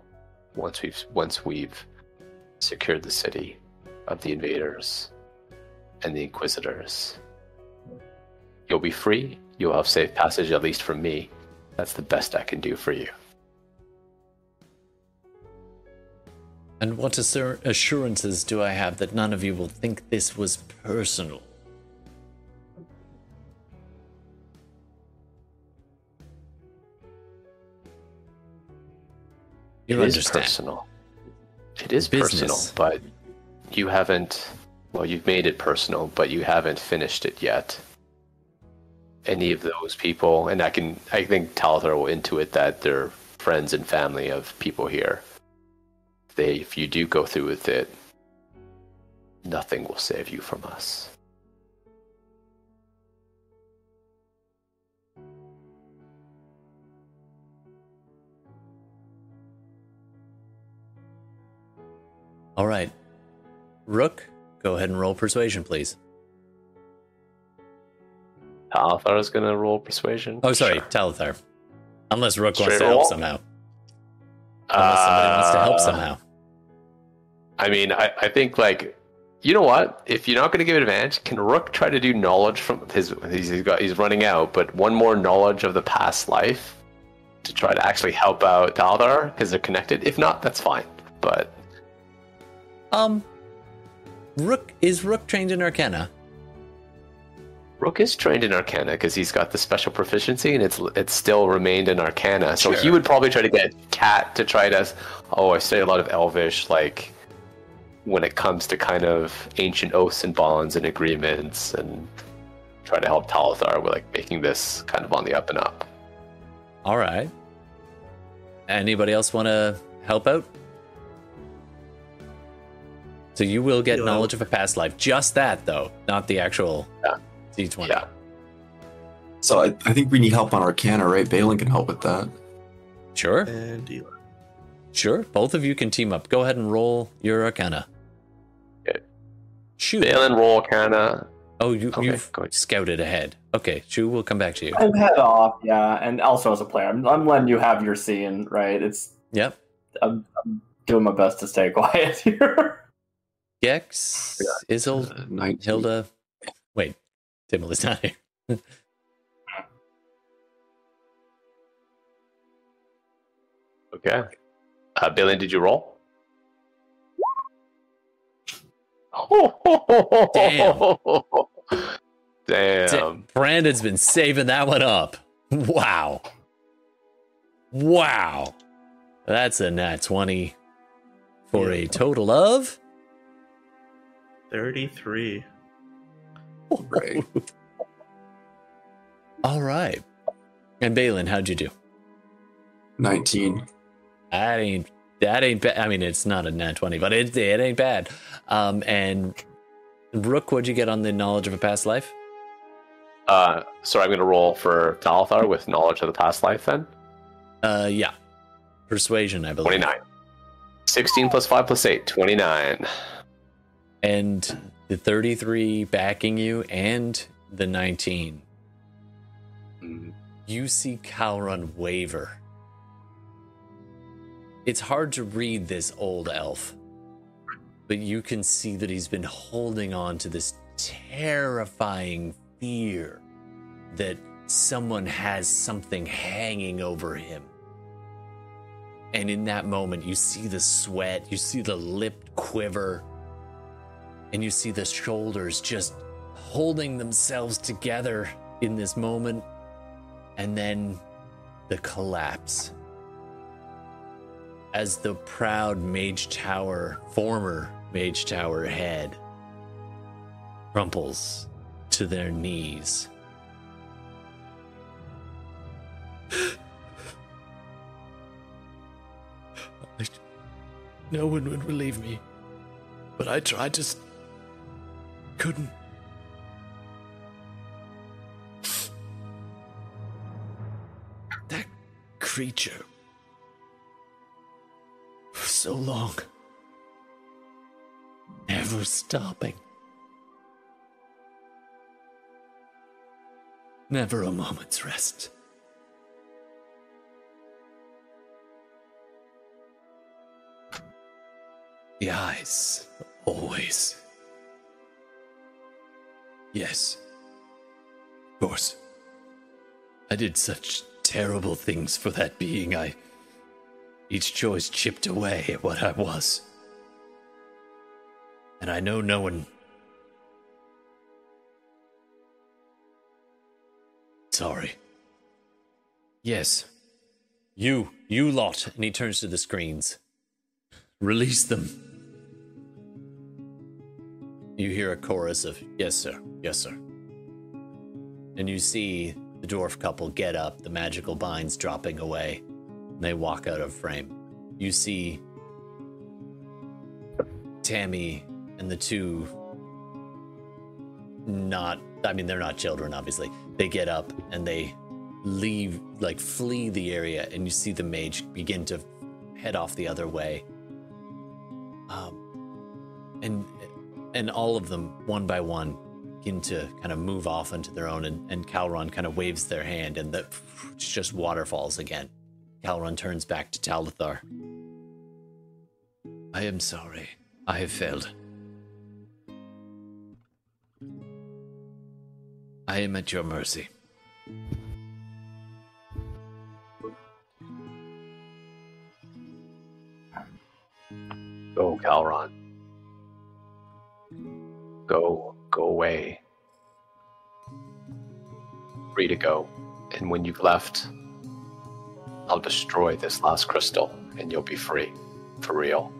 once we've once we've secured the city of the invaders and the inquisitors. You'll be free. You'll have safe passage at least from me. That's the best I can do for you. and what assur- assurances do i have that none of you will think this was personal you It is personal. It is Business. personal, but you haven't. Well, you've made it personal, but you haven't finished it yet. Any of those people, and I can, I think Talthar will intuit that they're friends and family of people here. They, if you do go through with it, nothing will save you from us. All right rook go ahead and roll persuasion please Talthar is gonna roll persuasion. Oh, sorry, Sure. Talthar. Unless Rook wants Straight to help somehow. Unless somebody wants to help Uh, somehow. I mean, I, I think like you know what? If you're not going to give advantage, can Rook try to do knowledge from his? He's, he's got he's running out, but one more knowledge of the past life to try to actually help out Talthar because they're connected. If not, that's fine. But Um, Rook is Rook trained in Arcana? Rook is trained in Arcana because he's got the special proficiency, and it's it's still remained in Arcana. So he would probably try to get Cat to try to. Oh, I study a lot of Elvish, like when it comes to kind of ancient oaths and bonds and agreements, and try to help Talthar with like making this kind of on the up and up. All right. Anybody else want to help out? So you will get Yeah. knowledge of a past life. Just that, though, not the actual Yeah. D20. Yeah. So I, I think we need help on Arcana, right? Balin can help with that. Sure. And Eli. Sure. Both of you can team up. Go ahead and roll your Arcana. Okay. Shoot. Balin roll Arcana. Oh, you, Okay, you've scouted ahead. Okay, Shu, we'll come back to you. And head off, yeah. And also as a player, I'm, I'm letting you have your scene, right? It's Yep. I'm, I'm doing my best to stay quiet here. Gex, Isil, Uh, Hilda. Wait, Timothy's not here. Okay. Uh, Balin, did you roll? Damn. Damn. Da- Brandon's been saving that one up. Wow. Wow. That's a nat 20 for a total of 33. Right. All right. And Balin, how'd you do? 19. That ain't that ain't bad. I mean, it's not a nat 20, but it, it ain't bad. Um, and Rook, what'd you get on the knowledge of a past life? Uh, so I'm gonna roll for Talthar with knowledge of the past life then. Uh, yeah. Persuasion, I believe. 29. 16 plus 5 plus 8, 29. And the 33 backing you and the 19. Mm. You see Calron waver. It's hard to read this old elf, but you can see that he's been holding on to this terrifying fear that someone has something hanging over him. And in that moment, you see the sweat, you see the lip quiver, and you see the shoulders just holding themselves together in this moment, and then the collapse. As the proud Mage Tower, former Mage Tower head, crumples to their knees. No one would believe me. But I tried to. Couldn't. That creature. For so long. Never stopping. Never a moment's rest. The eyes, always. Yes. Of course. I did such terrible things for that being. I. Each choice chipped away at what I was. And I know no one. Sorry. Yes. You, you lot. And he turns to the screens. Release them. You hear a chorus of, Yes, sir. Yes, sir. And you see the dwarf couple get up, the magical binds dropping away. And they walk out of frame. You see Tammy and the two not I mean they're not children obviously. They get up and they leave like flee the area and you see the mage begin to head off the other way. Um and and all of them one by one begin to kind of move off into their own and, and Calron kind of waves their hand and the it's just waterfalls again. Calron turns back to Talthar. I am sorry. I have failed. I am at your mercy. Go, Calron. Go, go away. Free to go. And when you've left, I'll destroy this last crystal and you'll be free. For real.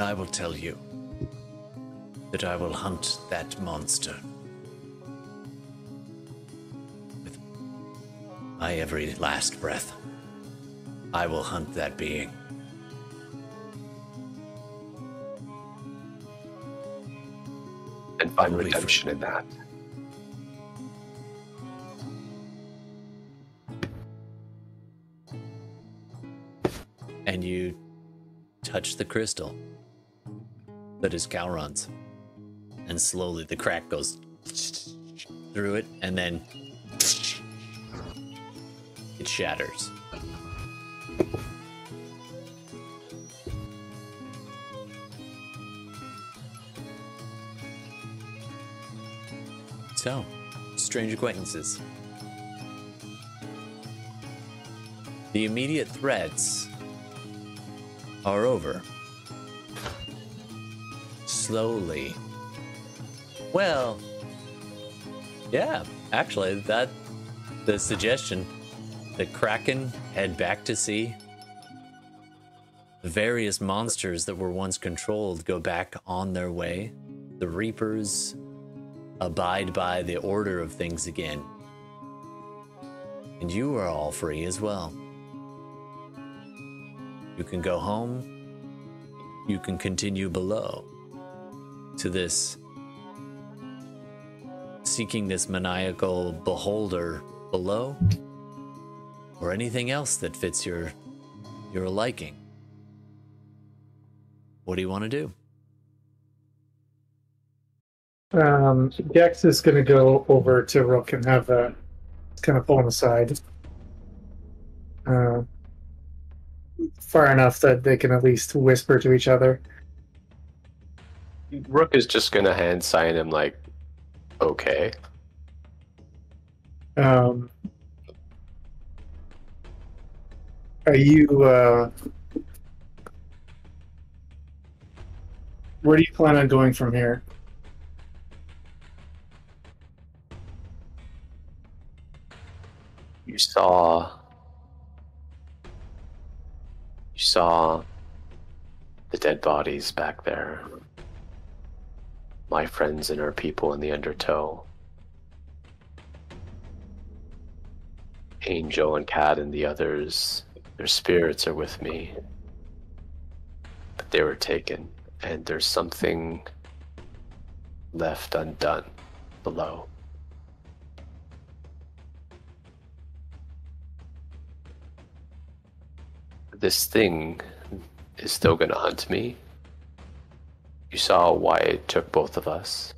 I will tell you that I will hunt that monster with my every last breath. I will hunt that being. And find be redemption in that. And you touch the crystal that is Calron's. And slowly the crack goes through it, and then it shatters. So, strange acquaintances. the immediate threats are over. Slowly. Well, yeah, actually, that the suggestion. The Kraken head back to sea. The various monsters that were once controlled go back on their way. The Reapers abide by the order of things again. And you are all free as well. You can go home. You can continue below to this seeking this maniacal beholder below or anything else that fits your your liking. What do you want to do? Um, Gex is going to go over to Rook and have a kind of pull him aside. Uh, far enough that they can at least whisper to each other. Rook is just gonna hand sign him like, okay. Um, are you? Uh, where do you plan on going from here? You saw. You saw the dead bodies back there. My friends and our people in the undertow. Angel and Cat and the others, their spirits are with me. But they were taken, and there's something left undone below. This thing is still gonna hunt me. You saw why it took both of us.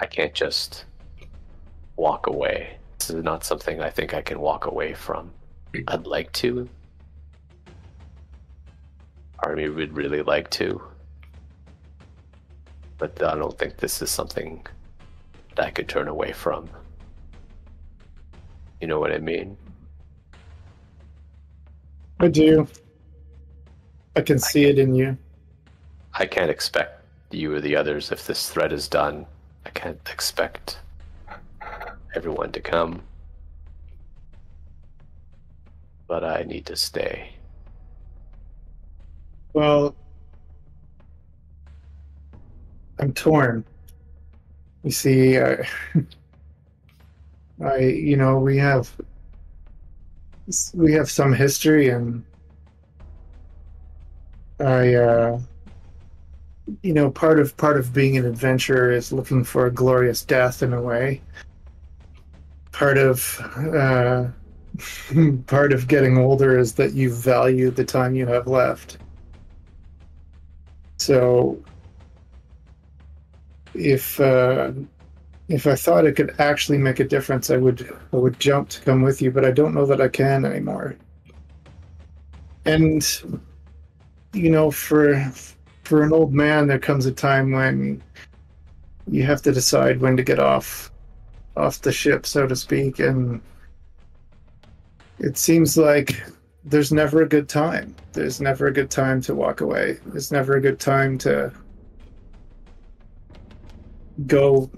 I can't just walk away. This is not something I think I can walk away from. I'd like to. Army would really like to. But I don't think this is something that I could turn away from. You know what I mean? I do. I can see it in you. I can't expect you or the others if this threat is done. I can't expect everyone to come. But I need to stay. Well, I'm torn. You see, I, I, you know, we have we have some history, and I, uh, you know, part of part of being an adventurer is looking for a glorious death in a way. Part of uh, part of getting older is that you value the time you have left. So, if uh, if I thought it could actually make a difference, I would I would jump to come with you, but I don't know that I can anymore. And you know, for for an old man, there comes a time when you have to decide when to get off off the ship, so to speak, and it seems like there's never a good time. There's never a good time to walk away. There's never a good time to go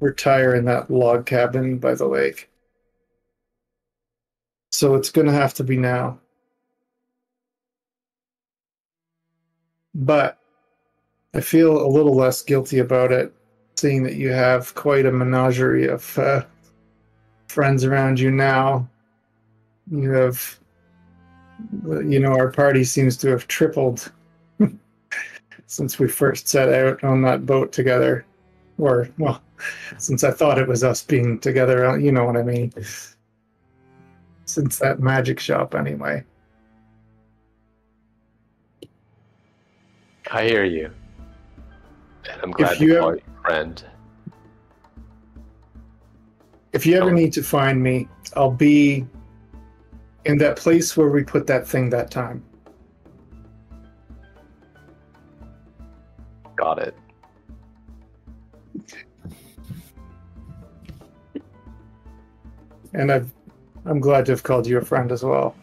retire in that log cabin by the lake. So it's going to have to be now. But I feel a little less guilty about it, seeing that you have quite a menagerie of uh, friends around you now. You have, you know, our party seems to have tripled since we first set out on that boat together. Or, well, since I thought it was us being together, uh, you know what I mean. Since that magic shop, anyway. I hear you. And I'm glad If you to call have- you friend. If you ever need to find me, I'll be in that place where we put that thing that time. Got it. And I've I'm glad to have called you a friend as well.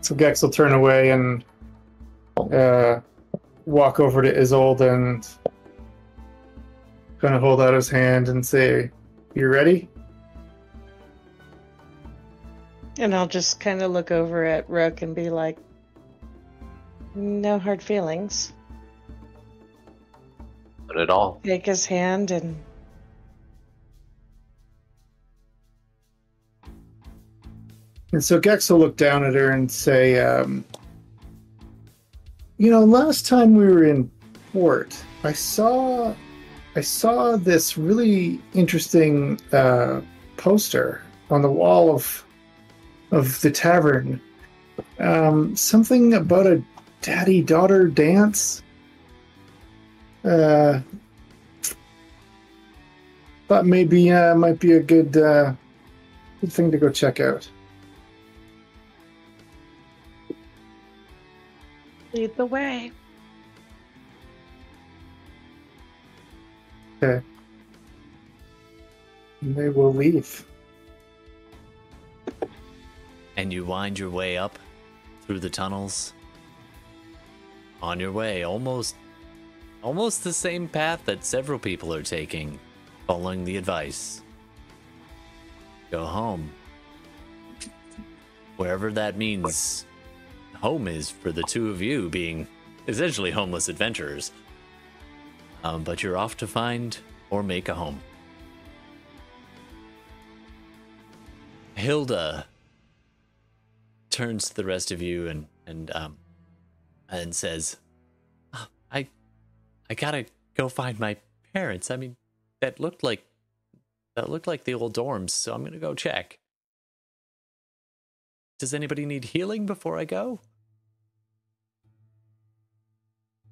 So Gex will turn away and uh, walk over to Isolde and kind of hold out his hand and say, "You ready?" And I'll just kind of look over at Rook and be like, no hard feelings. Not at all. Take his hand and. And so Gex will look down at her and say, um, "You know, last time we were in port, I saw, I saw this really interesting uh, poster on the wall of, of the tavern. Um, something about a daddy-daughter dance. Uh, thought maybe uh, might be a good, uh, good thing to go check out." Lead the way. Okay. And they will leave. And you wind your way up through the tunnels. On your way, almost almost the same path that several people are taking, following the advice. Go home. Wherever that means home is for the two of you being essentially homeless adventurers. Um, but you're off to find or make a home. Hilda turns to the rest of you and and um and says, "Ah, "I I gotta go find my parents. I mean, that looked like that looked like the old dorms, so I'm gonna go check." Does anybody need healing before I go?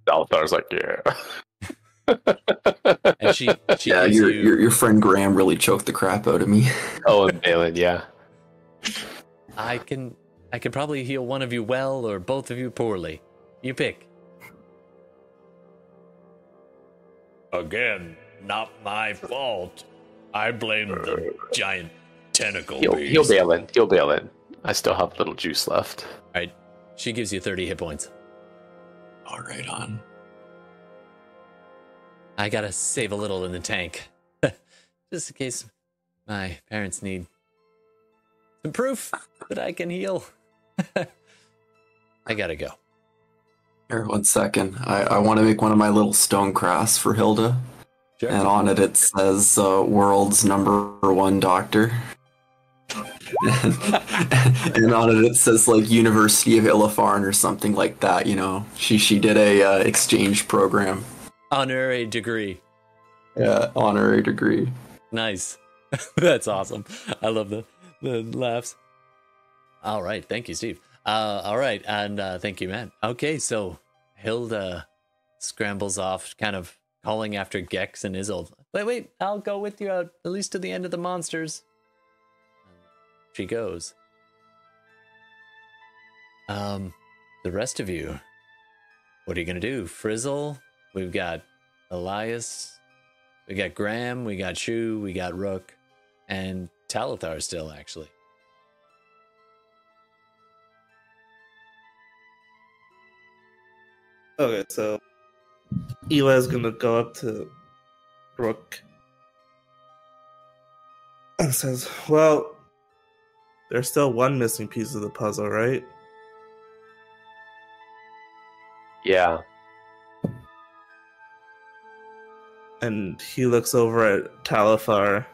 Balthazar's like, yeah. And she, she yeah, your, you, your your friend Graham really choked the crap out of me. oh, and Balin, yeah. I can I can probably heal one of you well or both of you poorly. You pick. Again, not my fault. I blame the giant tentacle Heal, beast. heal Balin. Heal Balin. I still have a little juice left. Alright. She gives you 30 hit points. All right, on. I gotta save a little in the tank. Just in case my parents need some proof that I can heal. I gotta go. Here, one second. I, I want to make one of my little stone crafts for Hilda. Sure. And on it, it says uh, world's number one doctor. and on it, it says like University of Illifarn or something like that. You know, she she did a uh, exchange program, Honorary degree. yeah, honorary degree. Nice. That's awesome. I love the, the laughs. All right. Thank you, Steve. Uh, all right. And uh, thank you, man. Okay. So Hilda scrambles off, kind of calling after Gex and Isolde. Wait, wait. I'll go with you out at least to the end of the monsters. She goes. Um, the rest of you, what are you to do? Frizzle? We've got Elias. We got Graham, we got Shu, we got Rook, and Talthar still, actually. Okay, so Eli's gonna go up to Rook and says, Well, there's still one missing piece of the puzzle, right? Yeah. And he looks over at Talthar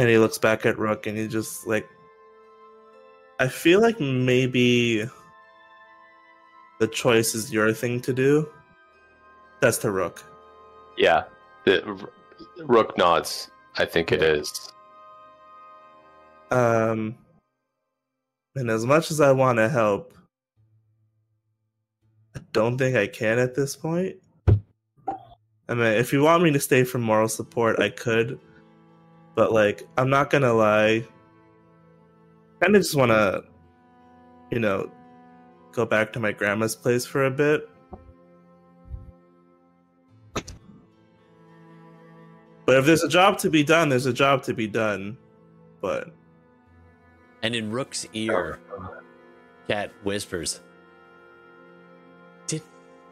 and he looks back at Rook and he just like I feel like maybe the choice is your thing to do. That's to Rook. Yeah. The Rook nods. I think it is. Um, and as much as I want to help, I don't think I can at this point. I mean, if you want me to stay for moral support, I could, but like, I'm not gonna lie. Kind of just want to, you know, go back to my grandma's place for a bit. But if there's a job to be done, there's a job to be done. But And in Rook's ear, Cat whispers, "Did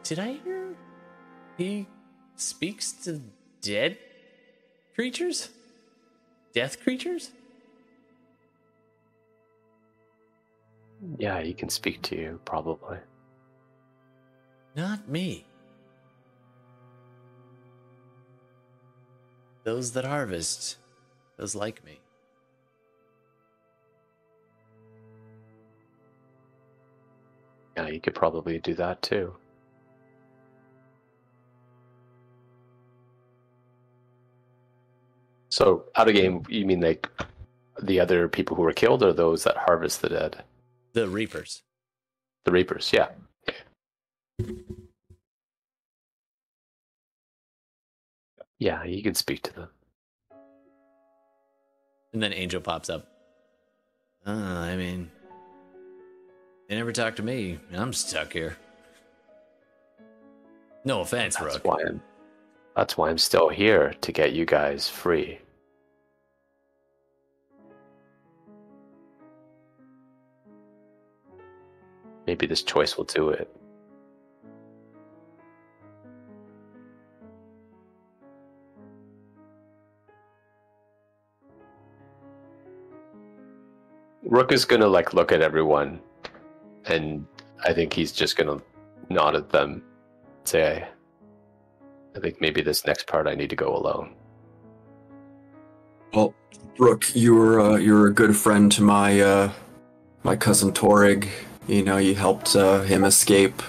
did I hear he speaks to dead creatures? Death creatures? Yeah, he can speak to you, probably. Not me. Those that harvest, those like me. Yeah, you could probably do that too. So, out of game, you mean like the other people who were killed, or those that harvest the dead? The Reapers. The Reapers, yeah. Yeah, you can speak to them. And then Angel pops up. Uh, I mean, they never talk to me. And I'm stuck here. No offense, That's Rook. why I'm. That's why I'm still here to get you guys free. Maybe this choice will do it. Rook is gonna like look at everyone, and I think he's just gonna nod at them, say, "I think maybe this next part I need to go alone." Well, Rook, you're uh, you're a good friend to my uh, my cousin Torig. You know, you helped uh, him escape.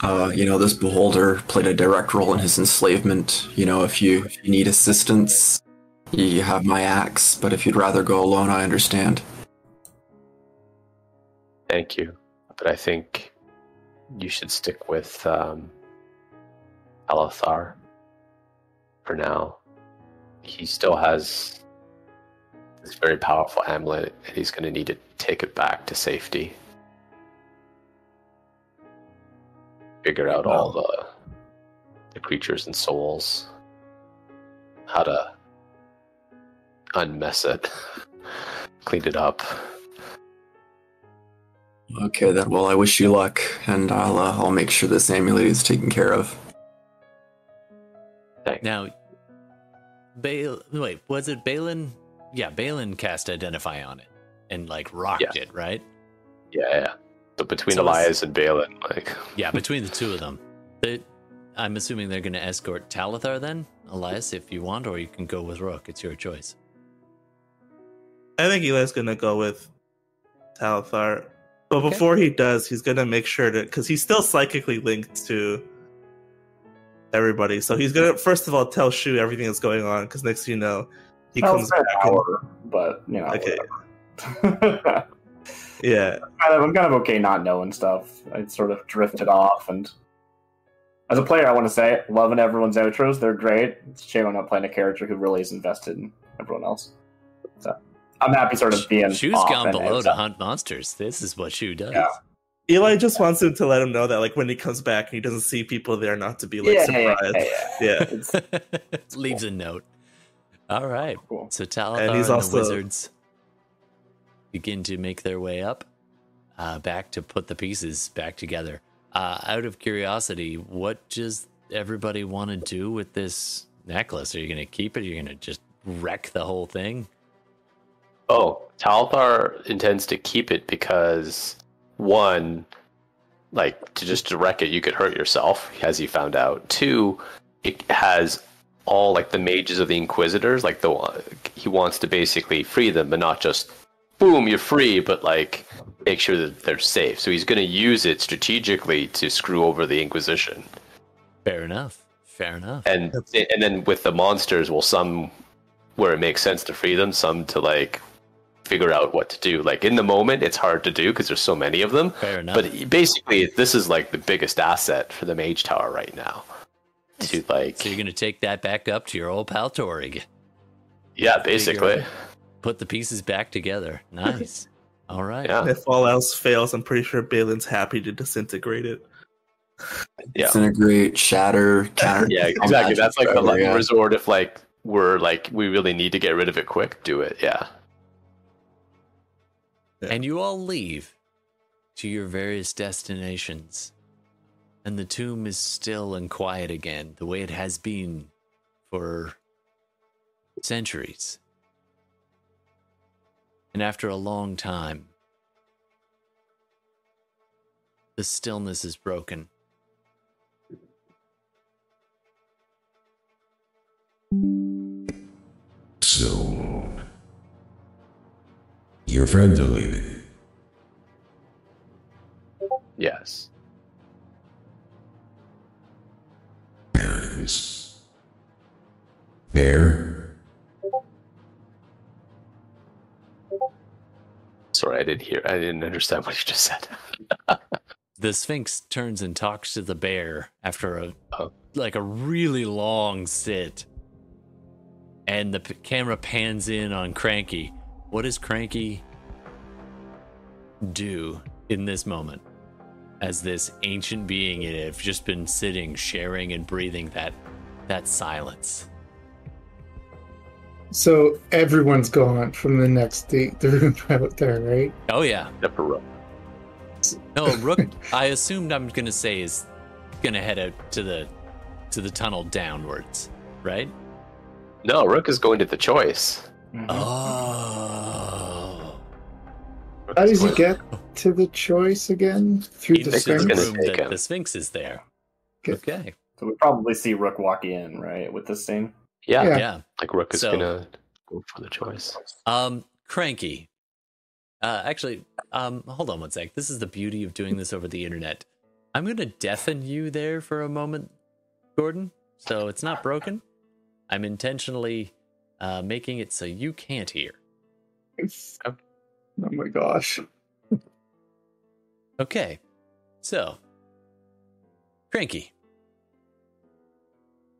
Uh, you know, this beholder played a direct role in his enslavement. You know, if you, if you need assistance, you have my axe. But if you'd rather go alone, I understand. Thank you, but I think you should stick with um, Talthar for now. He still has this very powerful amulet, and he's going to need to take it back to safety. Figure out all the the creatures and souls, how to unmess it, clean it up. Okay, then. Well, I wish you luck, and I'll uh, I'll make sure this amulet is taken care of. Thanks. Now, Bale. Wait, was it Balin? Yeah, Balin cast Identify on it and like rocked Yeah. it, right? Yeah, yeah. So between So it's- Elias and Balin, like Yeah, between the two of them. They, I'm assuming they're going to escort Talthar then, Elias, if you want, or you can go with Rook. It's your choice. I think Elias gonna go with Talthar. But before he does, he's gonna make sure to because he's still psychically linked to everybody. So he's gonna first of all tell Shu everything that's going on because next thing you know, he Well, comes back. an and- but you know, Okay. whatever. yeah, kind of, I'm kind of okay not knowing stuff. I sort of drifted off, and as a player, I want to say, loving everyone's outros. They're great. It's a shame I'm not playing a character who really is invested in everyone else. So I'm happy, sort of being. Shu's off gone and below to hunt monsters. This is what Shu does. Yeah. Eli just wants him to let him know that like when he comes back and he doesn't see people there, not to be like Yeah, yeah, surprised. yeah, Yeah. It's Leaves a note. All right. cool. So Talthar And and, he's the wizards begin to make their way up, uh, back to put the pieces back together. Uh, out of curiosity, what does everybody want to do with this necklace? Are you going to keep it? Are you going to just wreck the whole thing? Oh, Talthar intends to keep it because one, like to just direct it, you could hurt yourself, as he found out. Two, it has all like the mages of the Inquisitors, like the he wants to basically free them, but not just boom, you're free, but like make sure that they're safe. So he's going to use it strategically to screw over the Inquisition. Fair enough. Fair enough. and and then with the monsters well some where it makes sense to free them some to like figure out what to do like in the moment it's hard to do because there's so many of them Fair enough. but basically this is like the biggest asset for the mage tower right now to like so you're going to take that back up to your old pal Torig. yeah basically Put the pieces back together. Nice. All right. yeah If all else fails, I'm pretty sure Balin's happy to disintegrate it. yeah Disintegrate, shatter, counter. yeah exactly that's like the yeah. resort if like we're like we really need to get rid of it quick, do it. Yeah. And you all leave to your various destinations. And the tomb is still and quiet again, the way it has been for centuries. And after a long time, the stillness is broken. So, your friends are leaving. Yes. There is. There. Sorry, I didn't hear. I didn't understand what you just said. The Sphinx turns and talks to the bear after a Oh. like a really long sit. And the p- camera pans in on Cranky. What does Cranky do in this moment? As this ancient being it have just been sitting, sharing and breathing that that silence. So everyone's gone from the next the, the room out there, right? Oh yeah. Except for Rook. No, Rook I assumed I'm gonna say is gonna head out to the to the tunnel downwards, right? No, Rook is going to the choice. Oh. How does he get to the choice again? Through the into the Sphinx? room that him. the Sphinx is there. Okay. Okay. So we probably see Rook walk in, right, with this thing. Yeah, Yeah. Yeah. like Rook is So- gonna go for the choice. Um, Cranky. Uh, actually, um, hold on one sec. This is the beauty of doing this over the internet. I'm gonna deafen you there for a moment, Gordon. So it's not broken. I'm intentionally uh, making it so you can't hear. Oh my gosh. Okay. So, Cranky.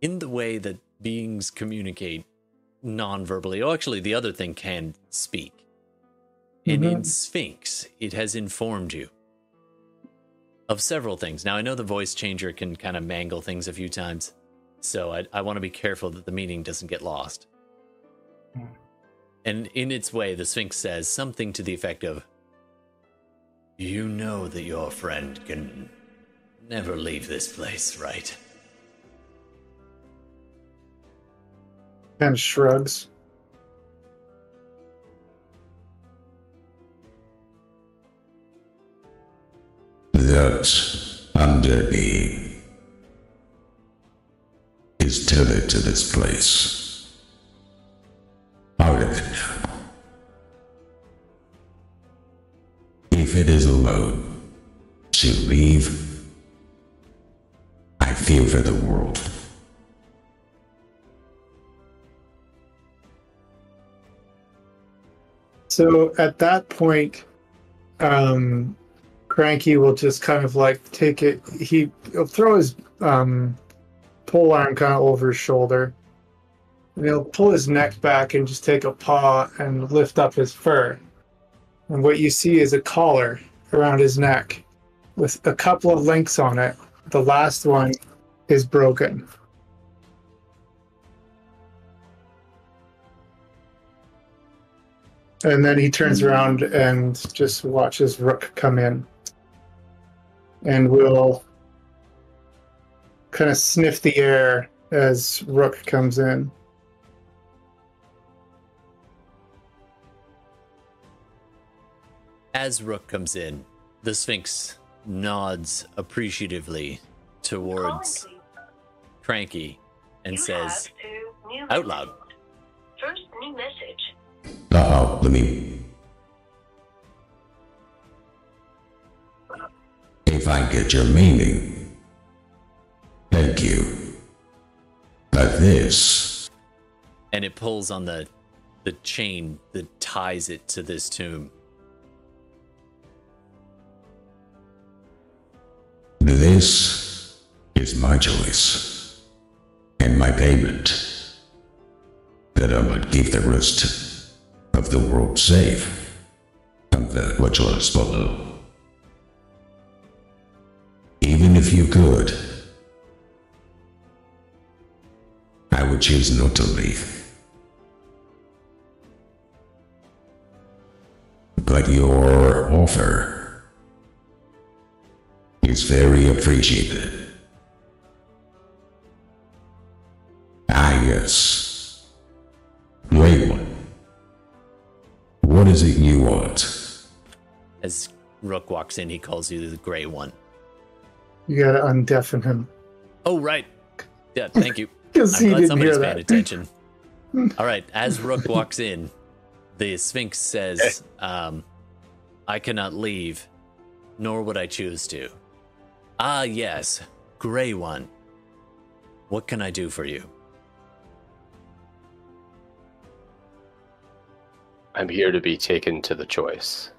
In the way that beings communicate non-verbally, oh, actually, the other thing can speak. And in mm-hmm. Sphinx, it has informed you of several things. Now, I know the voice changer can kind of mangle things a few times, so I, I want to be careful that the meaning doesn't get lost. Mm. And in its way, the Sphinx says something to the effect of, you know that your friend can never leave this place, right? Kind of shrugs. That underbeing is tethered to this place. Out of it. If it is alone to leave, I fear for the world. So at that point, um, Cranky will just kind of like take it. He, he'll throw his um, pole arm kind of over his shoulder. He'll pull his neck back and just take a paw and lift up his fur. And what you see is a collar around his neck with a couple of links on it. The last one is broken. And then he turns around and just watches Rook come in. And will kind of sniff the air as Rook comes in. As Rook comes in, the Sphinx nods appreciatively towards Cranky and says out loud, First new message. Uh-oh, let me... If I get your meaning... Thank you. Like this. and it pulls on the the chain that ties it to this tomb. This is my choice and my payment that I would keep the rest of the world safe and that which below. Even if you could, I would choose not to leave. But your offer is very appreciated. Ah, yes. Great one. What is it you want? As Rook walks in, he calls you the Gray One. You gotta undeafen him. Oh, right. Yeah, thank you. 'Cause I'm he glad didn't somebody's hear paying that. attention. All right, as Rook walks in, the Sphinx says, um, I cannot leave, nor would I choose to. Ah, yes, Gray One. What can I do for you? I'm here to be taken to the choice.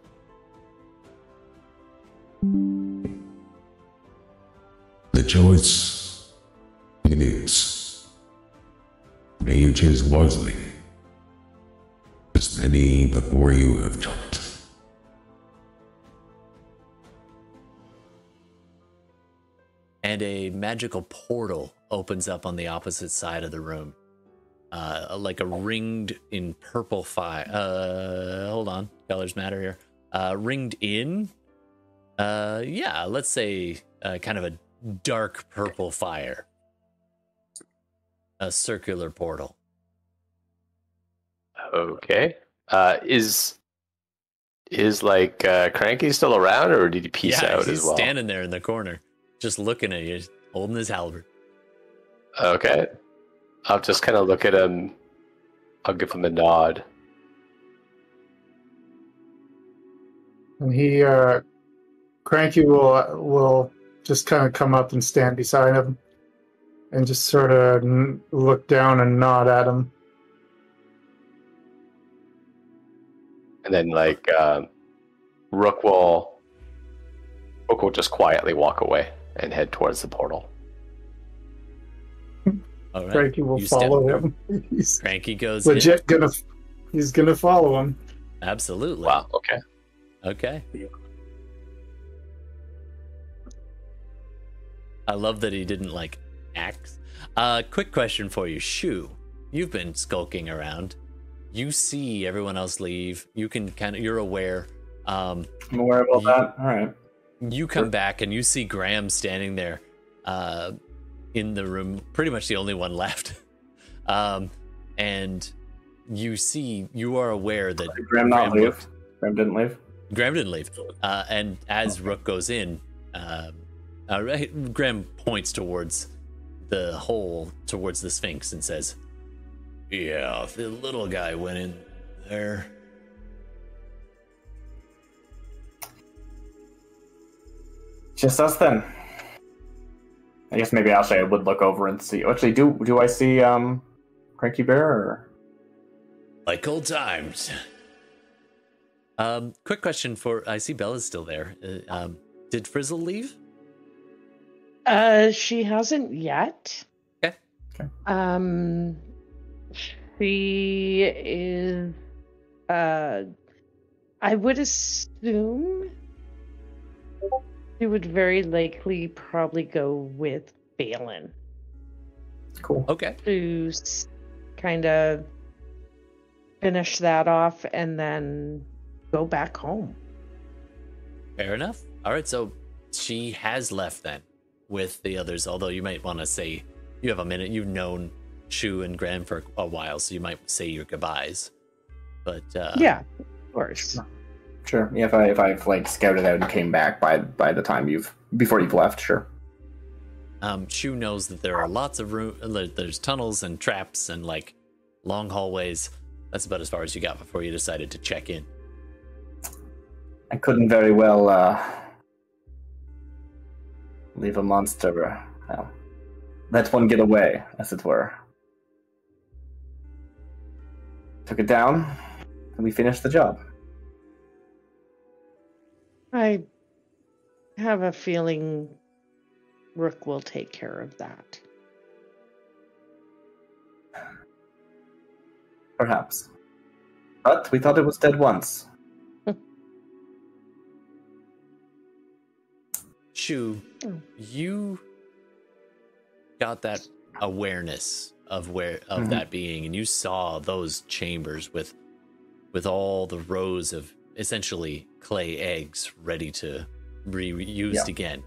The choice it is. May you choose wisely. As many before you have jumped. And a magical portal opens up on the opposite side of the room. Uh, like a ringed in purple fire. Uh, hold on, colors matter here. Uh, ringed in. Uh, yeah, let's say uh, kind of a dark purple fire. A circular portal. Okay. Uh, is is like uh, Cranky still around, or did he peace yeah, out he's as well? standing there in the corner, just looking at you, holding his halberd. Okay. I'll just kind of look at him. I'll give him a nod. And he, uh, Cranky will will just kind of come up and stand beside him, and just sort of n- look down and nod at him. And then like uh, Rook will Rook will just quietly walk away and head towards the portal. All right. Cranky will you follow him. He's Cranky goes in. legit gonna, he's gonna follow him. Absolutely. Wow. Okay. Okay. I love that he didn't like axe. Uh, quick question for you, Shu. You've been skulking around. You see everyone else leave. You can kind of you're aware. Um, I'm aware about that. All right. You come back and you see Graham standing there, uh, in the room, pretty much the only one left. um, and you see you are aware that Did Graham not leave? looked- Graham didn't leave. Graham didn't leave. Uh, and as Rook goes in, um, uh, Graham points towards the hole, towards the Sphinx, and says, Yeah, the little guy went in there. Just us then. I guess maybe actually I would look over and see. Actually, do do I see um, Cranky Bear? Or... Like old times. um, "Quick question for I see Bella's still there. Uh, um, did Frizzle leave? Uh, she hasn't yet. Okay. Okay. Um, she is. Uh, I would assume she would very likely probably go with Balin Cool. Okay. to kind of finish that off and then go back home. Fair enough. All right, so she has left then with the others. Although you might want to say you have a minute. You've known Shu and Graham for a while, so you might say your goodbyes. But uh, yeah, of course. Sure. Yeah, if I if I've like scouted out and came back by by the time you've before you've left, sure. Um, Shu knows that there are lots of room. There's tunnels and traps and like long hallways. That's about as far as you got before you decided to check in. I couldn't very well uh, leave a monster. Uh, well, let one get away, as it were. Took it down, and we finished the job. I have a feeling Rook will take care of that. Perhaps. But we thought it was dead once. Shu, you got that awareness of where of Mhm. that being, and you saw those chambers with with all the rows of essentially clay eggs ready to be used Yeah. again.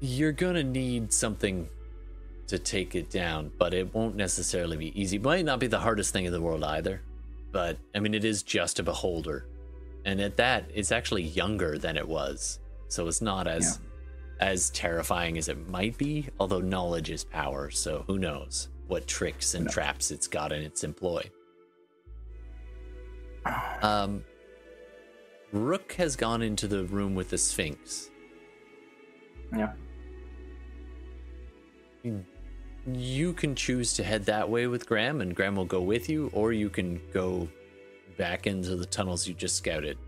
You're gonna need something to take it down, but it won't necessarily be easy. Might not be the hardest thing in the world either, but I mean, it is just a beholder, and at that, it's actually younger than it was, so it's not as as terrifying as it might be. Although knowledge is power, so who knows what tricks and traps it's got in its employ. Um, Rook has gone into the room with the Sphinx. Yeah. You can choose to head that way with Graham, and Graham will go with you, or you can go back into the tunnels you just scouted.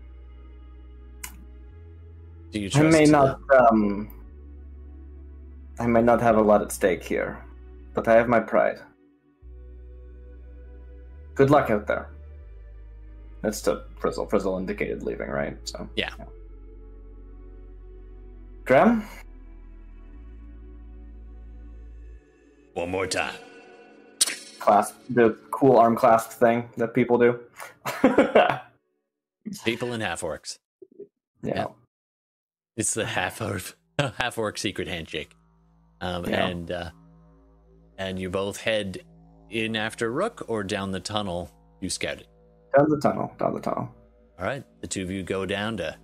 Do you I may not. Um, I may not have a lot at stake here, but I have my pride. Good luck out there. That's to Frizzle. Frizzle indicated leaving, right? So Yeah. Graham, One more time. clasp the cool arm clasp thing that people do. People in half orcs. yeah. It's the half orc half orc secret handshake. Um, Yeah. and uh, and you both head in after Rook or down the tunnel you scouted. Down the tunnel. Down the tunnel. All right, the two of you go down to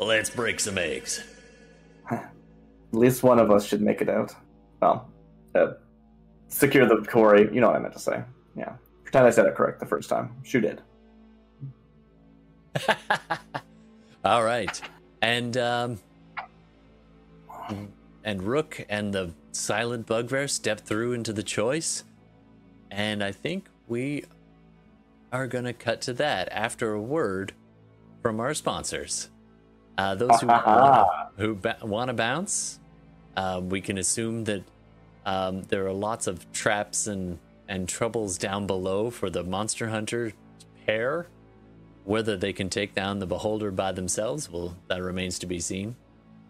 Let's break some eggs. At least one of us should make it out. Well, uh, secure the quarry. You know what I meant to say. Yeah. Pretend I said it correct the first time. Shoot it. All right, and um, and Rook and the silent bugbear step through into the choice, and I think we are gonna cut to that after a word from our sponsors. Uh, those who wanna, who ba- want to bounce, uh, we can assume that um, there are lots of traps and and troubles down below for the monster hunter pair. Whether they can take down the beholder by themselves, well, that remains to be seen.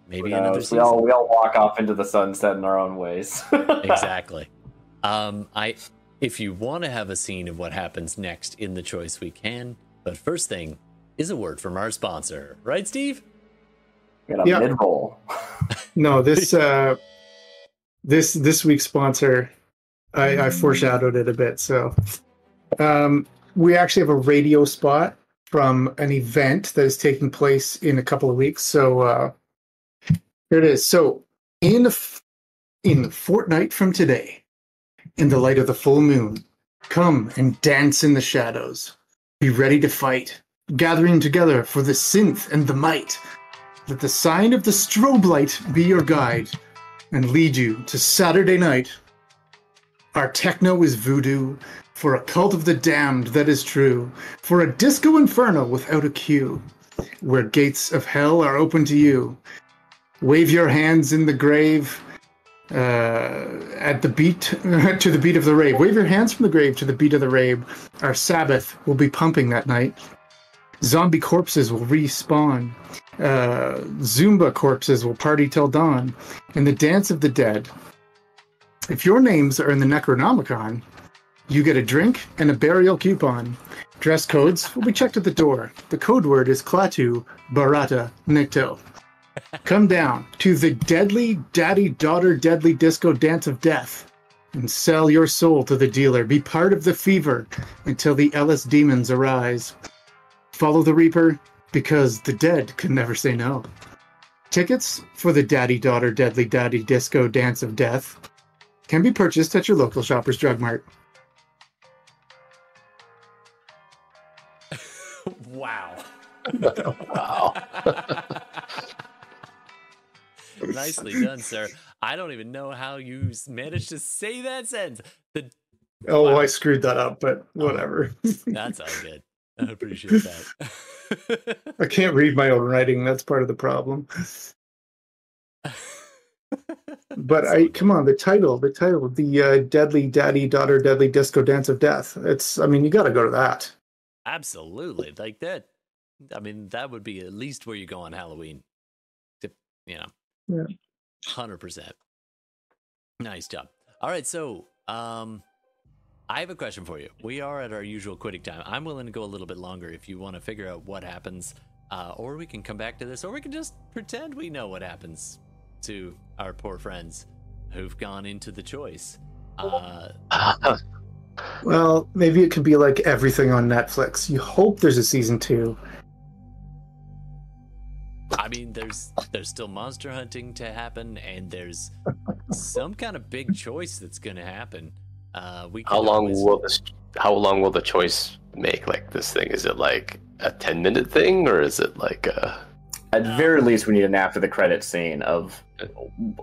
Maybe another season. We all we all walk off into the sunset in our own ways. exactly. Um, I, if you want to have a scene of what happens next in the choice, we can. But first thing is a word from our sponsor, right, Steve? Got a Yeah. mid roll. No, this uh this this week's sponsor I, I foreshadowed it a bit. So um we actually have a radio spot from an event that is taking place in a couple of weeks. So uh here it is. So in a f- in a fortnight from today, in the light of the full moon, come and dance in the shadows. Be ready to fight, gathering together for the synth and the might. Let the sign of the strobe light be your guide and lead you to Saturday night. Our techno is voodoo, for a cult of the damned that is true, for a disco inferno without a cue, where gates of hell are open to you. Wave your hands in the grave at the beat to the beat of the rave. Wave your hands from the grave to the beat of the rave. Our Sabbath will be pumping that night. Zombie corpses will respawn. Uh, Zumba corpses will party till dawn. And the dance of the dead. If your names are in the Necronomicon, you get a drink and a burial coupon. Dress codes will be checked at the door. The code word is Klaatu Barada Nikto. Come down to the deadly daddy daughter deadly disco dance of death and sell your soul to the dealer. Be part of the fever until the Ellis demons arise. Follow the Reaper because the dead can never say no. Tickets for the daddy daughter deadly daddy disco dance of death can be purchased at your local Shoppers Drug Mart. wow. Wow. Nicely done, sir. I don't even know how you managed to say that sentence. The, Oh, I screwed that up, but whatever. that's all good. I appreciate that. I can't read my own writing. That's part of the problem. But I come on, the title, the title, the uh, Deadly Daddy Daughter Deadly Disco Dance of Death. It's, I mean, you got to go to that. Absolutely. Like that. I mean, that would be at least where you go on Halloween. To, you know, Yeah. 100%. Nice job. All right. So, um, I have a question for you. We are at our usual quitting time. I'm willing to go a little bit longer if you want to figure out what happens, uh, or we can come back to this, or we can just pretend we know what happens to our poor friends who've gone into the choice. Uh, Well, maybe it could be like everything on Netflix. You hope there's a season two. I mean, there's there's still monster hunting to happen, and there's some kind of big choice that's going to happen. Uh, we How long always- will this? How long will the choice make? Like this thing? Is it like a ten minute thing, or is it like a? At very least, we need an after the credit scene of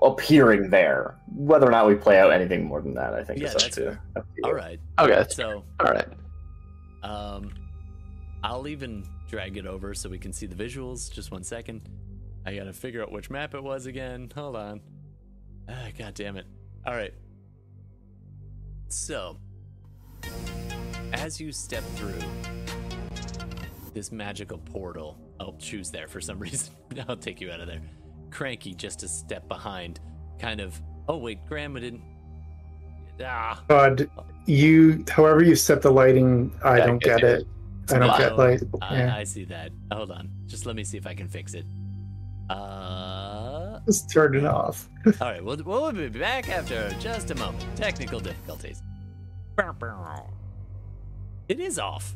appearing there. Whether or not we play out anything more than that, I think Yeah, is up that's to. up to. All right. Okay. So, All right. um, I'll even drag it over so we can see the visuals. Just one second. I gotta figure out which map it was again. Hold on. Ah, God damn it. All right. So, as you step through this magical portal, I'll choose there for some reason. I'll take you out of there. Cranky just a step behind, kind of. Oh wait, Grandma didn't. Ah, God, you, however you set the lighting, I don't get get it. It. I don't get Oh, like, I, yeah. I see that. Hold on. Just let me see if I can fix it. Uh, Just turn it off. all right. We'll, we'll be back after just a moment. Technical difficulties. It is off.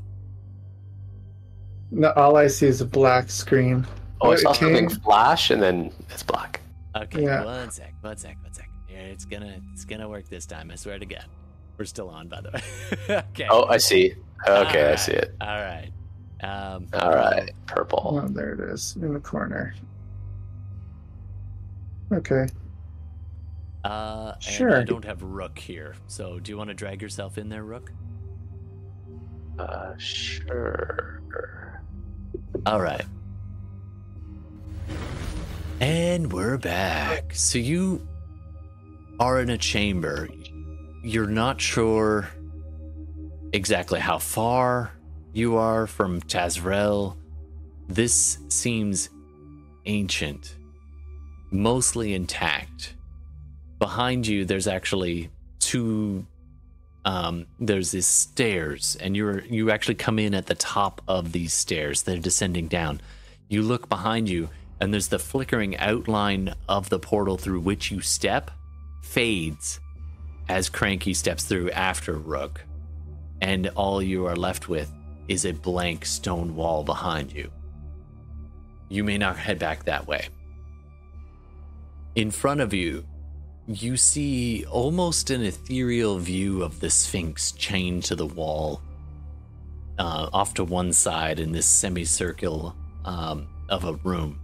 No, all I see is a black screen. Oh, I saw It something flash, and then it's black. Okay. Yeah. One sec. One sec. One sec. Yeah, it's gonna it's gonna work this time. I swear to God. We're still on, by the way. okay. Oh, I see. Okay, I see it. All right. Um, All right, purple. Oh, there it is in the corner. Okay. Uh, and I don't have Rook here, so do you want to drag yourself in there, Rook? Uh, sure. All right. And we're back. So you are in a chamber. You're not sure exactly how far you are from Tazrel. This seems ancient, mostly intact. Behind you, there's actually two um, there's these stairs, and you're you actually come in at the top of these stairs. They're descending down. You look behind you, and there's the flickering outline of the portal through which you step fades as Cranky steps through after Rook, and all you are left with is a blank stone wall behind you. You may not head back that way. In front of you, you see almost an ethereal view of the Sphinx chained to the wall, uh, off to one side in this semicircle um, of a room.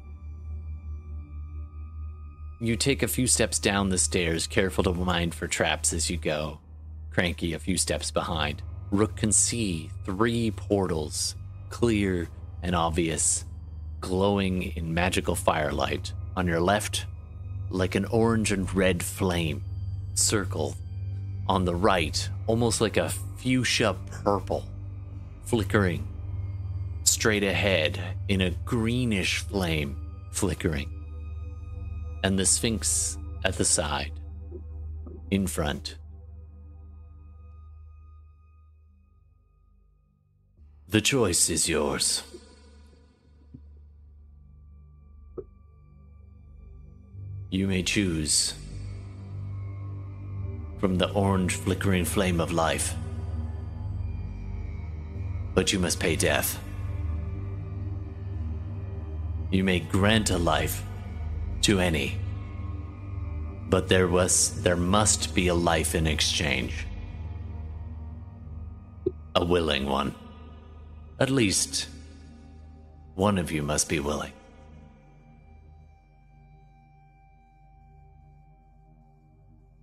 You take a few steps down the stairs, careful to mind for traps as you go. Cranky a few steps behind. Rook can see three portals, clear and obvious, glowing in magical firelight. On your left, like an orange and red flame circle. On the right, almost like a fuchsia purple, flickering. Straight ahead, in a greenish flame, flickering. And the Sphinx at the side, in front. The choice is yours. You may choose from the orange flickering flame of life. But you must pay death. You may grant a life to any. But there was there must be a life in exchange. A willing one. At least one of you must be willing.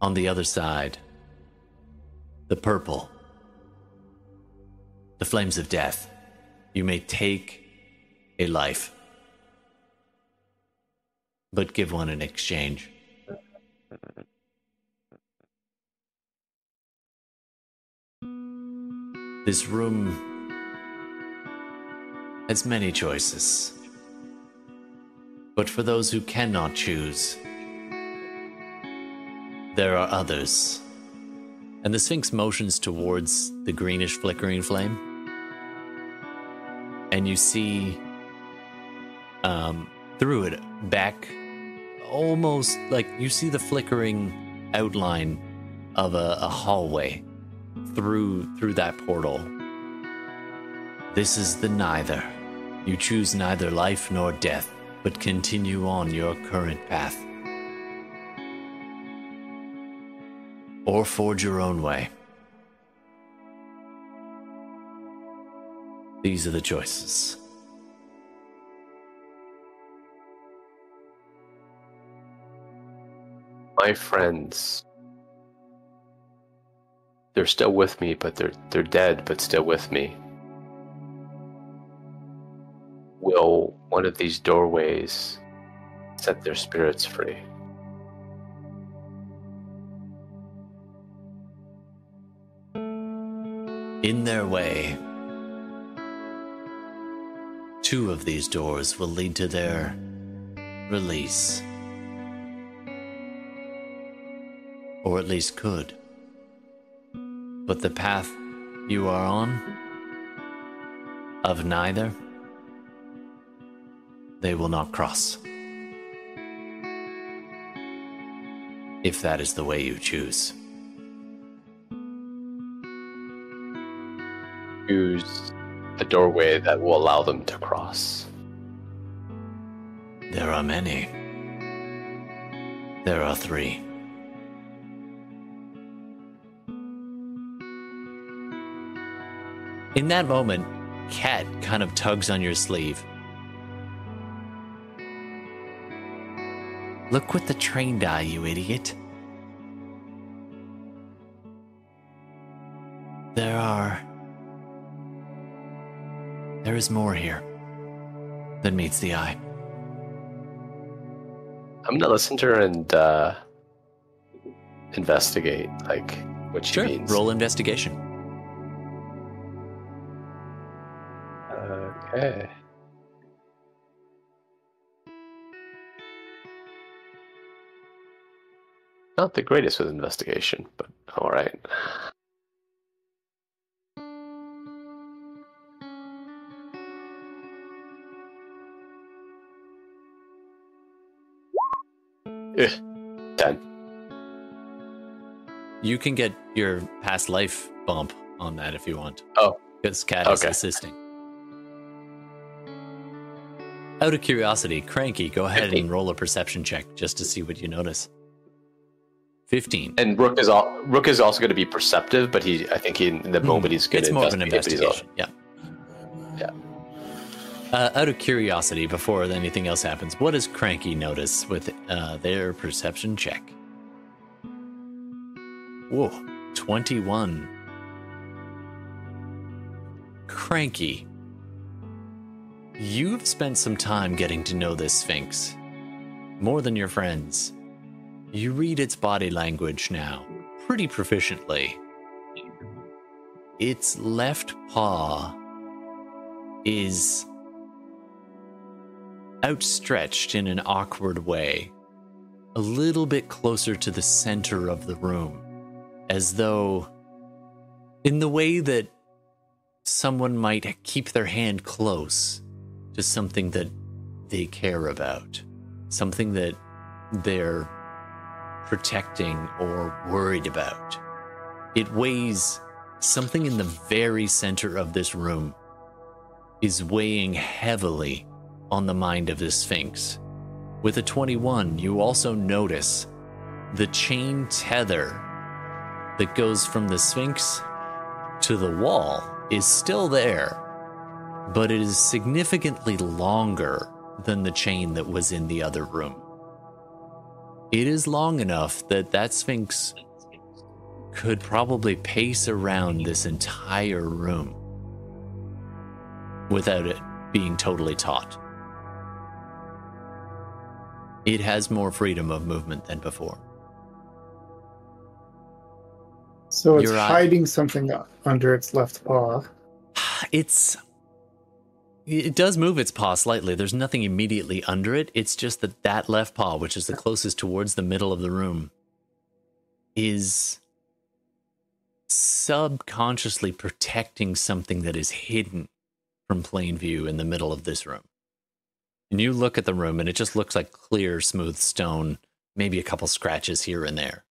On the other side, the purple, the flames of death. You may take a life, but give one in exchange. This room has many choices. But for those who cannot choose, there are others. And the Sphinx motions towards the greenish flickering flame. And you see um, through it back almost like you see the flickering outline of a, a hallway through through that portal. This is the neither. You choose neither life nor death, but continue on your current path. Or forge your own way. These are the choices. My friends. They're still with me, but they're they're dead, but still with me. Will one of these doorways set their spirits free? In their way, two of these doors will lead to their release. Or at least could. But the path you are on, of neither, they will not cross. If that is the way you choose. Choose the doorway that will allow them to cross. There are many. There are three. In that moment, Cat kind of tugs on your sleeve. Look with the trained eye, you idiot. There are. There is more here than meets the eye. I'm gonna listen to her and uh, investigate, like what she Sure. means. Roll investigation. Okay. Not the greatest with investigation, but all right. Ugh, Ten. You can get your past life bump on that if you want. Oh. Because Cat is assisting. Out of curiosity, Cranky, go ahead and roll a perception check just to see what you notice. 15. And Rook is all Rook is also going to be perceptive, but he I think he, in the moment he's going Hmm. It's more of an investigate, but he's investigation. Yeah. Yeah. Uh, out of curiosity, before anything else happens, what does Cranky notice with uh, their perception check? Whoa, 21. Cranky. You've spent some time getting to know this Sphinx. More than your friends. You read its body language now, pretty proficiently. Its left paw is outstretched in an awkward way, a little bit closer to the center of the room, as though, in the way that someone might keep their hand close to something that they care about, something that they're protecting or worried about. It weighs something in the very center of this room is weighing heavily on the mind of the Sphinx. With a 21, you also notice the chain tether that goes from the Sphinx to the wall is still there, but it is significantly longer than the chain that was in the other room. It is long enough that that Sphinx could probably pace around this entire room without it being totally taut. It has more freedom of movement than before. So it's Your eye- hiding something under its left paw. It's it does move its paw slightly. There's nothing immediately under it. It's just that that left paw, which is the closest towards the middle of the room, is subconsciously protecting something that is hidden from plain view in the middle of this room. And you look at the room and it just looks like clear, smooth stone, maybe a couple scratches here and there.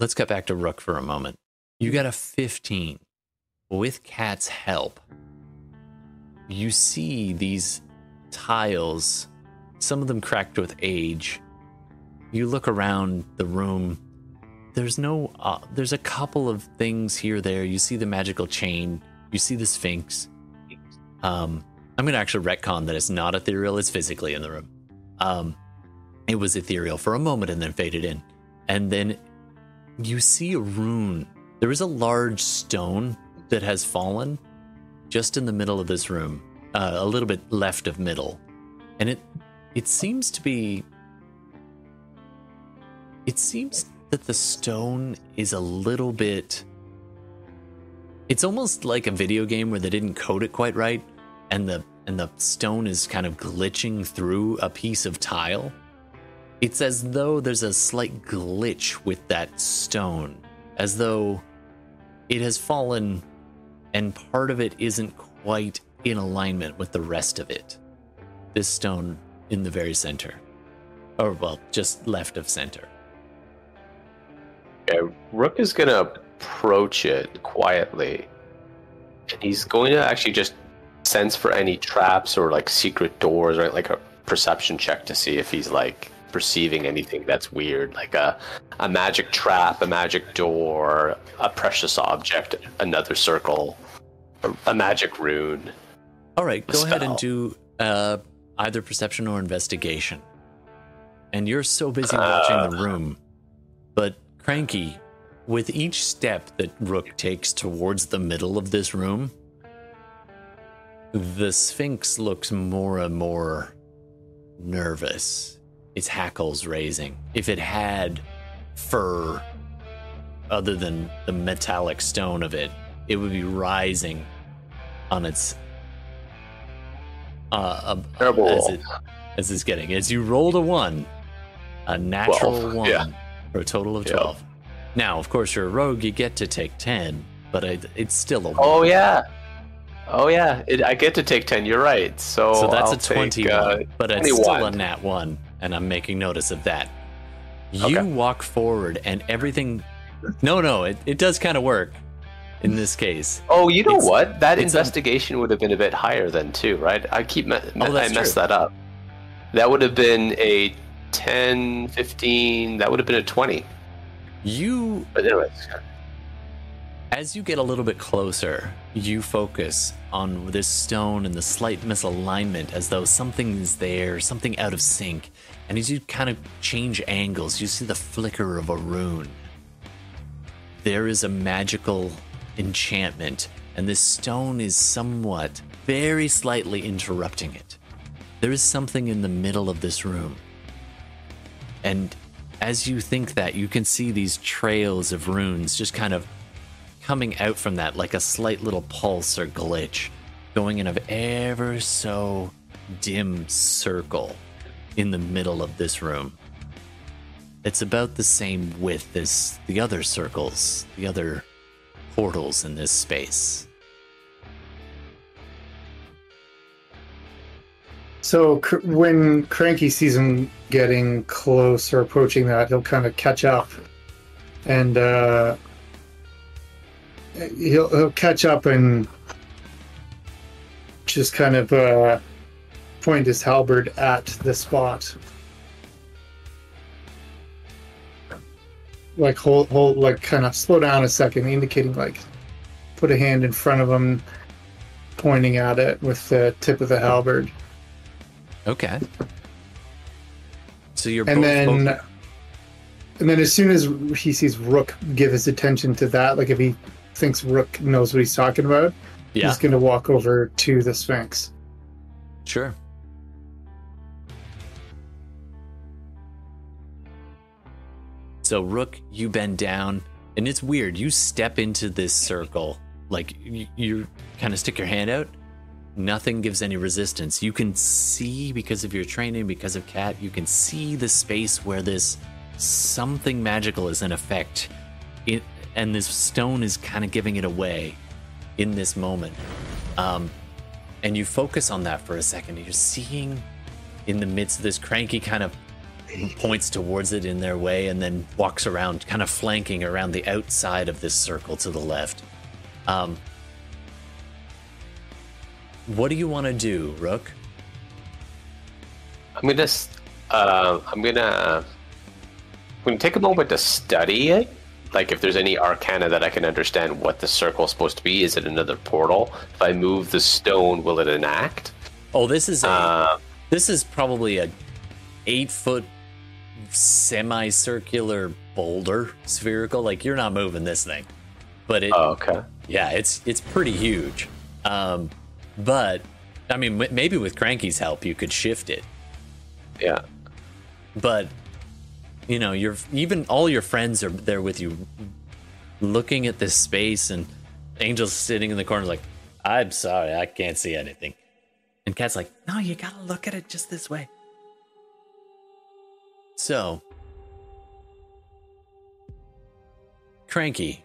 Let's get back to Rook for a moment. You got a 15. With Cat's help, you see these tiles, some of them cracked with age. You look around the room. There's no, uh, there's a couple of things here, there. You see the magical chain. You see the Sphinx. Um, I'm going to actually retcon that it's not ethereal, it's physically in the room. Um, it was ethereal for a moment and then faded in. And then you see a rune. There is a large stone that has fallen just in the middle of this room, uh, a little bit left of middle. And it it seems to be it seems that the stone is a little bit it's almost like a video game where they didn't code it quite right and the and the stone is kind of glitching through a piece of tile it's as though there's a slight glitch with that stone as though it has fallen and part of it isn't quite in alignment with the rest of it. This stone in the very center or well just left of center. Rook is gonna approach it quietly. And he's going to actually just sense for any traps or like secret doors or like a perception check to see if he's like perceiving anything that's weird, like a a magic trap, a magic door, a precious object, another circle, a, a magic rune. All right, go ahead and do uh, either perception or investigation. And you're so busy watching the room. But Cranky, with each step that Rook takes towards the middle of this room, the Sphinx looks more and more nervous, its hackles raising. If it had fur other than the metallic stone of it, it would be rising on its uh, uh, Terrible. as it as it's getting. As you rolled a one, a natural Twelve, one yeah. for a total of twelve. Now, of course, you're a rogue. You get to take ten, but I, it's still a one. Oh yeah. Oh yeah, it, I get to take ten. You're right. So, so that's I'll a take, twenty-one, uh, but it's still a 21. nat one, and I'm making notice of that. You Okay. walk forward, and everything. No, no, it, it does kind of work in this case. Oh, you know It's- what? That investigation would have been a bit higher then too, right? I keep me- Oh, I messed true. that up. That would have been a 10, 15, that would have been a 20. You But anyways, As you get a little bit closer, you focus on this stone and the slight misalignment as though something is there, something out of sync. And as you kind of change angles, you see the flicker of a rune. There is a magical enchantment, and this stone is somewhat, very slightly interrupting it. There is something in the middle of this room. And as you think that, you can see these trails of runes just kind of coming out from that like a slight little pulse or glitch, going in a ever so dim circle in the middle of this room. It's about the same width as the other circles, the other portals in this space. So cr- when Cranky sees him getting close or approaching that, he'll kind of catch up, and uh, he'll he'll catch up and just kind of uh, point his halberd at the spot. Like hold hold like kind of slow down a second, indicating like put a hand in front of him, pointing at it with the tip of the halberd. Okay. So you're and both, then both- and then as soon as he sees Rook give his attention to that, like if he thinks Rook knows what he's talking about, yeah, he's gonna walk over to the Sphinx. sure. So Rook, you bend down, and it's weird. You step into this circle, like you, you kind of stick your hand out. Nothing gives any resistance. You can see because of your training, because of Cat, you can see the space where this something magical is in effect. It, and this stone is kind of giving it away in this moment. Um, and you focus on that for a second. and You're seeing in the midst of this cranky kind of points towards it in their way and then walks around, kind of flanking around the outside of this circle to the left. Um, what do you want to do, Rook? I'm gonna, uh, I'm gonna, I'm gonna take a moment to study it. Like, if there's any arcana that I can understand what the circle is supposed to be. Is it another portal? If I move the stone, will it enact? Oh, this is a, Uh, this is probably a eight foot semicircular boulder, spherical. Like you're not moving this thing, but it. oh, okay. Yeah, it's it's pretty huge. Um, but I mean, maybe with Cranky's help, you could shift it. Yeah. But you know, you're even all your friends are there with you, looking at this space, and Angel's sitting in the corner like, "I'm sorry, I can't see anything." And Cat's like, "No, you gotta look at it just this way." So, Cranky,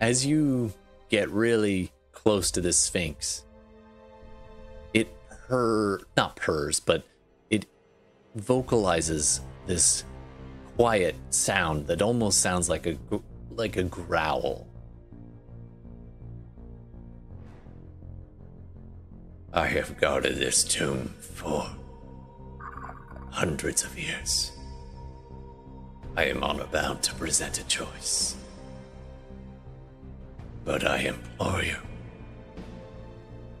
as you get really close to the Sphinx, it purr not purrs, but it vocalizes this quiet sound that almost sounds like a like a growl. I have guarded this tomb for hundreds of years. I am honor bound to present a choice. But I implore you,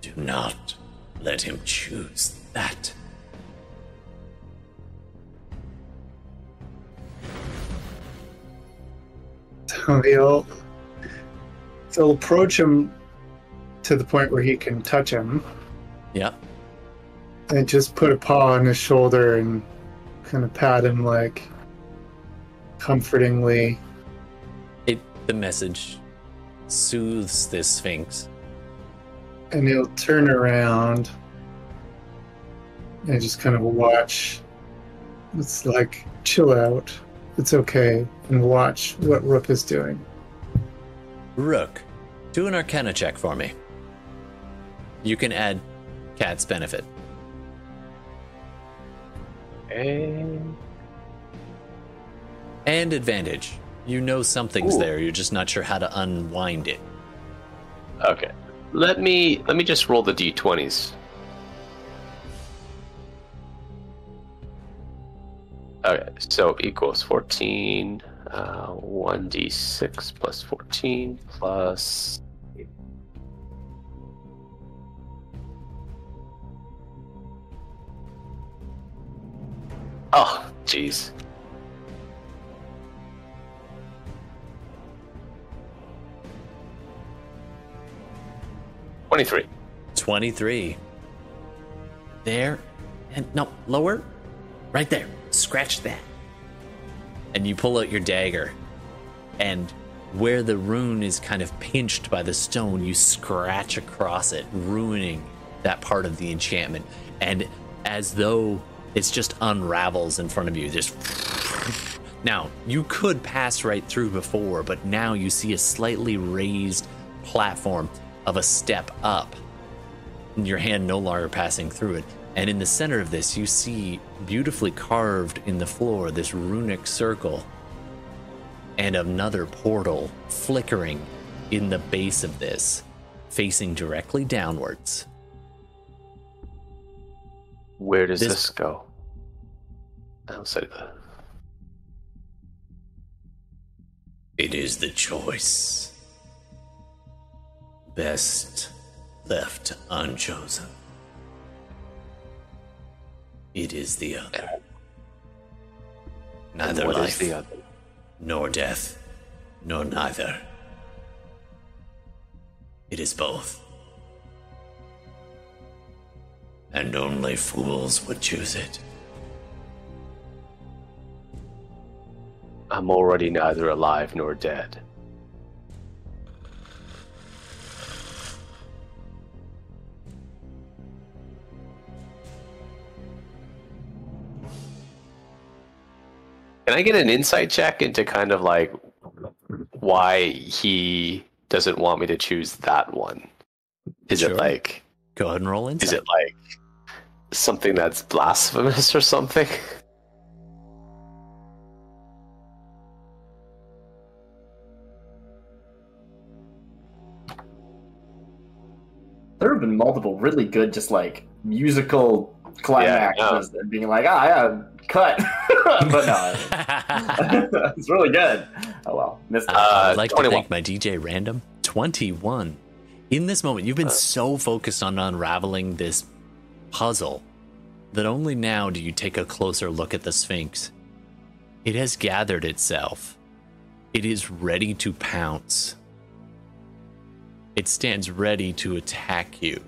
do not let him choose that. So he'll they'll approach him to the point where he can touch him Yeah. and just put a paw on his shoulder and kind of pat him like comfortingly. It the message soothes this sphinx. And he'll turn around and just kind of watch. It's like, chill out. It's okay. And watch what Rook is doing. Rook, do an arcana check for me. You can add cat's benefit. And And advantage. You know something's Ooh. there, you're just not sure how to unwind it. okay. Let me let me just roll the d20s. Okay, so equals 14, uh, 1d6 plus 14 plus. Oh, jeez. Twenty-three. 23. There. And no, lower. Right there. Scratch that. And you pull out your dagger. And where the rune is kind of pinched by the stone, you scratch across it, ruining that part of the enchantment. And as though it's just unravels in front of you, just. Now, you could pass right through before, but now you see a slightly raised platform of a step up and your hand no longer passing through it. And in the center of this, you see beautifully carved in the floor this runic circle and another portal flickering in the base of this, facing directly downwards. Where does This- this, go? Outside of the. It is the choice. Best left unchosen. It is the other. Neither life the other? nor death, nor neither. It is both. And only fools would choose it. I'm already neither alive nor dead. Can I get an insight check into kind of like why he doesn't want me to choose that one. Is Sure. it like Go ahead and roll insight. is it like something that's blasphemous or something? There have been multiple really good, just like musical climaxes and being like, ah, yeah, cut. but no, it's really good. Oh well, missed it. I Uh, would like 21. to thank my DJ Random. 21. In this moment, you've been so focused on unraveling this puzzle that only now do you take a closer look at the Sphinx. It has gathered itself. It is ready to pounce. It stands ready to attack you.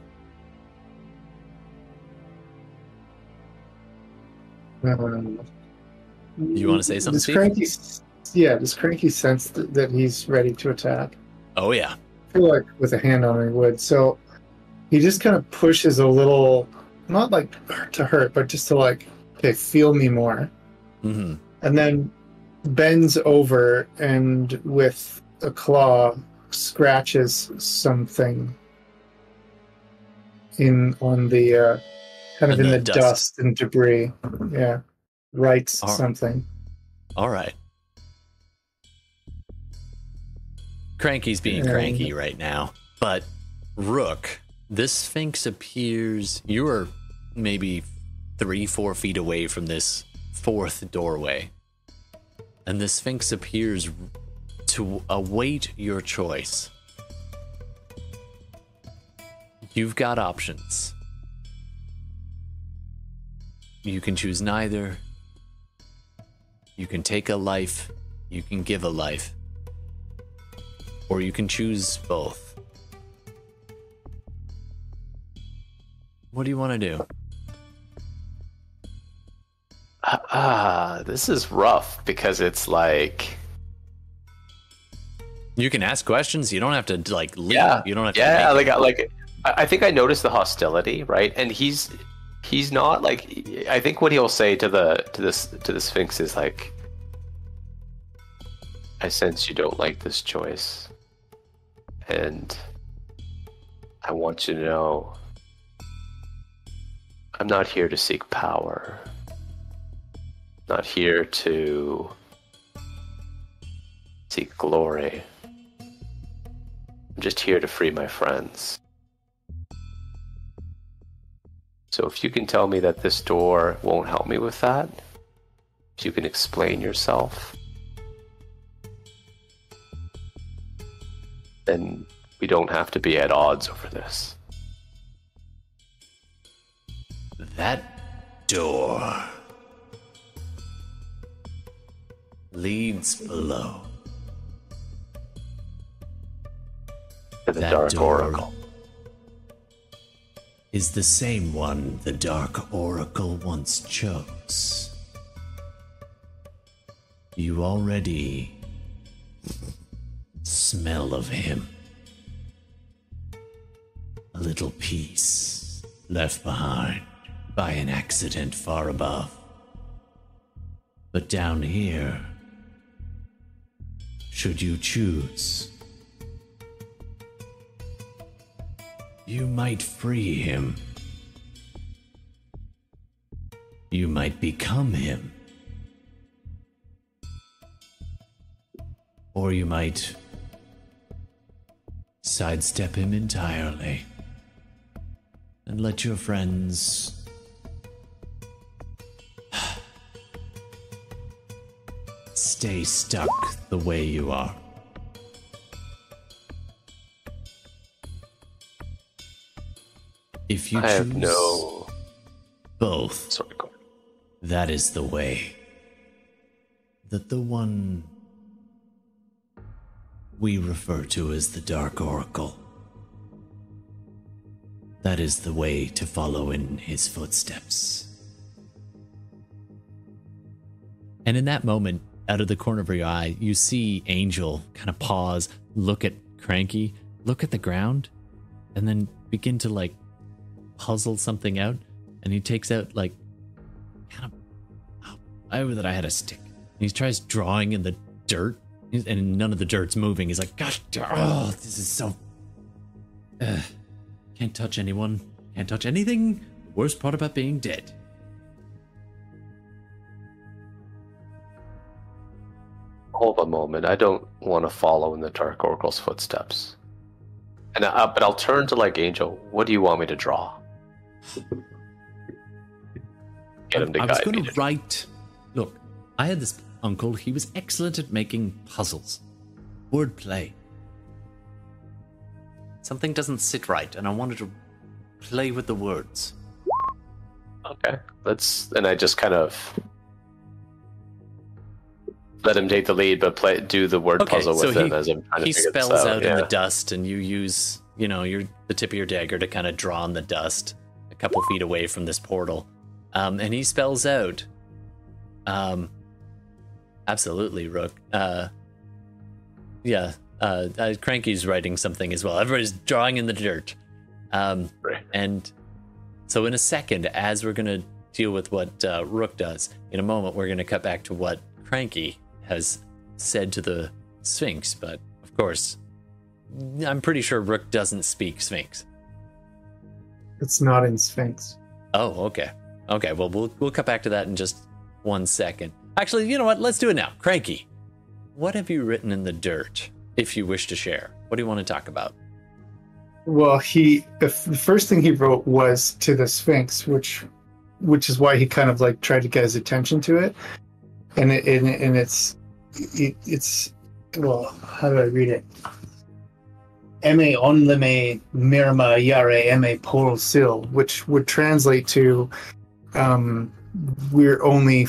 Um, You wanna say something, Does? Cranky, yeah, does Cranky sense th- that he's ready to attack? Oh, yeah. I feel like with a hand on him he would. So he just kind of pushes a little, not like to hurt, but just to like, okay, feel me more. hmm And then bends over and with a claw scratches something in on the uh, kind of In in the the, dust. dust. and debris. Yeah, writes All- something. All right. Cranky's being Um, cranky right now. But Rook, this Sphinx appears. You're maybe three, four feet away from this fourth doorway. And the Sphinx appears to await your choice. You've got options. You can choose neither. You can take a life, you can give a life, or you can choose both. What do you want to do? Ah, this is rough because it's like You can ask questions. You don't have to like leave. yeah, You don't have yeah. to. Like, like I I think I noticed the hostility, right? And he's he's not like I think what he'll say to the to this to the Sphinx is like, I sense you don't like this choice, and I want you to know I'm not here to seek power. Not here to seek glory. I'm just here to free my friends. So if you can tell me that this door won't help me with that, if you can explain yourself, then we don't have to be at odds over this. That door leads below. To the That Dark door Oracle. Is the same one the Dark Oracle once chose. You already smell of him. A little piece left behind by an accident far above. But down here, should you choose, you might free him. You might become him. Or you might sidestep him entirely and let your friends stay stuck the way you are. If you I choose no. both, Sorry, that is the way. That the one we refer to as the Dark Oracle. That is the way to follow in his footsteps. And in that moment, out of the corner of your eye, you see Angel kind of pause, look at Cranky, look at the ground, and then begin to like puzzle something out. And he takes out like kind of oh, that I had a stick. And he tries drawing in the dirt and none of the dirt's moving. He's like, "Gosh, oh, this is so. Uh, can't touch anyone. Can't touch anything. Worst part about being dead." Hold a moment. I don't want to follow in the Dark Oracle's footsteps. And I, but I'll turn to like Angel. What do you want me to draw? Get him to I was going to write. Look, I had this uncle. He was excellent at making puzzles, wordplay. Something doesn't sit right, and I wanted to play with the words. Okay, let's. And I just kind of let him take the lead, but play do the word Okay, puzzle so with he, him as I'm trying he to figure spells this out, out. in the dust, and you use, you know, your the tip of your dagger to kind of draw in the dust couple feet away from this portal. Um, and he spells out, um, absolutely, Rook. Uh, yeah, uh, uh, Cranky's writing something as well. Everybody's drawing in the dirt. Um, Right. and so, in a second, as we're going to deal with what uh, Rook does, in a moment, we're going to cut back to what Cranky has said to the Sphinx. But of course, I'm pretty sure Rook doesn't speak Sphinx. It's not in Sphinx. Oh, okay. Okay, well, we'll we'll cut back to that in just one second. Actually, you know what? Let's do it now. Cranky, what have you written in the dirt? If you wish to share, what do you want to talk about? Well, he the, first thing he wrote was to the Sphinx, which which is why he kind of like tried to get his attention to it, and it, and, and it's it, it's well, how do I read it? Eme onleme mirma yare eme pol sil, which would translate to um, we're only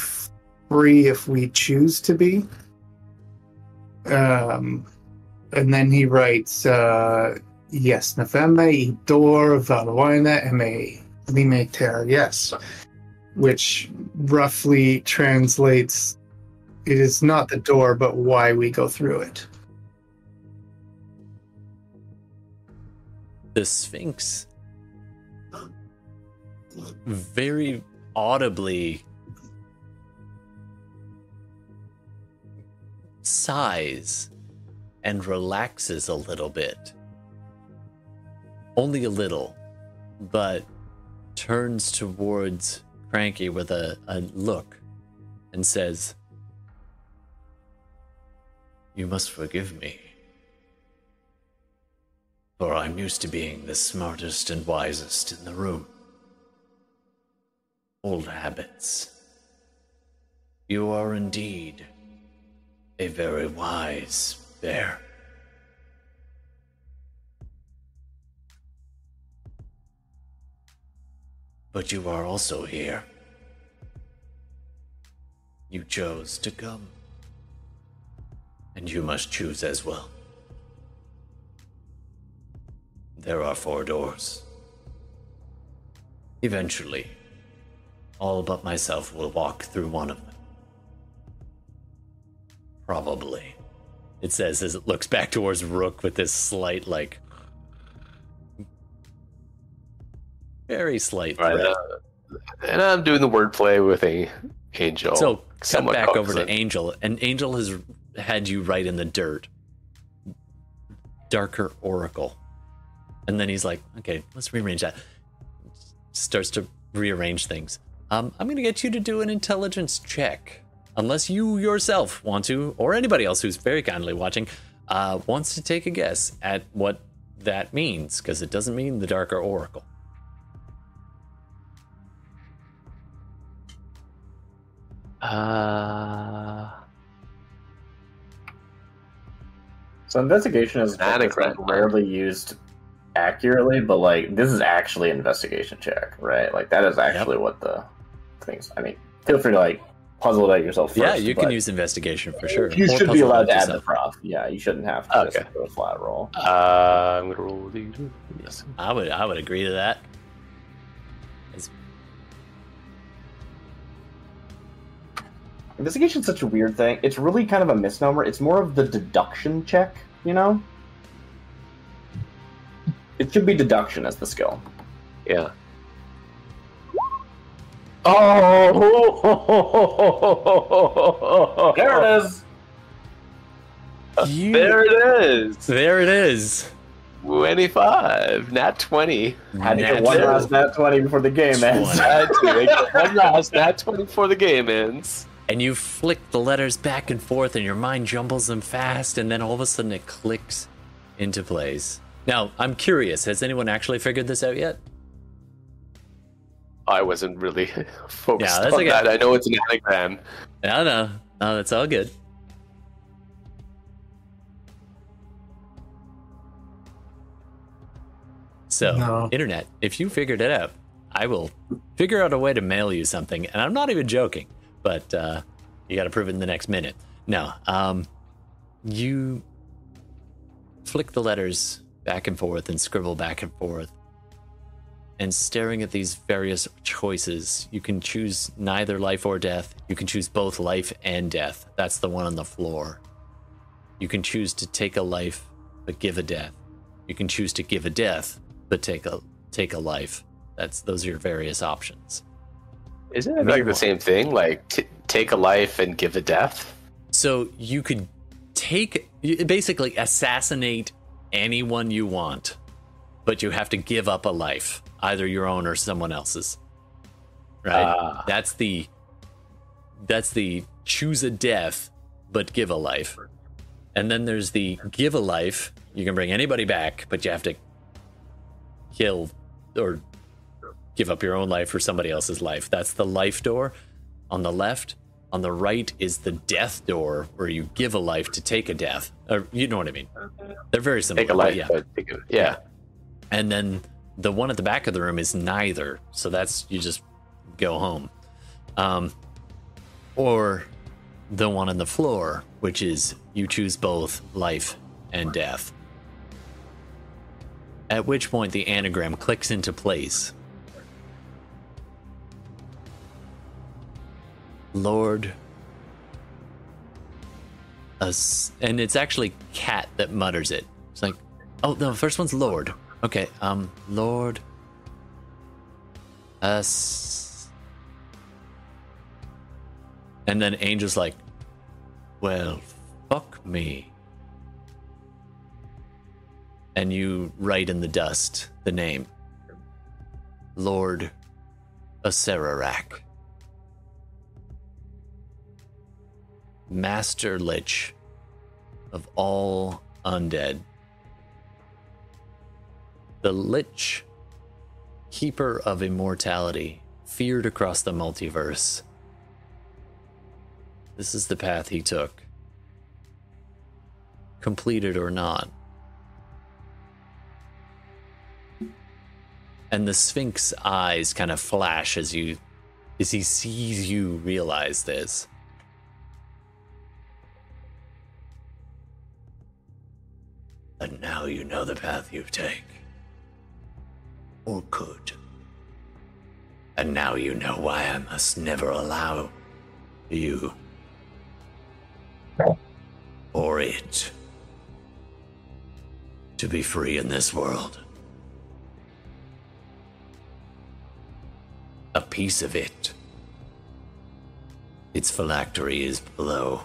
free if we choose to be. Um, and then he writes, uh, yes, Nefeme, Idor, Valwaina, Eme, Lime Ter, yes. Which roughly translates, it is not the door, but why we go through it. The Sphinx very audibly sighs and relaxes a little bit. Only a little, but turns towards Cranky with a, a look and says, You must forgive me. For I'm used to being the smartest and wisest in the room. Old habits. You are indeed a very wise bear. But you are also here. You chose to come. And you must choose as well. There are four doors. Eventually, all but myself will walk through one of them. Probably. It says as it looks back towards Rook with this slight, like. Very slight. Right, uh, and I'm doing the wordplay with a angel. So come back over to. Angel, and Angel has had you right in the dirt, darker oracle, and then he's like, "Okay, let's rearrange that." Starts to rearrange things. Um, I'm gonna get you to do an intelligence check, unless you yourself want to, or anybody else who's very kindly watching, uh, wants to take a guess at what that means, because it doesn't mean the darker oracle. Uh, So investigation is Fanatic is, like, right. rarely used accurately, but like this is actually an investigation check, right? Like that is actually what the things. I mean, feel free to like puzzle it out yourself. First, yeah, you can use investigation for sure. You Or should be allowed to add the yourself. prof. Yeah, you shouldn't have to Okay. just do a flat roll. uh, I'm gonna roll the. Yes. I would I would agree to that. Investigation's such a weird thing. It's really kind of a misnomer. It's more of the deduction check, you know? It should be deduction as the skill. Yeah. Oh! There it is! You- There it is. There it is. 25. Nat 20. Had to get one 20. last nat 20 before the game ends. Had to make it one last Nat 20 before the game ends. And you flick the letters back and forth, and your mind jumbles them fast, and then all of a sudden it clicks into place. Now, I'm curious has anyone actually figured this out yet? I wasn't really focused Yeah, that's on okay. that. I know it's an anagram. No, no, no, that's all good. So, No. internet, if you figured it out, I will figure out a way to mail you something, and I'm not even joking. But uh, you got to prove it in the next minute. No, um, you flick the letters back and forth and scribble back and forth, and staring at these various choices, you can choose neither life or death. You can choose both life and death. That's the one on the floor. You can choose to take a life but give a death. You can choose to give a death but take a take a life. That's those are your various options. Isn't it like the same thing? Like t- take a life and give a death? So you could take basically assassinate anyone you want, but you have to give up a life, either your own or someone else's. Right? Ah. that's the that's the choose a death but give a life. And then there's the give a life. You can bring anybody back, but you have to kill or give up your own life for somebody else's life. That's the life door on the left. On the right is the death door where you give a life to take a death. Or you know what I mean? They're very similar. Take a life, yeah. take a, yeah. And then the one at the back of the room is neither. So that's you just go home. Um, or the one on the floor, which is you choose both life and death. At which point the anagram clicks into place. Lord. Us, and it's actually Cat that mutters it. It's like, oh no, first one's Lord. Okay, um, Lord. Us. And then Angel's like, well, fuck me. And you write in the dust the name Lord Acererak. Master Lich of all undead. The Lich, keeper of immortality, feared across the multiverse. This is the path he took. Completed or not. And the Sphinx eyes kind of flash as you as he sees you realize this. And now you know the path you take. Or could. And now you know why I must never allow you or it to be free in this world. A piece of it. Its phylactery is below.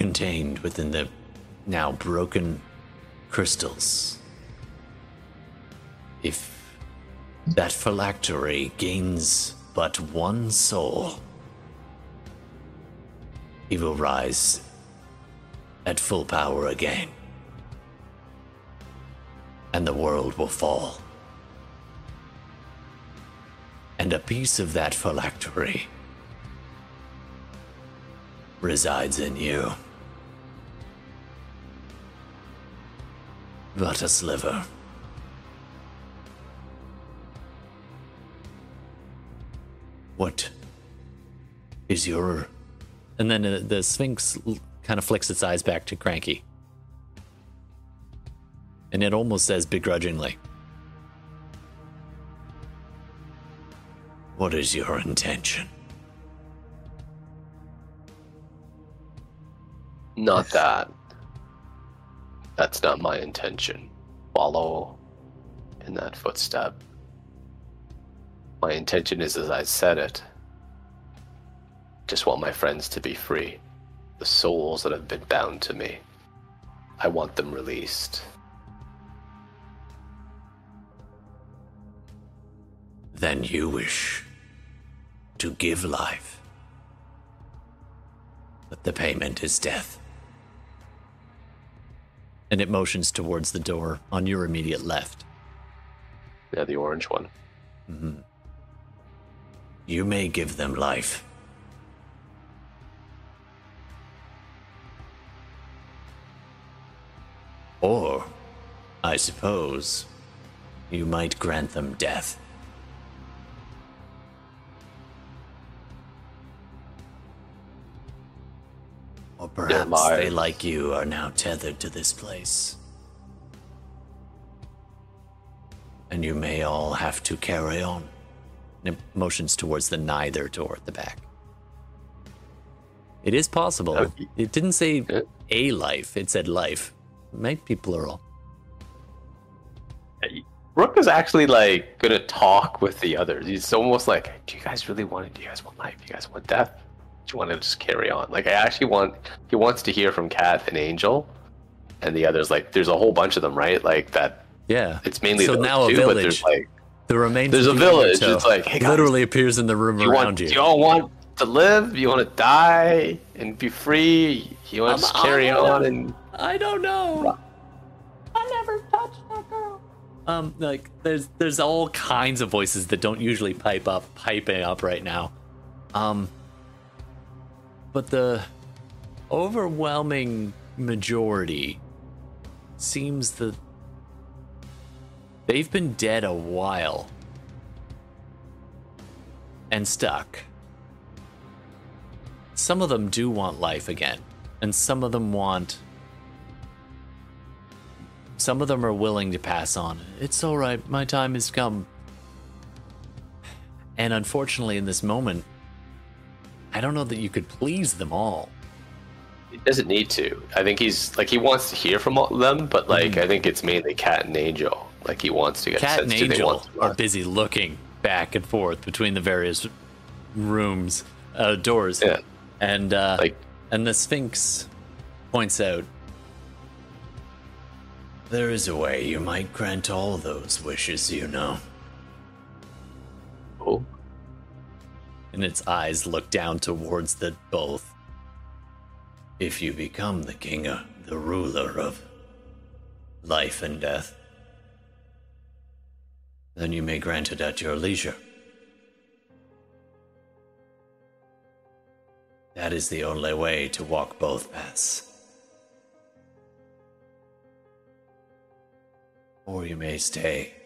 Contained within the now broken crystals. If that phylactery gains but one soul, he will rise at full power again. And the world will fall. And a piece of that phylactery resides in you. But a sliver. What is your. And then uh, the Sphinx l- kind of flicks its eyes back to Cranky. And it almost says begrudgingly What is your intention? Not that. That's not my intention. Follow in that footstep. My intention is as I said it. Just want my friends to be free. the souls that have been bound to me. I want them released. Then you wish to give life. But the payment is death. And it motions towards the door on your immediate left. Yeah, the orange one. Mm-hmm. You may give them life. Or, I suppose, you might grant them death. Or perhaps they, like you, are now tethered to this place. And you may all have to carry on. And it motions towards the neither door at the back. It is possible. Oh, okay. It didn't say a life, it said life. It Might be plural. Rook is actually like gonna talk with the others. He's almost like, "Do you guys really want it? Do you guys want life? Do you guys want death? Do you want to just carry on?" Like, I actually want. He wants to hear from Cat and Angel, and the others. Like, there's a whole bunch of them, right? Like that. Yeah. It's mainly So those now a two, but there's village. like, The remains There's of a village. Undertow It's like, hey, guys, literally appears in the room do you around want? Do you. you all want to live? You want to die and be free? You want to just carry I- on and I don't know. I never touched that girl. Um, like there's there's all kinds of voices that don't usually pipe up, piping up right now. Um, but the overwhelming majority seems that they've been dead a while and stuck. Some of them do want life again, and some of them want some of them are willing to pass on. It's all right. My time has come. And unfortunately, in this moment, I don't know that you could please them all. He doesn't need to. I think he's like he wants to hear from all them, but like I think it's mainly Cat and Angel. Like he wants to get Cat and Angel are busy looking back and forth between the various rooms, uh, doors, Yeah. and uh, Like- and the Sphinx points out. There is a way you might grant all those wishes, you know. Oh, and its eyes look down towards the both. If you become the king, uh, the ruler of life and death, then you may grant it at your leisure. That is the only way to walk both paths. Or you may stay.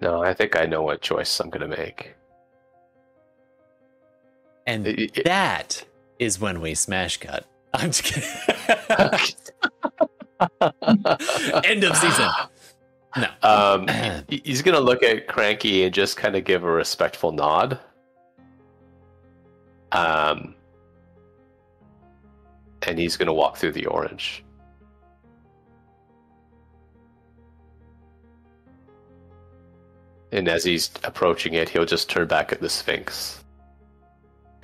No, I think I know what choice I'm gonna make. And It- it- that is when we smash cut. I'm just kidding. End of season. No. Um, he's gonna look at Cranky and just kind of give a respectful nod. Um, and he's gonna walk through the orange. And as he's approaching it, he'll just turn back at the Sphinx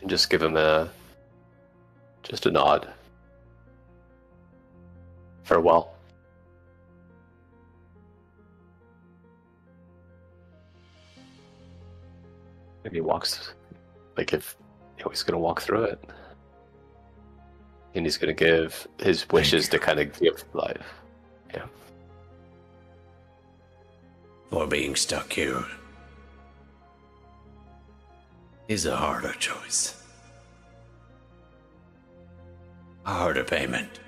and just give him a just a nod. Farewell. And he walks, like if you know, he's gonna walk through it, and he's gonna give his wishes to kind of give life. For being stuck here is a harder choice. A harder payment.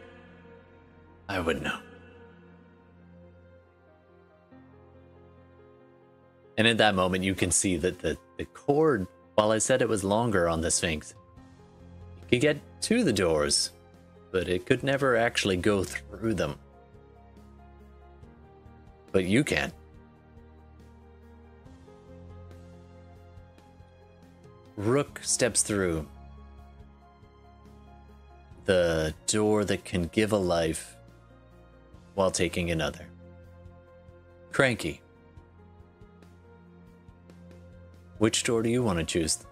I would know. And at that moment, you can see that the, the cord, while I said it was longer on the Sphinx, it could get to the doors, but it could never actually go through them. But you can. Rook steps through the door that can give a life while taking another. Cranky. Which door do you want to choose?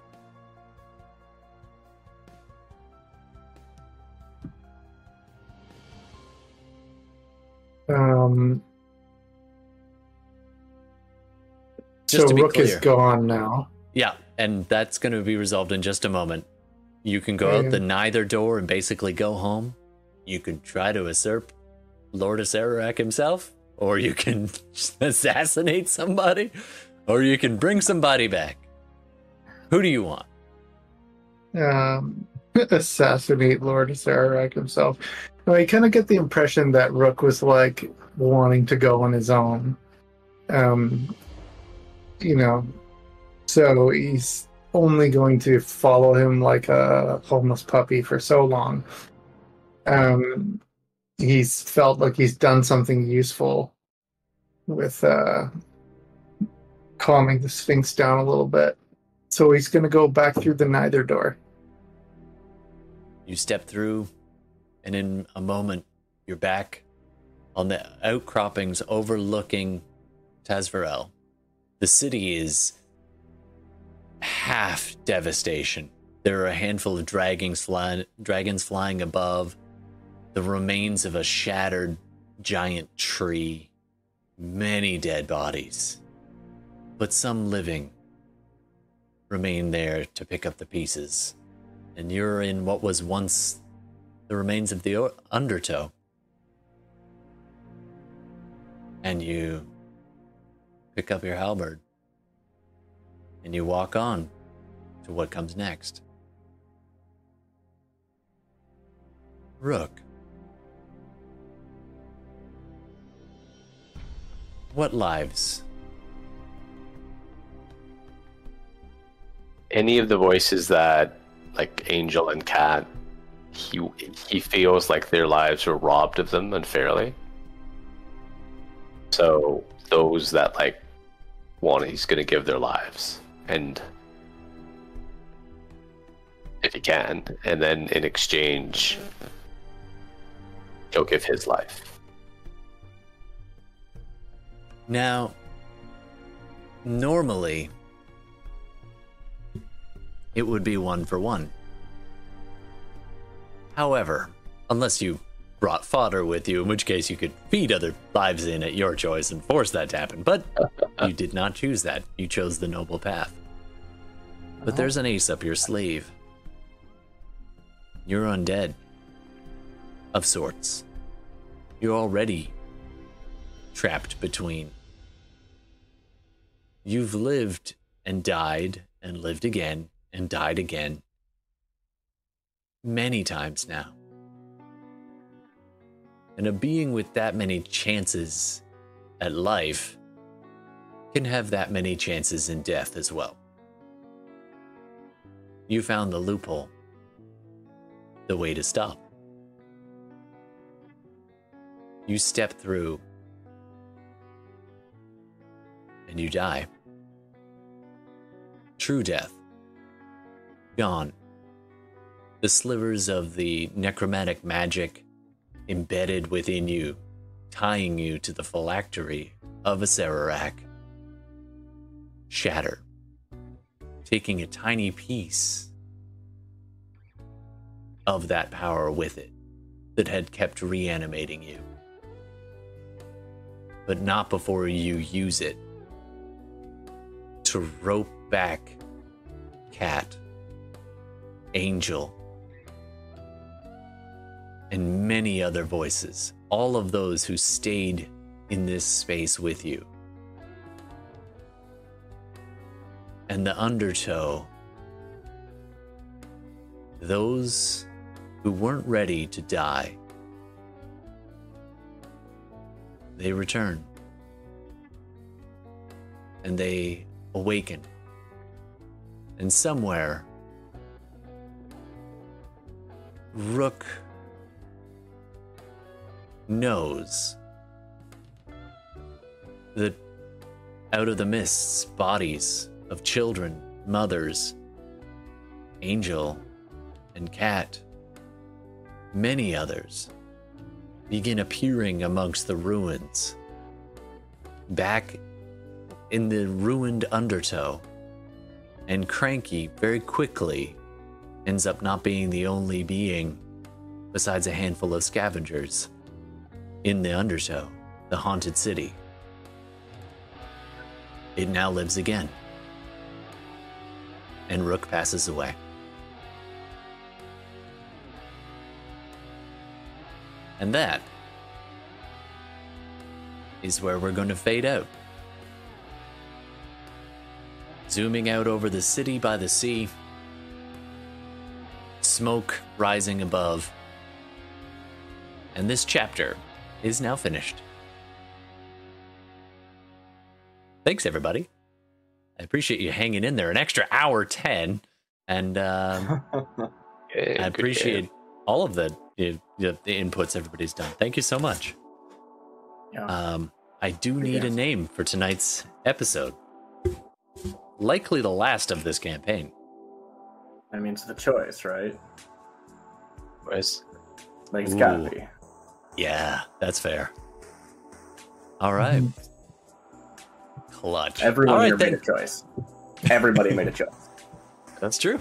Um, Just so to be Rook is gone now. Yeah, and that's going to be resolved in just a moment. You can go out the neither door and basically go home. You can try to usurp Lord Acererak himself, or you can assassinate somebody, or you can bring somebody back. Who do you want? um, assassinate Lord Acererak himself. I kind of get the impression that Rook was like wanting to go on his own. Um, you know, so he's only going to follow him like a homeless puppy for so long. Um, he's felt like he's done something useful with uh, calming the Sphinx down a little bit. So he's going to go back through the neither door. You step through, and in a moment, you're back on the outcroppings overlooking Tazvarel. The city is half devastation. There are a handful of dragons flying, dragons flying above, the remains of a shattered giant tree, many dead bodies, but some living remain there to pick up the pieces. And you're in what was once the remains of the undertow. And you pick up your halberd and you walk on to what comes next. Rook. What lives? Any of the voices that, like Angel and Cat, he he feels like their lives were robbed of them unfairly. So those that like want, he's gonna give their lives, and if he can, and then in exchange, he'll give his life. Now, normally, it would be one for one. However, unless you brought fodder with you, in which case you could feed other lives in at your choice and force that to happen. But you did not choose that. You chose the noble path. But there's an ace up your sleeve. You're undead. Of sorts. You're already trapped between. You've lived and died and lived again and died again many times now. And a being with that many chances at life can have that many chances in death as well. You found the loophole, the way to stop. You step through and you die. True death. Gone. The slivers of the necromantic magic embedded within you, tying you to the phylactery of Acererak, shatter, taking a tiny piece of that power with it that had kept reanimating you. But not before you use it to rope back Cat, Angel, and many other voices, all of those who stayed in this space with you. And the undertow, those who weren't ready to die, they return. And they awaken. And somewhere, Rook knows that out of the mists, bodies of children, mothers, Angel, and Cat, many others begin appearing amongst the ruins. back in the ruined undertow. And Cranky very quickly ends up not being the only being, besides a handful of scavengers, in the undertow, the haunted city. It now lives again. And Rook passes away. And that is where we're going to fade out. Zooming out over the city by the sea, smoke rising above. And this chapter is now finished. Thanks, everybody. I appreciate you hanging in there an extra hour 10. And um, I appreciate all of the, the, the inputs everybody's done. Thank you so much. Yeah. Um, I do need a name for tonight's episode. Likely the last of this campaign. I mean, it's the choice, right? Where's Like, it's gotta be. Yeah, that's fair. All right. Clutch. Everyone All right, here made a choice. Everybody made a choice. That's true.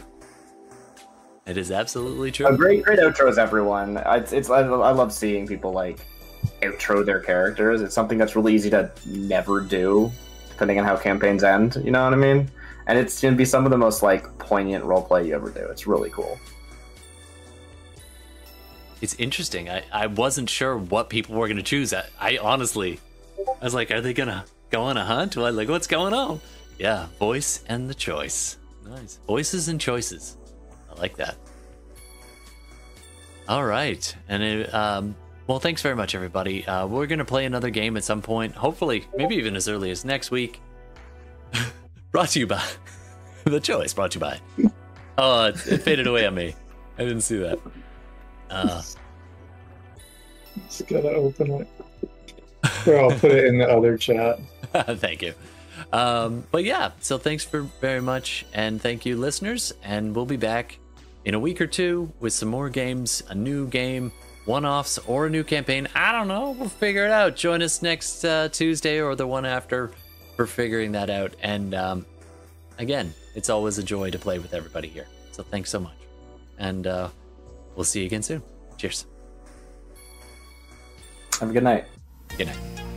It is absolutely true. A great, great outros, everyone. It's, it's I, I love seeing people like outro their characters. It's something that's really easy to never do, depending on how campaigns end. You know what I mean? And it's gonna be some of the most like poignant roleplay you ever do. It's really cool. It's interesting. I, I wasn't sure what people were going to choose. I, I honestly, I was like, are they going to go on a hunt? What, like, what's going on? Yeah, voice and the choice. Nice. Voices and choices. I like that. All right. And it, um, well, thanks very much, everybody. Uh, we're going to play another game at some point. Hopefully, maybe even as early as next week. brought to you by the choice. Brought to you by. Oh, it, it faded away on me. I didn't see that. Uh, Just gotta open it. Or I'll put it in the other chat. Thank you. Um, but yeah, so thanks for very much, and thank you, listeners. And we'll be back in a week or two with some more games, a new game, one-offs, or a new campaign. I don't know. We'll figure it out. Join us next uh, Tuesday or the one after for figuring that out. And um, again, it's always a joy to play with everybody here. So thanks so much, and uh, we'll see you again soon. Cheers. Have a good night. Good night.